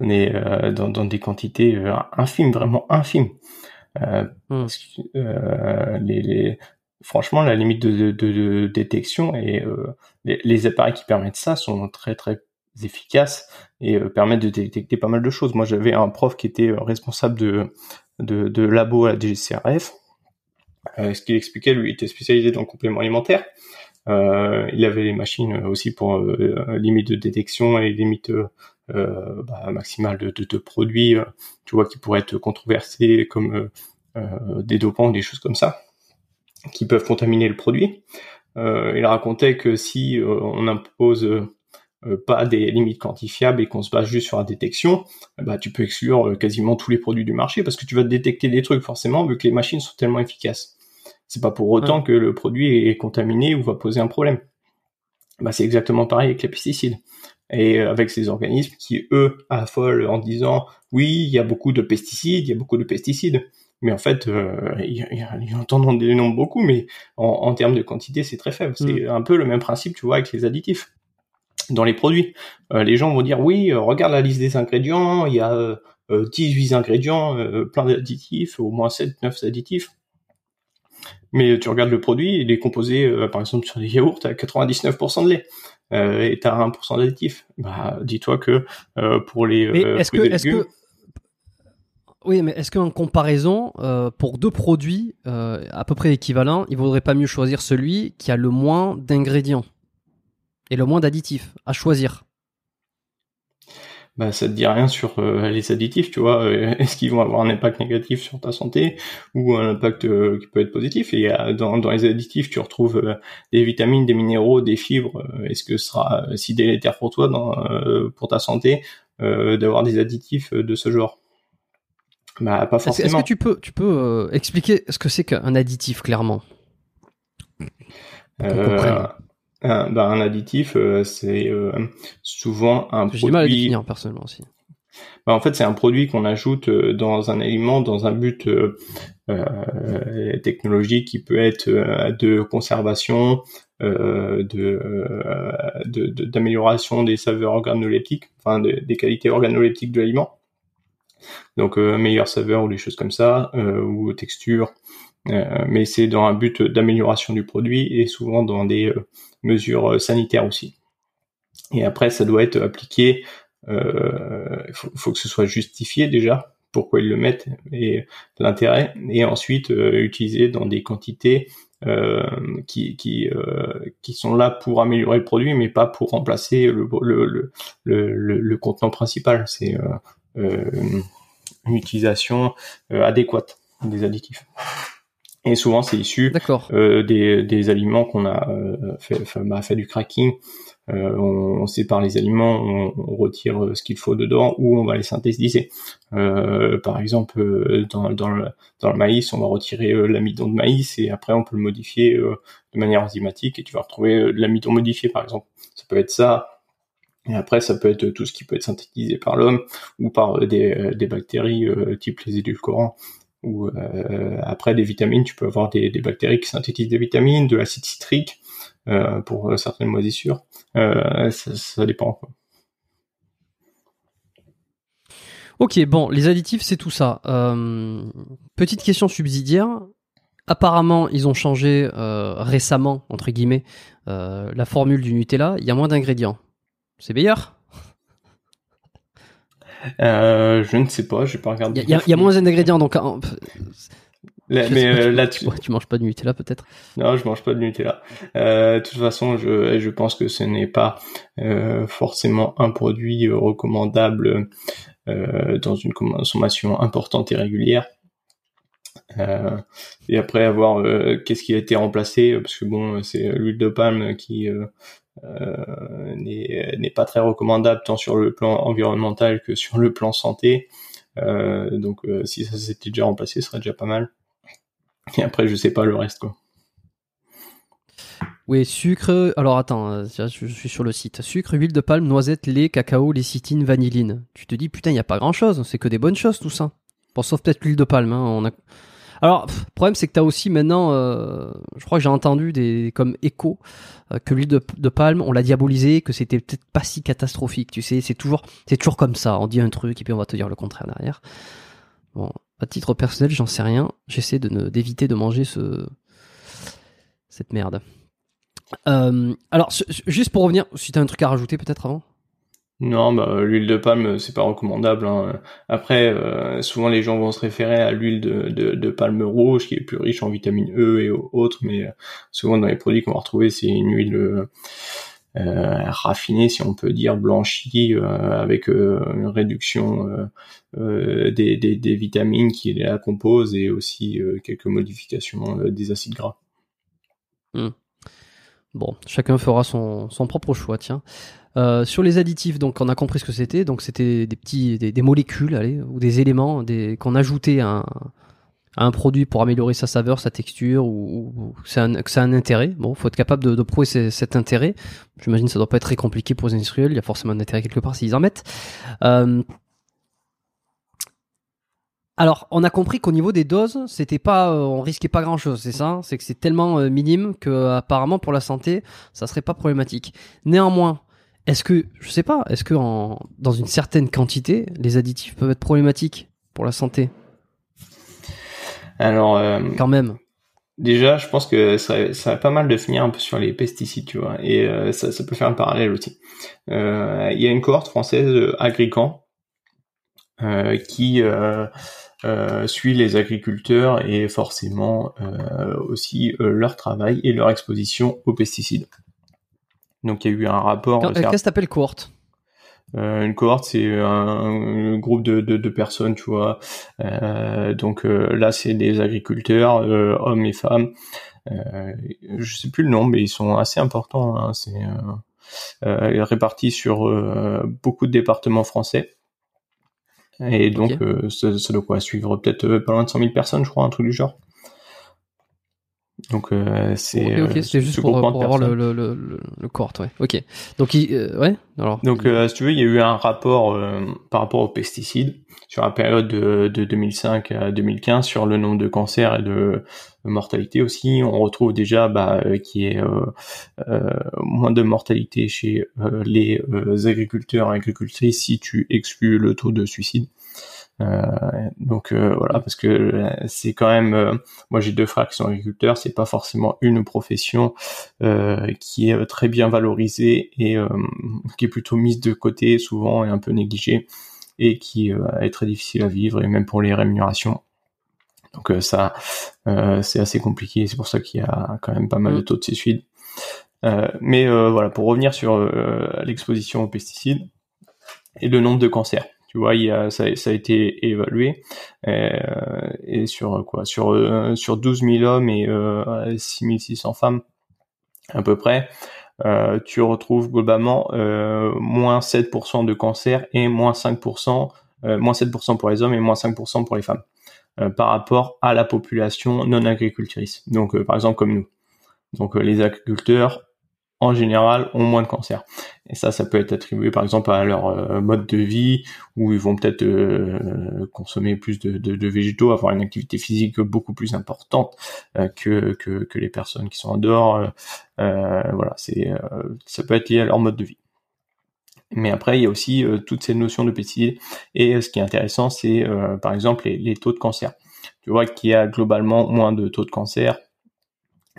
On est euh, dans, dans des quantités euh, infimes, vraiment infimes. Hmm. les, les, franchement, la limite de, de, de détection et les, les, appareils qui permettent ça sont très très efficaces et permettent de détecter pas mal de choses. Moi, j'avais un prof qui était responsable de de, de labo à la DGCRF. ce qu'il expliquait, lui, était spécialisé dans le complément alimentaire. Euh, il avait les machines aussi pour euh, limite de détection et limite euh, bah, maximale de, de, de, produits, tu vois, qui pourraient être controversés comme des dopants, des choses comme ça, qui peuvent contaminer le produit. il racontait que si on impose pas des limites quantifiables et qu'on se base juste sur la détection, bah tu peux exclure quasiment tous les produits du marché parce que tu vas détecter des trucs forcément vu que les machines sont tellement efficaces. C'est pas pour autant que le produit est contaminé ou va poser un problème. Bah, c'est exactement pareil avec les pesticides. Et euh, avec ces organismes qui, eux, affolent en disant oui, il y a beaucoup de pesticides, il y a beaucoup de pesticides. Mais en fait, euh, ils entendent des noms beaucoup, mais en, termes de quantité, c'est très faible. C'est mm. un peu le même principe, tu vois, avec les additifs. Dans les produits, euh, les gens vont dire oui, euh, regarde la liste des ingrédients, il y a 18 ingrédients, plein d'additifs, au moins 7, 9 additifs. Mais tu regardes le produit, il est composé, euh, par exemple, sur des yaourts à 99% de lait. Euh, et tu as 1% d'additif. Bah, dis-toi que euh, pour les est-ce que, est-ce que... Oui, mais est-ce qu'en comparaison, pour deux produits à peu près équivalents, il vaudrait pas mieux choisir celui qui a le moins d'ingrédients et le moins d'additifs à choisir? Bah ça te dit rien sur les additifs, tu vois. Est-ce qu'ils vont avoir un impact négatif sur ta santé ou un impact qui peut être positif? Et dans, dans les additifs, tu retrouves des vitamines, des minéraux, des fibres. Est-ce que ce sera si délétère pour toi, dans, pour ta santé, d'avoir des additifs de ce genre? Bah, pas forcément. Est-ce que tu peux, tu peux expliquer ce que c'est qu'un additif clairement? Euh, un, bah, un additif, euh, c'est euh, souvent un produit. J'ai du mal à définir personnellement aussi. Bah, en fait, c'est un produit qu'on ajoute dans un aliment dans un but technologique qui peut être de conservation, de d'amélioration des saveurs organoleptiques, enfin des qualités organoleptiques de l'aliment. Donc meilleure saveur ou des choses comme ça, ou texture, euh, mais c'est dans un but d'amélioration du produit et souvent dans des euh, mesures euh, sanitaires aussi. Et après, ça doit être appliqué. Il faut, que ce soit justifié déjà pourquoi ils le mettent et l'intérêt, et ensuite utilisé dans des quantités qui qui, sont là pour améliorer le produit, mais pas pour remplacer le, le contenant principal. C'est une utilisation adéquate des additifs. Et souvent, c'est issu euh, des, des, aliments qu'on a euh, fait, bah, fait du cracking. Euh, on, on, sépare les aliments, on, on retire euh, ce qu'il faut dedans, ou on va les synthétiser. Euh, par exemple, euh, dans, dans, le, dans le maïs, on va retirer l'amidon de maïs et après on peut le modifier de manière enzymatique et tu vas retrouver l'amidon modifié, par exemple. Ça peut être ça. Et après, ça peut être tout ce qui peut être synthétisé par l'homme ou par des, des bactéries type les édulcorants ou euh, après des vitamines, tu peux avoir des, bactéries qui synthétisent des vitamines, de l'acide citrique euh, pour euh, certaines moisissures. Ça, ça, dépend. Ok, bon, les additifs, c'est tout ça. petite question subsidiaire. Apparemment, ils ont changé récemment, entre guillemets, la formule du Nutella. Il y a moins d'ingrédients. C'est meilleur? Euh, je ne sais pas, je vais pas regarder. Il y, a moins d'ingrédients, donc. mais euh, là, tu... tu manges pas de Nutella peut-être Non, je mange pas de Nutella. Euh, de toute façon, je, je pense que ce n'est pas euh, forcément un produit recommandable dans une consommation importante et régulière. Et après avoir qu'est-ce qui a été remplacé? Parce que bon c'est l'huile de palme qui n'est pas très recommandable tant sur le plan environnemental que sur le plan santé. Euh, donc euh, si ça s'était déjà remplacé, ce serait déjà pas mal. Et après, je sais pas le reste quoi. Oui, sucre. Alors attends, je suis sur le site. Sucre, huile de palme, noisette, lait, cacao, lécithine, vanilline. Tu te dis putain, il y a pas grand chose. C'est que des bonnes choses tout ça. Bon, sauf peut-être l'huile de palme. Hein. Alors, le problème, c'est que tu aussi maintenant, euh, je crois que j'ai entendu des comme écho euh, que l'huile de, palme, on l'a diabolisé, que c'était peut-être pas si catastrophique. Tu sais, c'est toujours, c'est toujours comme ça. On dit un truc et puis on va te dire le contraire derrière. Bon, à titre personnel, j'en sais rien. J'essaie de d'éviter de manger ce cette merde. Euh, alors, juste pour revenir, si t'as un truc à rajouter peut-être avant? Non, bah, l'huile de palme, c'est pas recommandable. Hein. Après, euh, souvent les gens vont se référer à l'huile de, de, palme rouge, qui est plus riche en vitamine E et autres, mais euh, souvent dans les produits qu'on va retrouver, c'est une huile euh, raffinée, si on peut dire, blanchie, avec une réduction des, des, des, vitamines qui la composent et aussi quelques modifications des acides gras. Hmm. Bon, chacun fera son, son propre choix, tiens. Euh, sur les additifs, donc on a compris ce que c'était. Donc c'était des petits, des, molécules, allez, ou des éléments, qu'on ajoutait à un, un, produit pour améliorer sa saveur, sa texture, ou, ou que ça un intérêt. Bon, faut être capable de, prouver cet intérêt. J'imagine que ça doit pas être très compliqué pour les industriels. Il y a forcément un intérêt quelque part s'ils en mettent. Euh, alors, on a compris qu'au niveau des doses, c'était pas, euh, on risquait pas grand chose, c'est ça? C'est que c'est tellement minime que apparemment pour la santé, ça serait pas problématique. Néanmoins, est-ce que, je sais pas, est-ce que en, dans une certaine quantité, les additifs peuvent être problématiques pour la santé? Alors, euh, quand même. Déjà, je pense que ça, ça va pas mal de finir un peu sur les pesticides, tu vois, et euh, ça, ça, peut faire un parallèle aussi. Euh, il y a une cohorte française, Agricant, qui suit les agriculteurs et forcément aussi leur travail et leur exposition aux pesticides. Donc il y a eu un rapport. Qu'est-ce que t'appelles cohorte? Une cohorte, c'est un, groupe de, de, personnes, tu vois. donc là, c'est des agriculteurs, hommes et femmes. je sais plus le nombre, mais ils sont assez importants. Hein, c'est répartis sur beaucoup de départements français. Et donc, ça, ça, doit quoi suivre peut-être pas loin de 100 000 personnes, je crois, un truc du genre. Donc euh, c'est ok, c'est juste pour, pour avoir le, le, le, le cohorte, ouais. Ok. Donc euh, ouais. Alors. Donc euh, si tu veux, il y a eu un rapport par rapport aux pesticides sur la période de, de 2005 à 2015 sur le nombre de cancers et de, mortalité aussi. On retrouve déjà bah, qui est moins de mortalité chez les agriculteurs et agricultrices si tu exclus le taux de suicide. Euh, donc euh, voilà, parce que euh, c'est quand même, moi j'ai deux frères qui sont agriculteurs, c'est pas forcément une profession qui est très bien valorisée et qui est plutôt mise de côté souvent et un peu négligée et qui est très difficile à vivre et même pour les rémunérations. Donc ça, c'est assez compliqué. C'est pour ça qu'il y a quand même pas mal de mm. taux de suicide. mais voilà, pour revenir sur l'exposition aux pesticides et le nombre de cancers. Tu vois, ça, a été évalué euh, et sur quoi Sur euh, sur 12 000 hommes et euh, 6600 femmes à peu près. Euh, tu retrouves globalement euh, moins 7% de cancer et moins 5%, euh, moins 7% pour les hommes et moins 5% pour les femmes par rapport à la population non agricultrice. Donc par exemple comme nous. Donc les agriculteurs en général ont moins de cancer. Et ça, ça peut être attribué par exemple à leur euh, mode de vie, où ils vont peut-être euh, consommer plus de, de, de, végétaux, avoir une activité physique beaucoup plus importante euh, que, que, que, les personnes qui sont en dehors. voilà, c'est ça peut être lié à leur mode de vie. Mais après, il y a aussi toutes ces notions de pesticides. Et ce qui est intéressant, c'est par exemple les, les, taux de cancer. Tu vois qu'il y a globalement moins de taux de cancer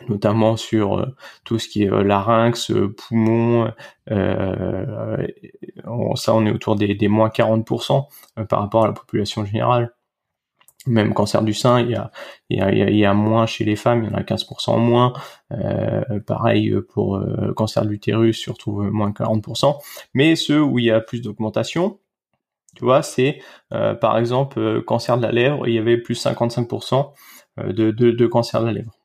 notamment sur euh, tout ce qui est euh, larynx, euh, poumon. ça, on est autour des, des moins 40% par rapport à la population générale. Même cancer du sein, il y a, il y a, il y a moins chez les femmes, il y en a 15% moins. pareil pour cancer de l'utérus, surtout moins 40%. Mais ceux où il y a plus d'augmentation, tu vois, c'est par exemple cancer de la lèvre, il y avait plus 55% de, de, de cancer de la lèvre.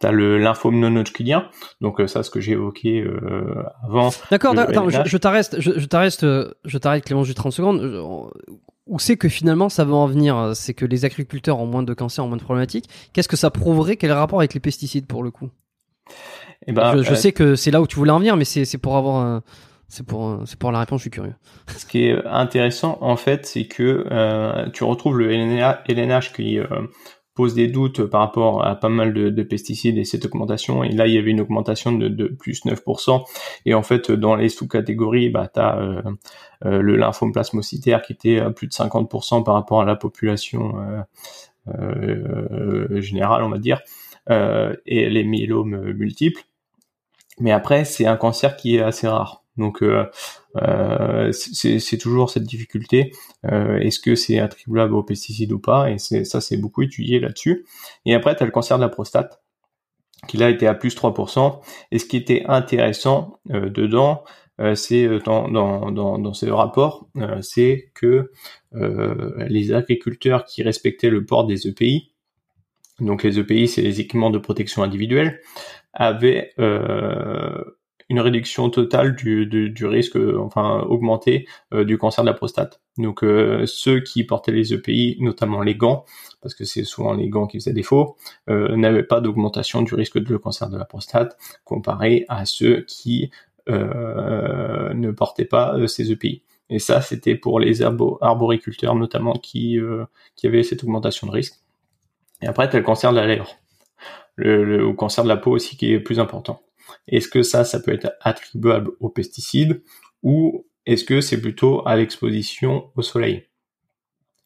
T'as le lymphome non hodgkinien, donc euh, ça, ce que j'ai évoqué euh, avant. D'accord, je, je t'arrête, je, je t'arrête, euh, je t'arrête Clément, juste 30 secondes. Où c'est que finalement ça va en venir C'est que les agriculteurs ont moins de cancer, ont moins de problématiques. Qu'est-ce que ça prouverait? Quel rapport avec les pesticides pour le coup? Eh ben, Je, sais que c'est là où tu voulais en venir, mais c'est pour avoir c'est pour c'est pour la réponse. Je suis curieux. Ce qui est intéressant en fait, c'est que tu retrouves le LNH qui pose des doutes par rapport à pas mal de, pesticides et cette augmentation. Et là, il y avait une augmentation de, plus 9%. Et en fait, dans les sous-catégories, bah, tu as euh, euh, le lymphome plasmocytaire qui était à plus de 50% par rapport à la population euh, générale, on va dire, et les myélomes multiples. Mais après, c'est un cancer qui est assez rare. Donc euh, euh c'est toujours cette difficulté. Euh, est-ce que c'est attribuable aux pesticides ou pas Et ça, c'est beaucoup étudié là-dessus. Et après, tu as le cancer de la prostate, qui là était à plus 3%. Et ce qui était intéressant euh, dedans, c'est dans, dans, dans, dans, ce rapport, c'est que les agriculteurs qui respectaient le port des EPI, donc les EPI, c'est les équipements de protection individuelle, avaient une réduction totale du, du, risque, enfin augmenté euh, du cancer de la prostate. Donc euh, ceux qui portaient les EPI, notamment les gants, parce que c'est souvent les gants qui faisaient défaut, euh, n'avaient pas d'augmentation du risque de le cancer de la prostate comparé à ceux qui ne portaient pas ces EPI. Et ça, c'était pour les arboriculteurs notamment qui, qui avaient cette augmentation de risque. Et après, tu as le cancer de la lèvre. Le, le, cancer de la peau aussi qui est plus important. Est-ce que ça, ça peut être attribuable aux pesticides ou est-ce que c'est plutôt à l'exposition au soleil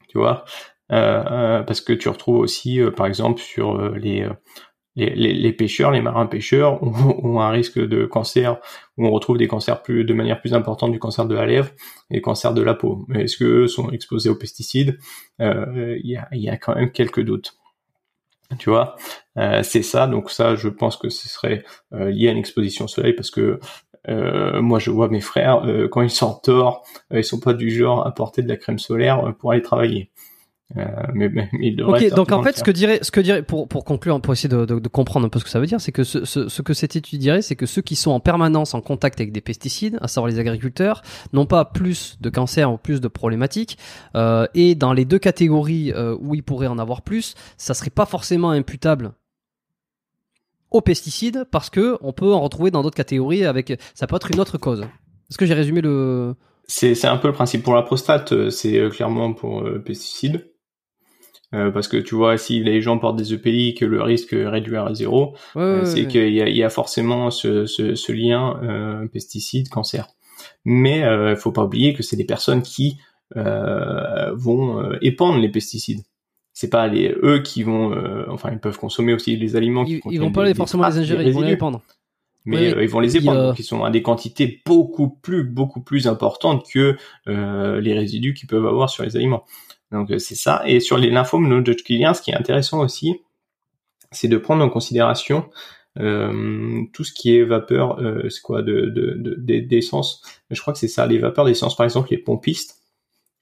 Tu vois? Euh, euh, Parce que tu retrouves aussi, euh, par exemple, sur les, pêcheurs, les marins pêcheurs ont, un risque de cancer, où on retrouve des cancers plus de manière plus importante du cancer de la lèvre et cancer de la peau. Est-ce qu'eux sont exposés aux pesticides? Il y a quand même quelques doutes. Tu vois, euh, c'est ça. Donc ça, je pense que ce serait euh, lié à une exposition au soleil parce que moi, je vois mes frères quand ils sortent dehors, ils sont pas du genre à porter de la crème solaire pour aller travailler. Euh, mais, mais, ok, donc en fait, ce que dirait, ce que dirait, pour pour conclure, pour essayer de, de, de, comprendre un peu ce que ça veut dire, c'est que ce, ce, ce, que cette étude dirait, c'est que ceux qui sont en permanence en contact avec des pesticides, à savoir les agriculteurs, n'ont pas plus de cancer ou plus de problématiques. Euh, et dans les deux catégories euh, où ils pourraient en avoir plus, ça serait pas forcément imputable aux pesticides parce que on peut en retrouver dans d'autres catégories avec, ça peut être une autre cause. Est-ce que j'ai résumé le c'est, un peu le principe pour la prostate, c'est clairement pour pesticides. Euh, parce que tu vois, si les gens portent des EPI, que le risque est réduit à zéro, euh, c'est qu'il y a, y a, forcément ce, ce, ce lien euh, pesticide cancer. Mais il faut pas oublier que c'est des personnes qui vont épandre les pesticides. C'est pas les eux qui vont, enfin ils peuvent consommer aussi les aliments. Qui ils, ils vont pas forcément les ingérer, ils vont les épandre mais ils vont les épandre, qui sont à des quantités beaucoup plus, beaucoup plus importantes que euh, les résidus qu'ils peuvent avoir sur les aliments. Donc euh, c'est ça. Et sur les lymphomes non Hodgkiniens, ce qui est intéressant aussi, c'est de prendre en considération euh, tout ce qui est vapeur, euh, c'est quoi, de, d'essence. Je crois que c'est ça, les vapeurs d'essence, par exemple les pompistes.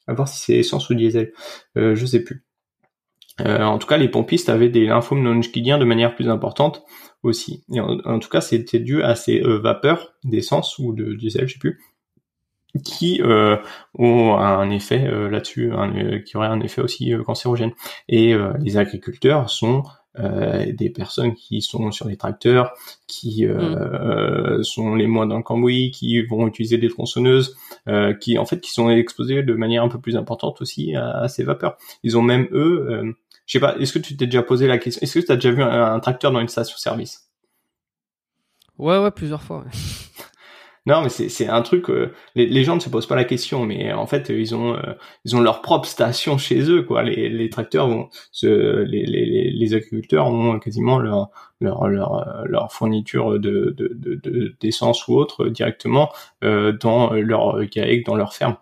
À voir si c'est essence ou diesel, euh, je sais plus. Euh, en tout cas, les pompistes avaient des lymphomes non de manière plus importante aussi. Et en, tout cas, c'était dû à ces vapeurs d'essence ou de diesel, je sais plus, qui euh, ont un effet euh, là-dessus, euh, qui aurait un effet aussi cancérogène. Et les agriculteurs sont des personnes qui sont sur les tracteurs, qui mm. sont les moins dans le cambouis, qui vont utiliser des tronçonneuses, qui en fait qui sont exposés de manière un peu plus importante aussi à, ces vapeurs. Ils ont même eux, je sais pas, est-ce que tu t'es déjà posé la question, est-ce que tu as déjà vu un, tracteur dans une station-service Ouais, ouais, plusieurs fois. Non, mais c'est un truc. Euh, les, gens ne se posent pas la question, mais en fait, ils ont euh, ils ont leur propre station chez eux, quoi. Les, tracteurs vont, les, agriculteurs ont quasiment leur leur leur, leur fourniture de d'essence de, ou autre directement euh, dans leur dans leur ferme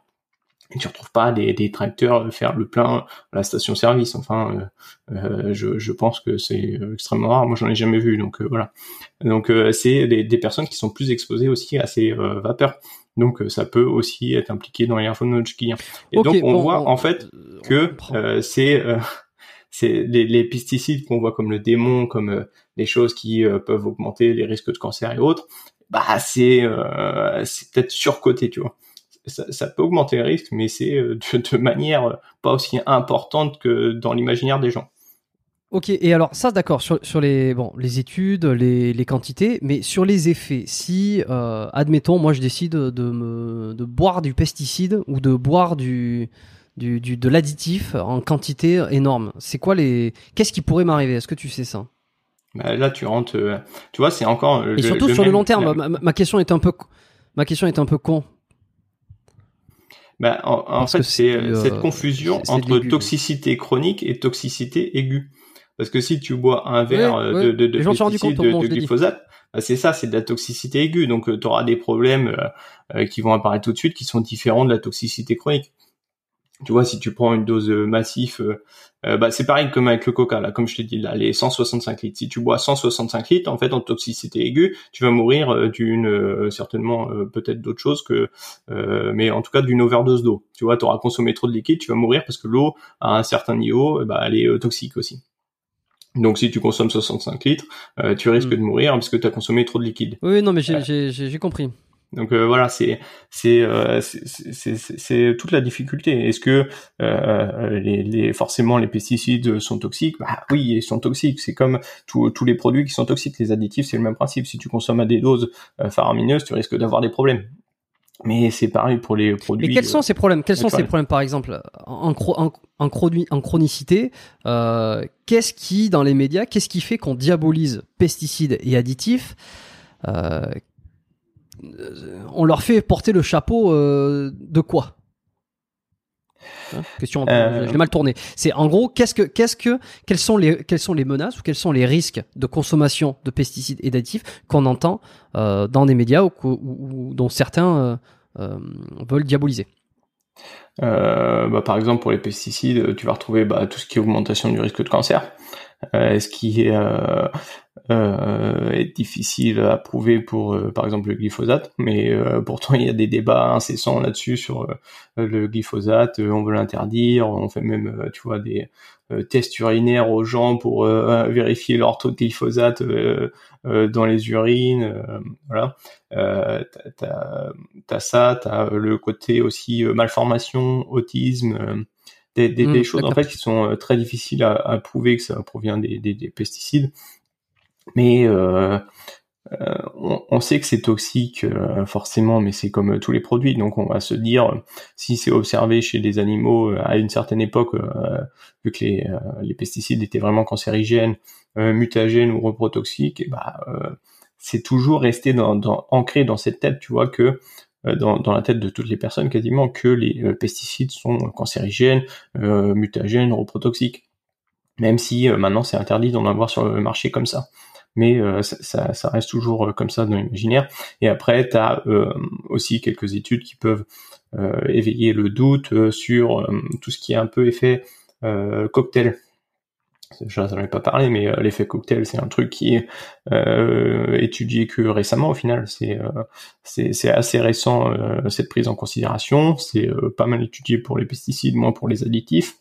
et tu retrouves pas des, des, tracteurs faire le plein à la station-service. Enfin, euh, euh je, je, pense que c'est extrêmement rare. Moi, j'en ai jamais vu. Donc euh, voilà. Donc euh, c'est des, des, personnes qui sont plus exposées aussi à ces vapeurs. Donc ça peut aussi être impliqué dans les infonodes clients. Et donc on voit en fait que c'est c'est les, les, pesticides qu'on voit comme le démon, comme les choses qui peuvent augmenter les risques de cancer et autres. Bah c'est c'est peut-être surcoté, tu vois ça, ça, peut augmenter les risques, mais c'est euh, de, de, manière euh, pas aussi importante que dans l'imaginaire des gens. Ok, et alors ça d'accord sur, sur les bon les études, les, les quantités, mais sur les effets, si euh, admettons moi je décide de me de boire du pesticide ou de boire du du, du de l'additif en quantité énorme, c'est quoi les qu'est-ce qui pourrait m'arriver? Est-ce que tu sais ça? Bah, Là tu rentres, tu vois c'est encore et surtout sur le long terme. Ma, ma, question est un peu ma question est un peu con bah, en, fait, c'est euh, cette confusion entre toxicité chronique et toxicité aiguë. Parce que si tu bois un verre euh, de, de, de, de, glyphosate, bah, c'est ça, c'est de la toxicité aiguë. Donc, euh, tu auras des problèmes qui vont apparaître tout de suite qui sont différents de la toxicité chronique tu vois, si tu prends une dose euh, massive, euh, euh, bah, c'est pareil comme avec le coca, là, comme je t'ai dit, là, les 165 litres. Si tu bois 165 litres, en fait, en toxicité aiguë, tu vas mourir d'une, certainement, peut-être d'autres choses que, mais en tout cas d'une overdose d'eau. Tu vois, tu auras consommé trop de liquide, tu vas mourir parce que l'eau, à un certain niveau, bah, elle est toxique aussi. Donc si tu consommes 65 litres, tu risques mm. de mourir parce que tu as consommé trop de liquide. Oui, non, mais j'ai compris. Donc euh, voilà, c'est euh, c'est toute la difficulté. Est-ce que euh, les, les, forcément les pesticides sont toxiques? Bah oui, ils sont toxiques. C'est comme tous les produits qui sont toxiques. Les additifs, c'est le même principe. Si tu consommes à des doses faramineuses, tu risques d'avoir des problèmes. Mais c'est pareil pour les produits. Et quels sont ces problèmes? Quels sont ces problèmes, par exemple, en, en, en, en chronicité? Qu'est-ce qui, dans les médias, qu'est-ce qui fait qu'on diabolise pesticides et additifs? On leur fait porter le chapeau euh, de quoi? Hein, Question, euh... j'ai mal tourné. C'est en gros, qu'est-ce que, qu'est-ce que, quelles sont les, quelles sont les menaces ou quels sont les risques de consommation de pesticides et d'additifs qu'on entend euh, dans des médias ou, dont certains veulent diaboliser? Bah, par exemple, pour les pesticides, tu vas retrouver bah, tout ce qui est augmentation du risque de cancer. Ce qui est euh, est difficile à prouver pour, euh, par exemple, le glyphosate, mais euh, pourtant il y a des débats incessants là-dessus sur le glyphosate. on veut l'interdire, on fait même, tu vois, des tests urinaires aux gens pour vérifier leur taux de glyphosate dans les urines. voilà. t'as, t'as ça, t'as le côté aussi malformation, autisme. Des, des, des, mmh, choses en fait qui sont très difficiles à, à, prouver que ça provient des, des, des pesticides. Mais euh, euh, on, sait que c'est toxique euh, forcément, mais c'est comme tous les produits, donc on va se dire si c'est observé chez des animaux à une certaine époque, vu que les, les, pesticides étaient vraiment cancérigènes, mutagènes ou reprotoxiques, et bah c'est toujours resté dans, dans, ancré dans cette tête, tu vois que dans, dans, la tête de toutes les personnes quasiment que les pesticides sont cancérigènes, mutagènes, reprotoxiques. Même si maintenant c'est interdit d'en avoir sur le marché comme ça mais euh, ça, reste toujours euh, comme ça dans l'imaginaire. Et après, tu as euh, aussi quelques études qui peuvent éveiller le doute sur tout ce qui est un peu effet cocktail. Je n'en ai pas parlé, mais l'effet cocktail, c'est un truc qui est étudié que récemment au final. C'est c'est assez récent cette prise en considération. C'est pas mal étudié pour les pesticides, moins pour les additifs.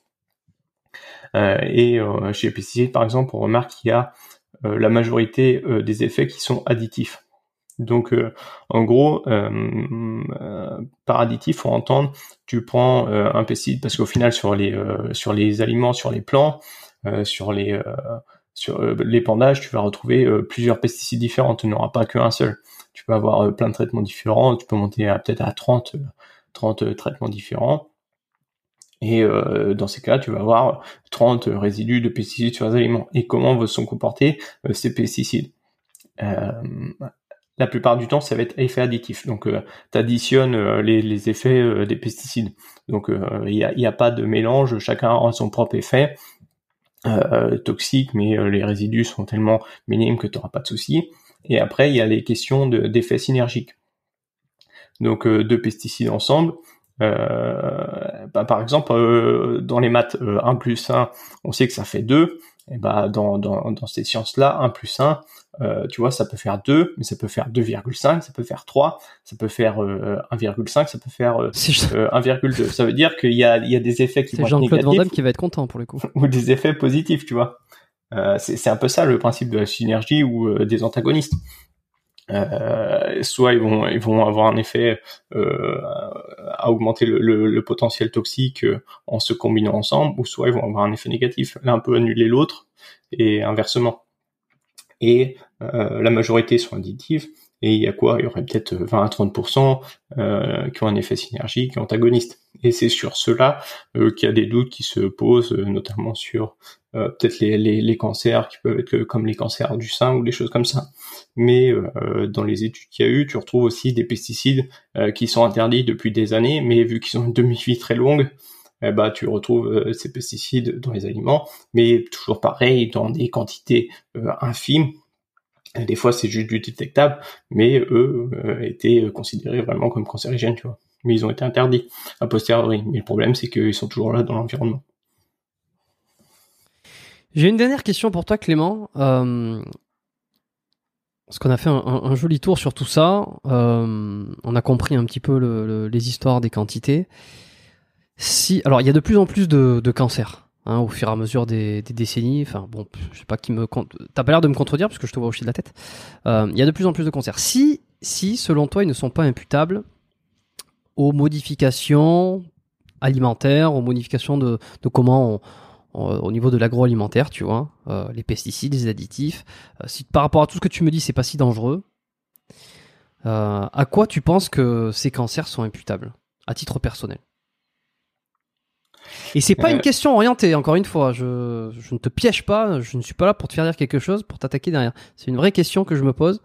et chez les pesticides, par exemple, on remarque qu'il y a euh, la majorité euh, des effets qui sont additifs. Donc, euh, en gros, par additif, faut entendre, tu prends un pesticide parce qu'au final, sur les sur les aliments, sur les plants, sur les sur l'épandage, tu vas retrouver plusieurs pesticides différents. Tu n'auras pas qu'un seul. Tu peux avoir plein de traitements différents. Tu peux monter peut-être à 30 30 traitements différents. Et euh, dans ces cas, tu vas avoir 30 résidus de pesticides sur les aliments. Et comment vont se comporter euh, ces pesticides? Euh, La plupart du temps, ça va être effet additif. Donc, tu additionnes les, effets des pesticides. Donc, il n'y a, a, pas de mélange. Chacun a son propre effet toxique, mais les résidus sont tellement minimes que tu n'auras pas de souci. Et après, il y a les questions d'effets synergiques. Donc, deux pesticides ensemble, euh, bah, par exemple, euh, dans les maths, 1 euh, plus 1, on sait que ça fait 2. Et bah, dans, dans, dans ces sciences-là, 1 plus 1, tu vois, ça peut faire 2, mais ça peut faire 2,5, ça peut faire 3, ça peut faire 1,5, ça peut faire 1,2. Ça veut dire qu'il y a, il y a des effets qui vont être négatifs. Jean-Claude Van qui va être content pour le coup. Ou des effets positifs, tu vois. c'est un peu ça le principe de la synergie ou des antagonistes. Euh, soit ils vont ils vont avoir un effet euh, à augmenter le, le, potentiel toxique euh, en se combinant ensemble, ou soit ils vont avoir un effet négatif. L'un peut annuler l'autre et inversement. Et euh, la majorité sont additifs. Et il y a quoi? Il y aurait peut-être 20 à 30% euh, qui ont un effet synergique antagoniste. Et c'est sur cela euh, qu'il y a des doutes qui se posent, notamment sur euh, peut-être les, les, les, cancers qui peuvent être comme les cancers du sein ou des choses comme ça. Mais euh, dans les études qu'il y a eu, tu retrouves aussi des pesticides euh, qui sont interdits depuis des années, mais vu qu'ils ont une demi-vie très longue, eh bah, tu retrouves ces pesticides dans les aliments, mais toujours pareil, dans des quantités infimes. des fois, c'est juste du détectable, mais eux étaient considérés vraiment comme cancérigènes, tu vois. Mais ils ont été interdits a posteriori. Mais le problème, c'est qu'ils sont toujours là dans l'environnement. J'ai une dernière question pour toi, Clément. Euh, parce qu'on a fait un, joli tour sur tout ça. Euh, on a compris un petit peu les histoires des quantités. Si, alors, il y a de plus en plus de, cancers hein, au fur et à mesure des, décennies. Enfin, bon, je sais pas qui me. T'as pas l'air de me contredire parce que je te vois hocher de la tête. Euh, il y a de plus en plus de cancers. Si, selon toi, ils ne sont pas imputables aux modifications alimentaires, aux modifications de, comment au niveau de l'agroalimentaire, tu vois, euh, les pesticides, les additifs. Euh, si par rapport à tout ce que tu me dis, c'est pas si dangereux, à quoi tu penses que ces cancers sont imputables, à titre personnel? Et c'est pas une question orientée, encore une fois. Je, je, ne te piège pas, je ne suis pas là pour te faire dire quelque chose, pour t'attaquer derrière. C'est une vraie question que je me pose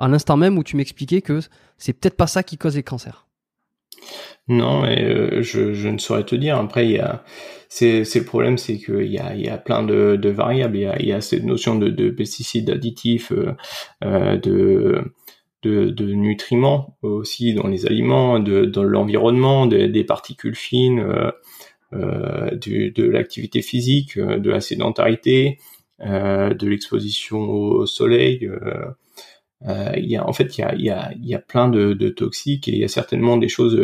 à l'instant même où tu m'expliquais que c'est peut-être pas ça qui cause les cancers. Non, euh, je, je, ne saurais te dire. Après, il y a, c'est, c'est le problème, c'est qu'il y a, il y a plein de, de variables. Il y a, il y a cette notion de, de pesticides additifs, euh, euh de, de, de, nutriments aussi dans les aliments, de, dans l'environnement, des particules fines, euh, euh de l'activité physique, de la sédentarité, de l'exposition au soleil. il y a, en fait, il y a, il y a, il y a plein de, de toxiques et il y a certainement des choses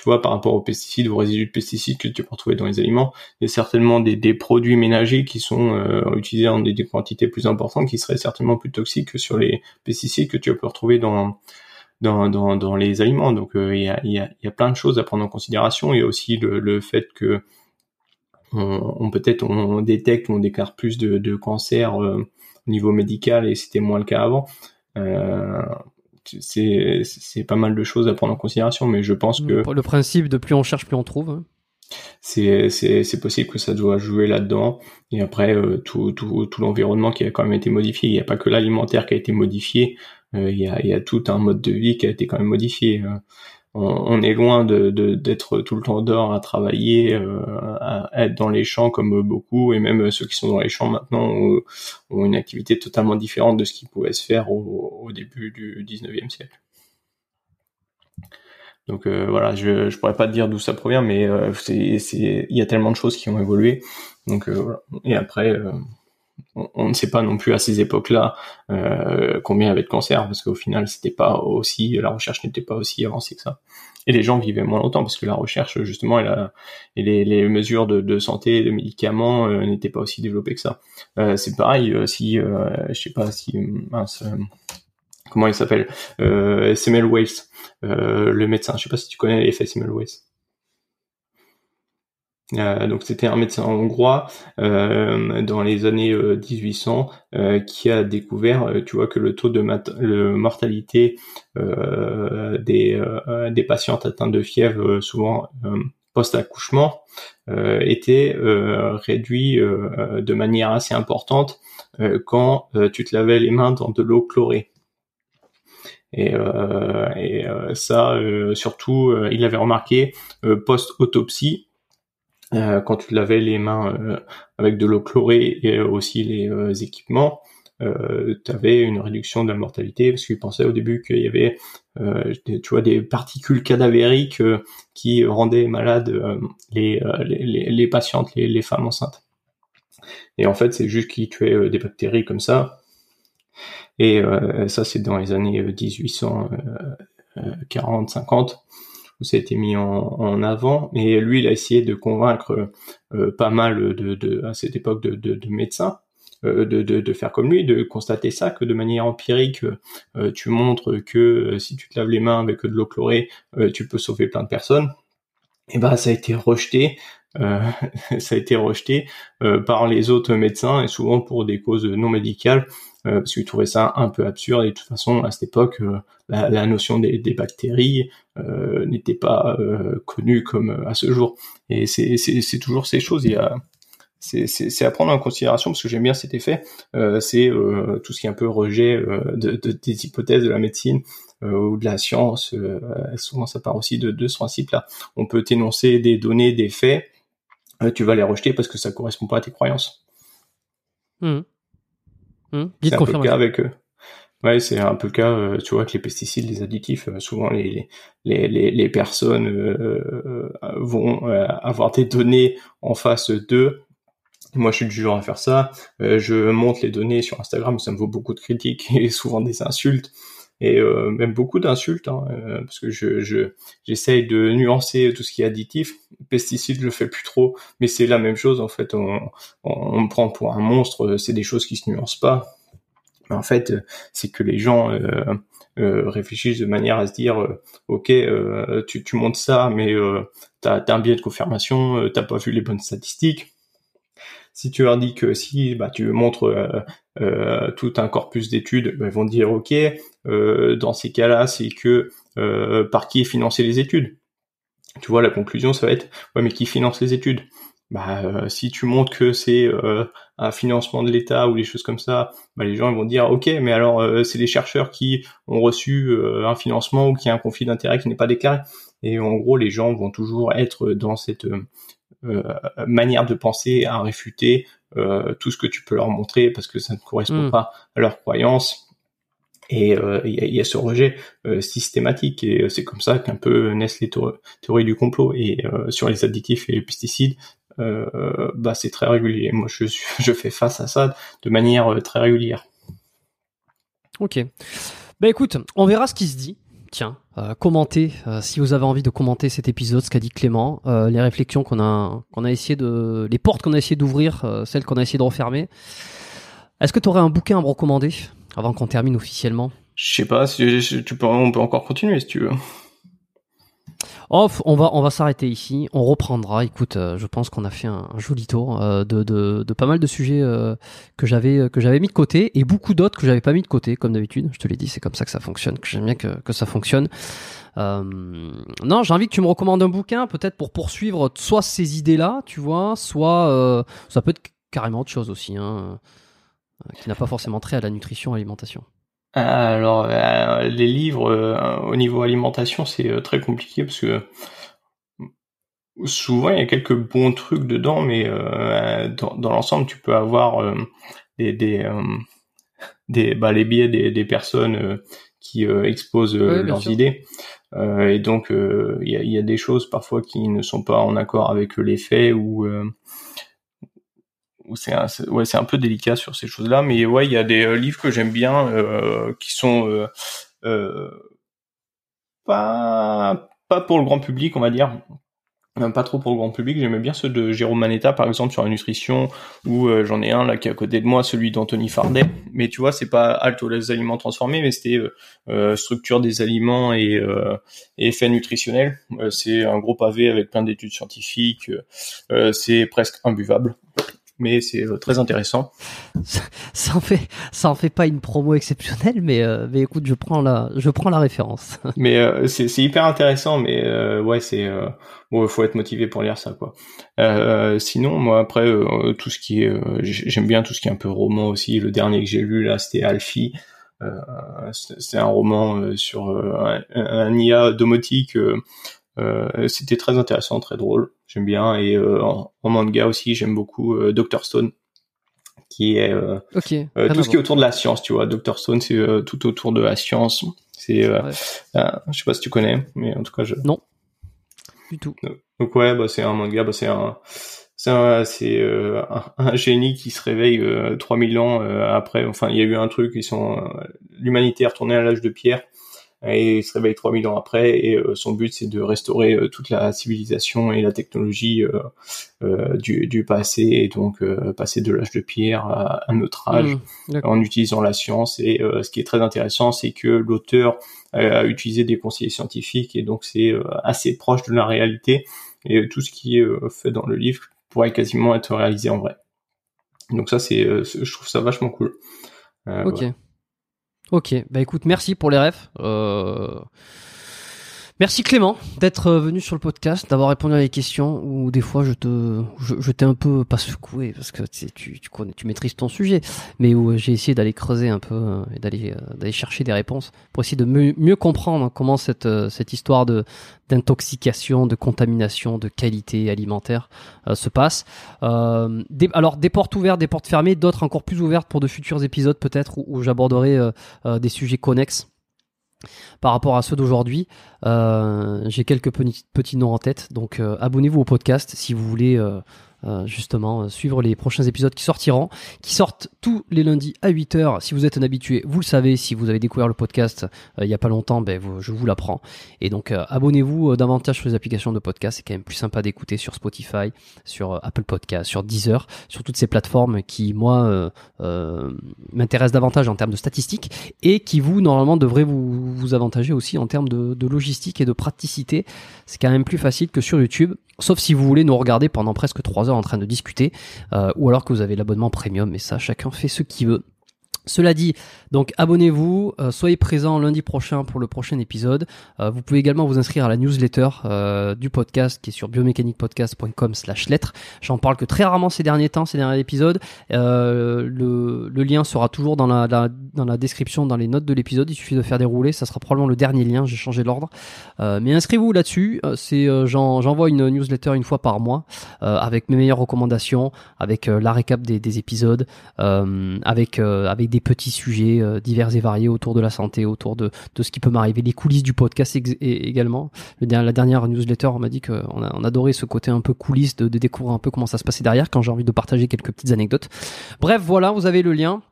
tu vois, par rapport aux pesticides, aux résidus de pesticides que tu peux retrouver dans les aliments, il y a certainement des, des produits ménagers qui sont euh, utilisés en des, quantités plus importantes, qui seraient certainement plus toxiques que sur les pesticides que tu peux retrouver dans dans, dans, dans les aliments. Donc euh, il y, a, y, a, y, a, plein de choses à prendre en considération. Il y a aussi le, le fait que on, on peut-être on détecte ou on déclare plus de, de cancer euh, au niveau médical et c'était moins le cas avant. Euh, c'est c'est pas mal de choses à prendre en considération, mais je pense que le principe de plus on cherche, plus on trouve. Hein. C'est c'est c'est possible que ça doit jouer là-dedans. Et après euh, tout tout tout l'environnement qui a quand même été modifié. Il n'y a pas que l'alimentaire qui a été modifié. Euh, il y a y a tout un mode de vie qui a été quand même modifié. Euh on, est loin de d'être tout le temps dehors à travailler, euh, à être dans les champs comme beaucoup, et même ceux qui sont dans les champs maintenant ont, une activité totalement différente de ce qui pouvait se faire au, début du 19e siècle. Donc euh, voilà, je je pourrais pas te dire d'où ça provient, mais euh, il y a tellement de choses qui ont évolué. Donc voilà. Et après on, ne sait pas non plus à ces époques-là euh, combien il y avait de cancers parce qu'au final c'était pas aussi la recherche n'était pas aussi avancée que ça. Et les gens vivaient moins longtemps parce que la recherche justement et, les, mesures de, santé de médicaments euh, n'étaient pas aussi développées que ça. Euh, c'est pareil si je sais pas si comment il s'appelle Samuel Weiss le médecin. Je sais pas si tu connais l'effet Samuel Weiss euh, donc c'était un médecin hongrois euh, dans les années 1800 euh, qui a découvert, tu vois, que le taux de mortalité des, des patientes atteintes de fièvre, souvent post-accouchement, était réduit de manière assez importante quand tu te lavais les mains dans de l'eau chlorée. Et, et ça, surtout, il avait remarqué post-autopsie euh, quand tu lavais les mains euh, avec de l'eau chlorée et aussi les euh, équipements, tu avais une réduction de la mortalité parce qu'ils pensaient au début qu'il y avait des, tu vois des particules cadavériques qui rendaient malades les, les, les, patientes, les, les, femmes enceintes. Et en fait, c'est juste qu'ils tuaient des bactéries comme ça. Et ça, c'est dans les années 1840, 50 où ça a été mis en, avant. Et lui, il a essayé de convaincre euh, pas mal de, à cette époque de, de, de médecins euh, de, de, faire comme lui, de constater ça, que de manière empirique, euh, tu montres que si tu te laves les mains avec de l'eau chlorée, tu peux sauver plein de personnes. Et ben, ça a été rejeté. ça a été rejeté par les autres médecins et souvent pour des causes non médicales parce qu'ils trouvaient ça un peu absurde. Et de toute façon, à cette époque, euh, la, notion des, bactéries euh, n'était pas connue comme à ce jour. Et c'est toujours ces choses. Il y a c'est à prendre en considération parce que j'aime bien cet effet. c'est tout ce qui est un peu rejet de, des hypothèses de la médecine ou de la science. souvent, ça part aussi de, de ce principe-là. On peut t'énoncer des données, des faits, tu vas les rejeter parce que ça correspond pas à tes croyances. Mmh. Mmh. c'est un peu le cas avec eux. Ouais, c'est un peu le cas, euh, tu vois, avec les pesticides, les additifs. Euh, souvent, les, les, les, les personnes euh, vont avoir des données en face d'eux. Moi, je suis du genre à faire ça. je monte les données sur Instagram, ça me vaut beaucoup de critiques et souvent des insultes et même beaucoup d'insultes, hein, parce que je, je j'essaye de nuancer tout ce qui est additif. Pesticides, je le fais plus trop, mais c'est la même chose en fait. On, on, me prend pour un monstre, c'est des choses qui se nuancent pas. Mais en fait, c'est que les gens euh, euh, réfléchissent de manière à se dire, euh, ok, tu, tu montes ça, mais t'as as un biais de confirmation, t'as pas vu les bonnes statistiques si tu leur dis que si bah, tu montres euh, euh, tout un corpus d'études, ils vont dire ok, euh, dans ces cas-là, c'est que par qui est financé les études? Tu vois, la conclusion, ça va être ouais, mais qui finance les études? Bah, si tu montres que c'est un financement de l'État ou des choses comme ça, bah, les gens vont dire ok, mais alors c'est les chercheurs qui ont reçu un financement ou qui a un conflit d'intérêt qui n'est pas déclaré. Et en gros, les gens vont toujours être dans cette euh, manière de penser à réfuter euh, tout ce que tu peux leur montrer parce que ça ne correspond hmm. pas à leurs croyances. Et euh, il y, a, ce rejet systématique et c'est comme ça qu'un peu naissent les théories du complot. Et sur les additifs et les pesticides, bah c'est très régulier. Moi, je, je fais face à ça de manière très régulière. Ok. Bah écoute, on verra ce qui se dit. Tiens, euh, commentez euh, si vous avez envie de commenter cet épisode, ce qu'a dit Clément, euh, les réflexions qu'on a qu'on a essayé de, les portes qu'on a essayé d'ouvrir, celles qu'on a essayé de refermer. Est-ce que tu aurais un bouquin à me recommander avant qu'on termine officiellement? Je sais pas, on peut encore continuer si tu veux. Off, on va on va s'arrêter ici. On reprendra. Écoute, euh, je pense qu'on a fait un, joli tour euh, de, de, pas mal de sujets euh, que j'avais mis de côté et beaucoup d'autres que j'avais pas mis de côté, comme d'habitude. Je te l'ai dit, c'est comme ça que ça fonctionne. Que j'aime bien que, que ça fonctionne. non, j'ai envie que tu me recommandes un bouquin, peut-être pour poursuivre soit ces idées-là, tu vois, soit ça peut être carrément autre chose aussi, hein, qui n'a pas forcément trait à la nutrition, alimentation. Alors, euh, les livres euh, au niveau alimentation, c'est euh, très compliqué parce que souvent il y a quelques bons trucs dedans, mais dans, l'ensemble, tu peux avoir des, des, des bah, les biais des, des personnes qui exposent leurs idées. et donc, il y a, y, a, des choses parfois qui ne sont pas en accord avec les faits ou c'est un, ouais, c'est un peu délicat sur ces choses-là, mais ouais, il y a des euh, livres que j'aime bien euh, qui sont euh, pas pas pour le grand public, on va dire. Pas trop pour le grand public. J'aimais bien ceux de Jérôme Manetta, par exemple, sur la nutrition, ou j'en ai un là qui est à côté de moi, celui d'Anthony Fardet. Mais tu vois, c'est pas halte aux aliments transformés, mais c'était structure des aliments et, et effets nutritionnels. c'est un gros pavé avec plein d'études scientifiques. c'est presque imbuvable mais c'est euh, très intéressant. Ça, en fait, ça en fait pas une promo exceptionnelle, mais euh, mais écoute, je prends la, je prends la référence. mais euh, c'est hyper intéressant, mais ouais, c'est bon, faut être motivé pour lire ça, quoi. sinon, moi après tout ce qui est, j'aime bien tout ce qui est un peu roman aussi. Le dernier que j'ai lu là, c'était Alfie. c'est un roman sur un, un, IA domotique c'était très intéressant, très drôle. J'aime bien. Et euh, en, manga aussi, j'aime beaucoup euh, Doctor Stone qui est tout ce qui est autour de la science, tu vois. Doctor Stone, c'est tout autour de la science. C'est, je sais pas si tu connais, mais en tout cas, je. Non. Du tout. Donc ouais, bah c'est un manga, bah c'est un, c'est un, génie qui se réveille euh, 3000 ans après. Enfin, il y a eu un truc, ils sont l'humanité est retournée à l'âge de pierre et il se réveille 3000 ans après et euh, son but c'est de restaurer euh, toute la civilisation et la technologie euh, du, du, passé et donc passer de l'âge de pierre à un autre âge mmh, en utilisant la science. Et ce qui est très intéressant c'est que l'auteur a utilisé des conseillers scientifiques et donc c'est assez proche de la réalité. Et tout ce qui est fait dans le livre pourrait quasiment être réalisé en vrai. Donc ça c'est je trouve ça vachement cool. Ok Ok, bah écoute, merci pour les refs. Euh... Merci Clément d'être euh, venu sur le podcast, d'avoir répondu à les questions où des fois je te, je, t'ai un peu pas secoué parce que tu, tu connais, tu maîtrises ton sujet, mais où j'ai essayé d'aller creuser un peu euh, et d'aller, euh, d'aller chercher des réponses pour essayer de mieux, comprendre comment cette, cette histoire de d'intoxication, de contamination, de qualité alimentaire se passe. Euh, alors des portes ouvertes, des portes fermées, d'autres encore plus ouvertes pour de futurs épisodes peut-être où j'aborderai des sujets connexes par rapport à ceux d'aujourd'hui. Euh, j'ai quelques petits, noms en tête, donc euh, abonnez-vous au podcast si vous voulez euh, euh, justement suivre les prochains épisodes qui sortiront, qui sortent tous les lundis à 8h. Si vous êtes un habitué, vous le savez, si vous avez découvert le podcast il y a pas longtemps, ben, je vous l'apprends. Et donc abonnez-vous davantage sur les applications de podcast, c'est quand même plus sympa d'écouter sur Spotify, sur Apple Podcast, sur Deezer, sur toutes ces plateformes qui, moi, m'intéressent davantage en termes de statistiques et qui, vous, normalement, devraient vous, vous avantager aussi en termes de, de logistique et de praticité. C'est quand même plus facile que sur YouTube. Sauf si vous voulez nous regarder pendant presque 3 heures en train de discuter, euh, ou alors que vous avez l'abonnement premium, mais ça, chacun fait ce qu'il veut. Cela dit, donc abonnez-vous, euh, soyez présents lundi prochain pour le prochain épisode. Euh, vous pouvez également vous inscrire à la newsletter euh, du podcast qui est sur biomécaniquepodcast.com slash lettres. J'en parle que très rarement ces derniers temps, ces derniers épisodes. Le, lien sera toujours dans la, dans la description, dans les notes de l'épisode. Il suffit de faire dérouler. Ça sera probablement le dernier lien. J'ai changé l'ordre. Mais inscrivez-vous là-dessus. J'envoie une newsletter une fois par mois avec mes meilleures recommandations, avec la récap des, des épisodes, avec avec des petits sujets divers et variés autour de la santé, autour de, de ce qui peut m'arriver, les coulisses du podcast également. Le, la dernière newsletter, on m'a dit qu'on a, on adorait ce côté un peu coulisses, de, découvrir un peu comment ça se passait derrière quand j'ai envie de partager quelques petites anecdotes. Bref, voilà, vous avez le lien.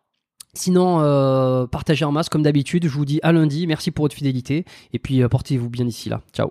Sinon, euh, partagez en masse comme d'habitude. Je vous dis à lundi. Merci pour votre fidélité. Et puis, euh, portez-vous bien ici là. Ciao.